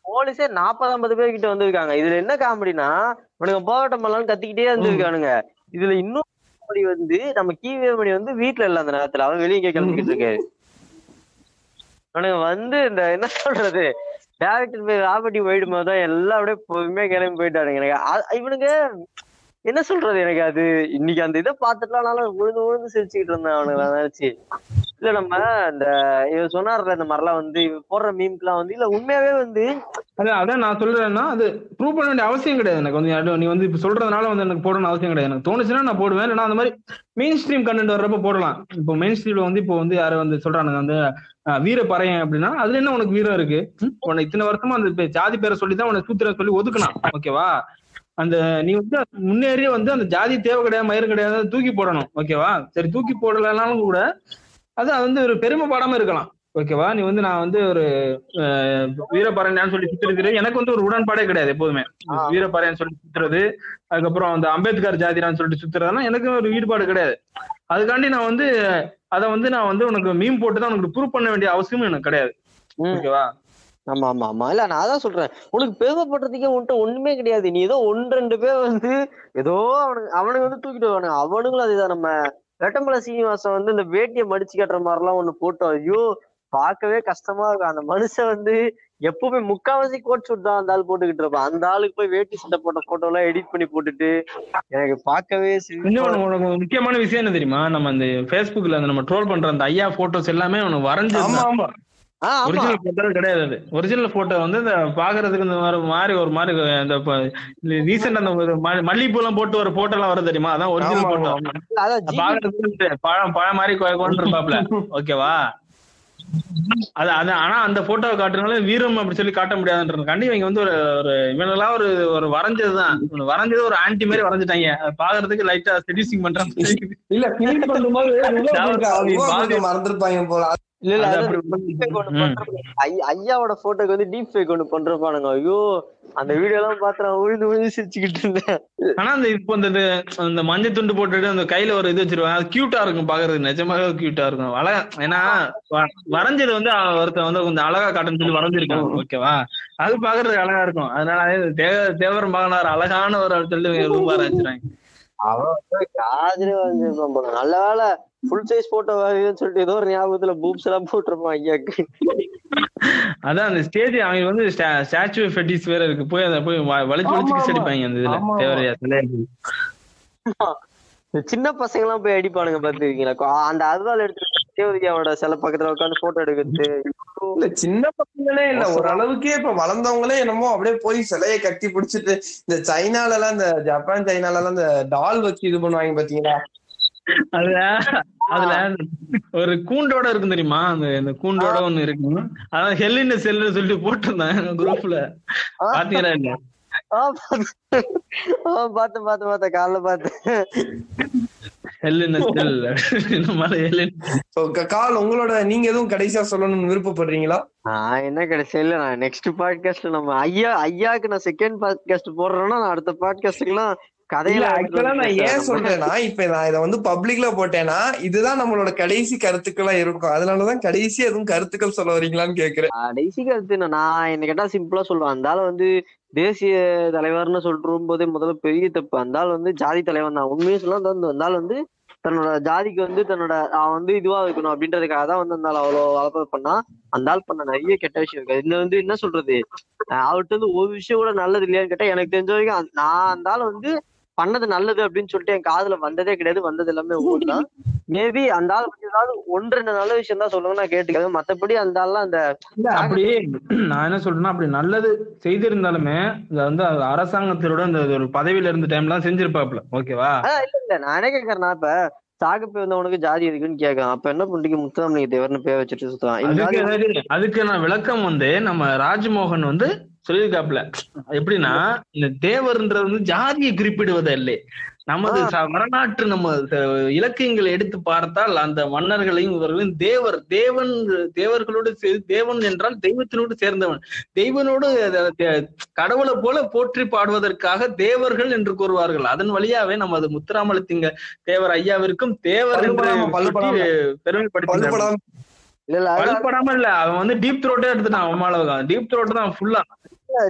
போலீஸே நாற்பது ஐம்பது பேர் கிட்ட வந்திருக்காங்க. இதுல என்ன காமெடினா இவனுங்க போராட்டம் பண்ணலாம்னு கத்திக்கிட்டே வந்திருக்கானுங்க இதுல இன்னும் வந்து நம்ம கீவேமணி வந்து வீட்டுல இல்ல அந்த நேரத்துல. அவன் வெளியே கிளம்பிக்கிட்டு இருக்காரு. இவனுங்க வந்து இந்த என்ன சொல்றது டேரக்டர் போய் ராபர்ட்டி போயிடும் போதுதான் எல்லாம் அப்படியே பொறுமையா கிளம்பி போயிட்டானுங்க எனக்கு. இவனுங்க என்ன சொல்றது எனக்கு அது? இன்னைக்கு அந்த இதை பார்த்துட்டுலாம் உழுந்து உழுந்து சிரிச்சுக்கிட்டு இருந்தேன் அவனுங்க நினைச்சு. இல்ல நம்ம இந்த இவர் சொன்னார்ல இந்த மாதிரிலாம் வந்து போடுற மீம்க்குலாம் வந்து இல்ல உண்மையாவே வந்து அதான் அதான் நான் சொல்றேன்னா அது ப்ரூவ் பண்ண வேண்டிய அவசியம் கிடையாது எனக்கு வந்து யாரும் நீ வந்து இப்ப சொல்றதுனால வந்து எனக்கு போடணும் அவசியம் கிடையாது. எனக்கு தோணுச்சுன்னா நான் போடுவேன். இல்லைன்னா அந்த மாதிரி மெயின் ஸ்ட்ரீம் கண்டென்ட் வர்றப்ப போடலாம். இப்போ மெயின் ஸ்ட்ரீம்ல வந்து இப்போ வந்து யாரும் வந்து சொல்றானுங்க வந்து வீர பறையன் அப்படின்னா அதுல என்ன உனக்கு வீரம் இருக்கு? உனக்கு இத்தனை வருஷமா அந்த ஜாதி பேரை சொல்லி தான் உனக்கு சூத்திர சொல்லி ஒதுக்கணும் ஓகேவா அந்த நீ வந்து முன்னேறியே வந்து அந்த ஜாதி தேவை கிடையாது மயிறு கிடையாது தூக்கி போடணும் ஓகேவா சரி தூக்கி போடலனாலும் கூட அது வந்து ஒரு பெருமைப்படாம இருக்கலாம். ஓகேவா நீ வந்து நான் வந்து ஒரு வீரபாறையான்னு சொல்லி சுத்துறது எனக்கு வந்து ஒரு உடன்பாடே கிடையாது எப்போதுமே. வீரபாறையான்னு சொல்லி சுத்துறது அதுக்கப்புறம் அந்த அம்பேத்கர் ஜாதிரான்னு சொல்லிட்டு சுத்துறதுலாம் எனக்கு ஒரு ஈடுபாடு கிடையாது. அதுக்காண்டி நான் வந்து அதை வந்து நான் வந்து உனக்கு மீன் போட்டு தான் உனக்கு ப்ரூவ் பண்ண வேண்டிய அவசியமும் எனக்கு கிடையாது. ஓகேவா ஆமா ஆமா ஆமா. இல்ல நான் அதான் சொல்றேன். உனக்கு பெருமைப்படுறதுக்கே உன்கிட்ட ஒண்ணுமே கிடையாது. நீ ஏதோ ஒன்று ரெண்டு பேர் வந்து ஏதோ அவனுக்கு அவனுக்கு வந்து தூக்கிட்டு வருவானுங்க. அவனுங்களும் அதுதான் நம்ம ரெட்டமலை சீனிவாசன் வந்து இந்த வேட்டியை மடிச்சு கட்டுற மாதிரி எல்லாம் ஒண்ணு போட்டோம் ஐயோ பார்க்கவே கஷ்டமா இருக்கும். அந்த மனுஷன் வந்து எப்பவுமே முக்காவாசி கோட் ஷூட் தான் அந்த ஆள் போட்டுக்கிட்டு இருப்பான். அந்த ஆளுக்கு போய் வேட்டி சட்டை போட்ட போட்டோ எல்லாம் எடிட் பண்ணி போட்டுட்டு எனக்கு பார்க்கவே உனக்கு முக்கியமான விஷயம் என்ன தெரியுமா? நம்ம அந்த Facebookல அந்த நம்ம ட்ரோல் பண்ற அந்த ஐயா போட்டோஸ் எல்லாமே உனக்கு வரைஞ்சு ஒரிஜினல் போட்டோ கிடையாது அது. ஒரிஜினல் போட்டோ வந்து இந்த பாக்குறதுக்கு இந்த மாதிரி மாதிரி ஒரு மாதிரி இந்த ரீசெண்ட் அந்த ஒரு ம- மல்லிகைப்பூ எல்லாம் போட்டு ஒரு போட்டோ எல்லாம் வரும் தெரியுமா? அதான் ஒரிஜினல் போட்டோ பாக்குறதுக்கு பழம் பழம் மாதிரி கொண்டு இருப்பாப்ல ஓகேவா அது அது ஆனா அந்த போட்டோவை காட்டுறதுனால வீரம் அப்படி சொல்லி காட்ட முடியாதுன்றதுக்காண்டி இவங்க வந்து ஒரு ஒரு இவனெல்லாம் ஒரு ஒரு வரைஞ்சதுதான் வரைஞ்சது ஒரு ஆன்டி மாதிரி வரைஞ்சிட்டாங்க. பாக்குறதுக்கு லைட்டா செடியூசிங் பண்றாங்க இல்ல மறந்திருப்பாங்க போல. இல்ல இல்ல ஐயாவோட போட்டோக்கு வந்து டீப் ஃபேக் ஒண்ணு பண்றப்பானுங்க. ஐயோ அந்த வீடியோ எல்லாம் பார்த்து நான் உழுந்து உழுந்து சிரிச்சுக்கிட்டு இருந்தேன். ஆனா அந்த இப்போ அந்த மஞ்சள் துண்டு போட்டுட்டு அந்த கையில ஒரு இது வச்சிருவாங்க. அது கியூட்டா இருக்கும் பாக்குறதுக்கு. நிஜமாவே கியூட்டா இருக்கும். அழகா ஏன்னா வரைஞ்சது வந்து ஒருத்தன் வந்து கொஞ்சம் அழகா காட்டுன்னு சொல்லி வரைஞ்சிருக்கான். ஓகேவா அது பாக்குறதுக்கு அழகா இருக்கும். அதனால அது தேவ தேவர் மகனார் அழகான ஒரு சொல்லி ரொம்ப ஆரம்பிச்சிருக்காங்க அவன் காதுல வந்து நல்ல வேலை ஃபுல் சைஸ் போட்டோ வருதுன்னு சொல்லிட்டு ஏதோ ஒரு ஞாபகத்துல பூப்ஸ் எல்லாம் போட்டிருப்பான் ஐயாக்கு அதான் அந்த ஸ்டேஜ் அவங்க வந்து ஸ்டாச்சு ஃபெட்டிஸ் வேற இருக்கு. போய் அதை போய் வ- வலிச்சு வலிச்சு ஆமா, கிஸ். அடிப்பாங்க அந்த இதுல. இந்த சின்ன பசங்க எல்லாம் போய் அடிப்பானுங்க பாத்துருக்கீங்களா? அந்த அருவாள் எடுத்து தேவதியாவோட சில பக்கத்துல உட்காந்து போட்டோ எடுக்கிறது. இல்ல சின்ன பசங்களே இல்ல. ஓரளவுக்கே இப்ப வளர்ந்தவங்களே என்னமோ அப்படியே போய் சிலையை கட்டி பிடிச்சிட்டு இந்த சைனால எல்லாம் இந்த ஜப்பான் சைனால எல்லாம் இந்த டால் வச்சு இது பண்ணுவாங்க பாத்தீங்களா? அதுல அதுல ஒரு கூண்டோட இருக்கும் தெரியுமா? அந்த இந்த கூண்டோட ஒண்ணு இருக்கு அதான் ஹெல்லின் செல்லுன்னு சொல்லிட்டு போட்டிருந்தாங்க குரூப்ல பாத்தீங்களா இல்ல பாத்து- So, க- கால் உங்களோட நீங்க எதுவும் கடைசியா சொல்லணும்னு விருப்பப்படுறீங்களா? நான் என்ன கடைசியில நான் நெக்ஸ்ட் பாட்காஸ்ட்ல நம்ம ஐயா ஐயாக்கு நான் செகண்ட் பாட்காஸ்ட் போடுறேன்னா நான் அடுத்த பாட்காஸ்டுக்குலாம் கதையில ஆக்சுவலா நான் ஏன் சொல்றேன்னா இப்ப நான் இதை வந்து பப்ளிக்ல போட்டேன்னா இதுதான் நம்மளோட கடைசி கருத்துக்களா இருக்கும். அதனாலதான் கடைசி எதுவும் கருத்துக்கள் சொல்ல வரீங்களான்னு கேக்குறேன். கடைசி கருத்து நான் என்ன கேட்டா சிம்பிளா சொல்லுவேன். அந்த ஆள் வந்து தேசிய தலைவர்னு சொல்லிட்டு போதே முதல்ல பெரிய தப்பு. அந்த ஆள் வந்து ஜாதி தலைவன் தான். உண்மையை சொல்ல ஆள் வந்து தன்னோட ஜாதிக்கு வந்து தன்னோட அவன் வந்து இதுவா இருக்கணும் அப்படின்றதுக்காக தான் வந்து அந்த அவ்வளவு வளர்ப்பு பண்ணா. அந்த ஆள் பண்ண நிறைய கெட்ட விஷயம் இருக்கு. இதுல வந்து என்ன சொல்றது? அஹ் அவர்ட்ட வந்து ஒரு விஷயம் கூட நல்லது இல்லையான்னு கேட்டா எனக்கு தெரிஞ்ச வரைக்கும் நான் அந்த ஆள் வந்து பண்ணது நல்லது அப்படின்னு சொல்லிட்டு என் காதுல வந்ததே கிடையாது. வந்தது எல்லாமே தான். மேபி அந்த ஆள் ஏதாவது ஒன்று ரெண்டு நல்ல விஷயம் தான் சொல்லுங்க நான் கேட்டுக்கிறேன். மத்தபடி அந்த ஆள்லாம் அந்த அப்படி நான் என்ன சொல்றேன்னா அப்படி நல்லது செய்திருந்தாலுமே இத வந்து அரசாங்கத்தோட இந்த ஒரு பதவியில இருந்த டைம்ல தான் செஞ்சிருப்பாப்ல ஓகேவா இல்ல இல்ல. நான் என்ன கேக்குறேன்னா இப்ப சாகு போய் வந்தவனுக்கு ஜாதி இருக்குன்னு கேட்கலாம். அப்ப என்ன பண்றீங்க முத்துராமலிங்க தேவர்னு பேர் வச்சுட்டு சுத்தலாம் அதுக்கு நான் விளக்கம் வந்து நம்ம ராஜ்மோகன் வந்து சொல்லியிருக்காப்ல எப்படின்னா இந்த தேவர்ன்றது வந்து ஜாதியை குறிப்பிடுவது இல்லை நமது வரலாற்று நம்ம இலக்கியங்களை எடுத்து பார்த்தால் அந்த மன்னர்களையும் இவர்களையும் தேவர் தேவன் தேவர்களோடு தேவன் என்றால் தெய்வத்தினோடு சேர்ந்தவன். தெய்வனோடு கடவுளை போல போற்றி பாடுவதற்காக தேவர்கள் என்று கூறுவார்கள். அதன் வழியாவே நமது முத்துராமலிங்க தேவர் ஐயாவிற்கும் தேவர் என்று பெருமைப்படுத்தினார் பல்படாம இல்ல அவன் வந்து டீப் த்ரோட்டே எடுத்துட்டான் அவன் மேல டீப் த்ரோட் தான் ஃபுல்லா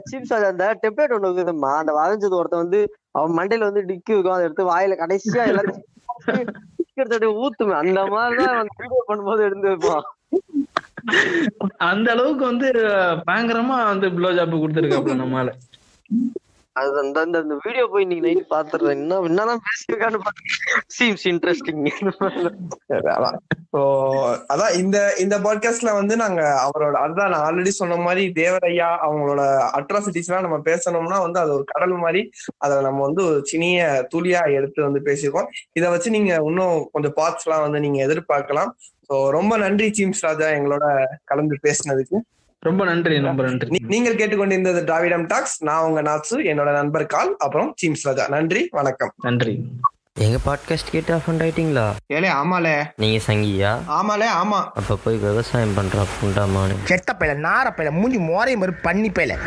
சீப் சார் அந்த டெப்ளேட் ஒண்ணு இருக்குதுமா அந்த வரைஞ்சது ஒருத்தன் வந்து அவன் மண்டையில வந்து டிக்கி இருக்கும். அதை எடுத்து வாயில கடைசியா எல்லாத்தையும் ஊத்துமே அந்த மாதிரிதான் வீடியோ பண்ணும்போது எடுத்து வைப்பான். அந்த அளவுக்கு வந்து பயங்கரமா வந்து ப்ளோ ஜாப் கொடுத்துருக்காப்ல நம்மளால அது அந்த அந்த அந்த வீடியோ போய் நீங்க நைட் பாத்துறேன். என்ன என்னதான் பேசியிருக்கான்னு சீம்ஸ் இன்ட்ரெஸ்டிங் அதான் அதான் இந்த இந்த பாட்காஸ்ட்ல வந்து நாங்க அவரோட அதான் நான் ஆல்ரெடி சொன்ன மாதிரி தேவரையா அவங்களோட அட்ராசிட்டிஸ் எல்லாம் நம்ம பேசணும்னா வந்து அது ஒரு கடல் மாதிரி அதை நம்ம வந்து ஒரு சினிய துளியா எடுத்து வந்து பேசியிருக்கோம். இதை வச்சு நீங்க இன்னும் கொஞ்சம் பார்ட்ஸ் எல்லாம் வந்து நீங்க எதிர்பார்க்கலாம். ஸோ ரொம்ப நன்றி சீம்ஸ் ராஜா எங்களோட கலந்து பேசினதுக்கு. ரொம்ப நன்றி ரொம்ப நன்றி. நீங்கள் கேட்டுக்கொண்டிருந்தது டிராவிடம் டாக்ஸ் நான் உங்க நாட்சு என்னோட நண்பர் கால். அப்புறம் சீம்ஸ் ராஜா. நன்றி வணக்கம். நன்றி. எங்க பாட்காஸ்ட் கேட்டு அஃபண்ட் ஆயிட்டீங்களா? ஏலே ஆமாலே. நீங்க சங்கியா? ஆமாலே ஆமா. அப்ப போய் விவசாயம் பண்ற புண்டாமானு செத்த பையல நார பையல மூஞ்சி மோரையும் மாதிரி பண்ணி பையல.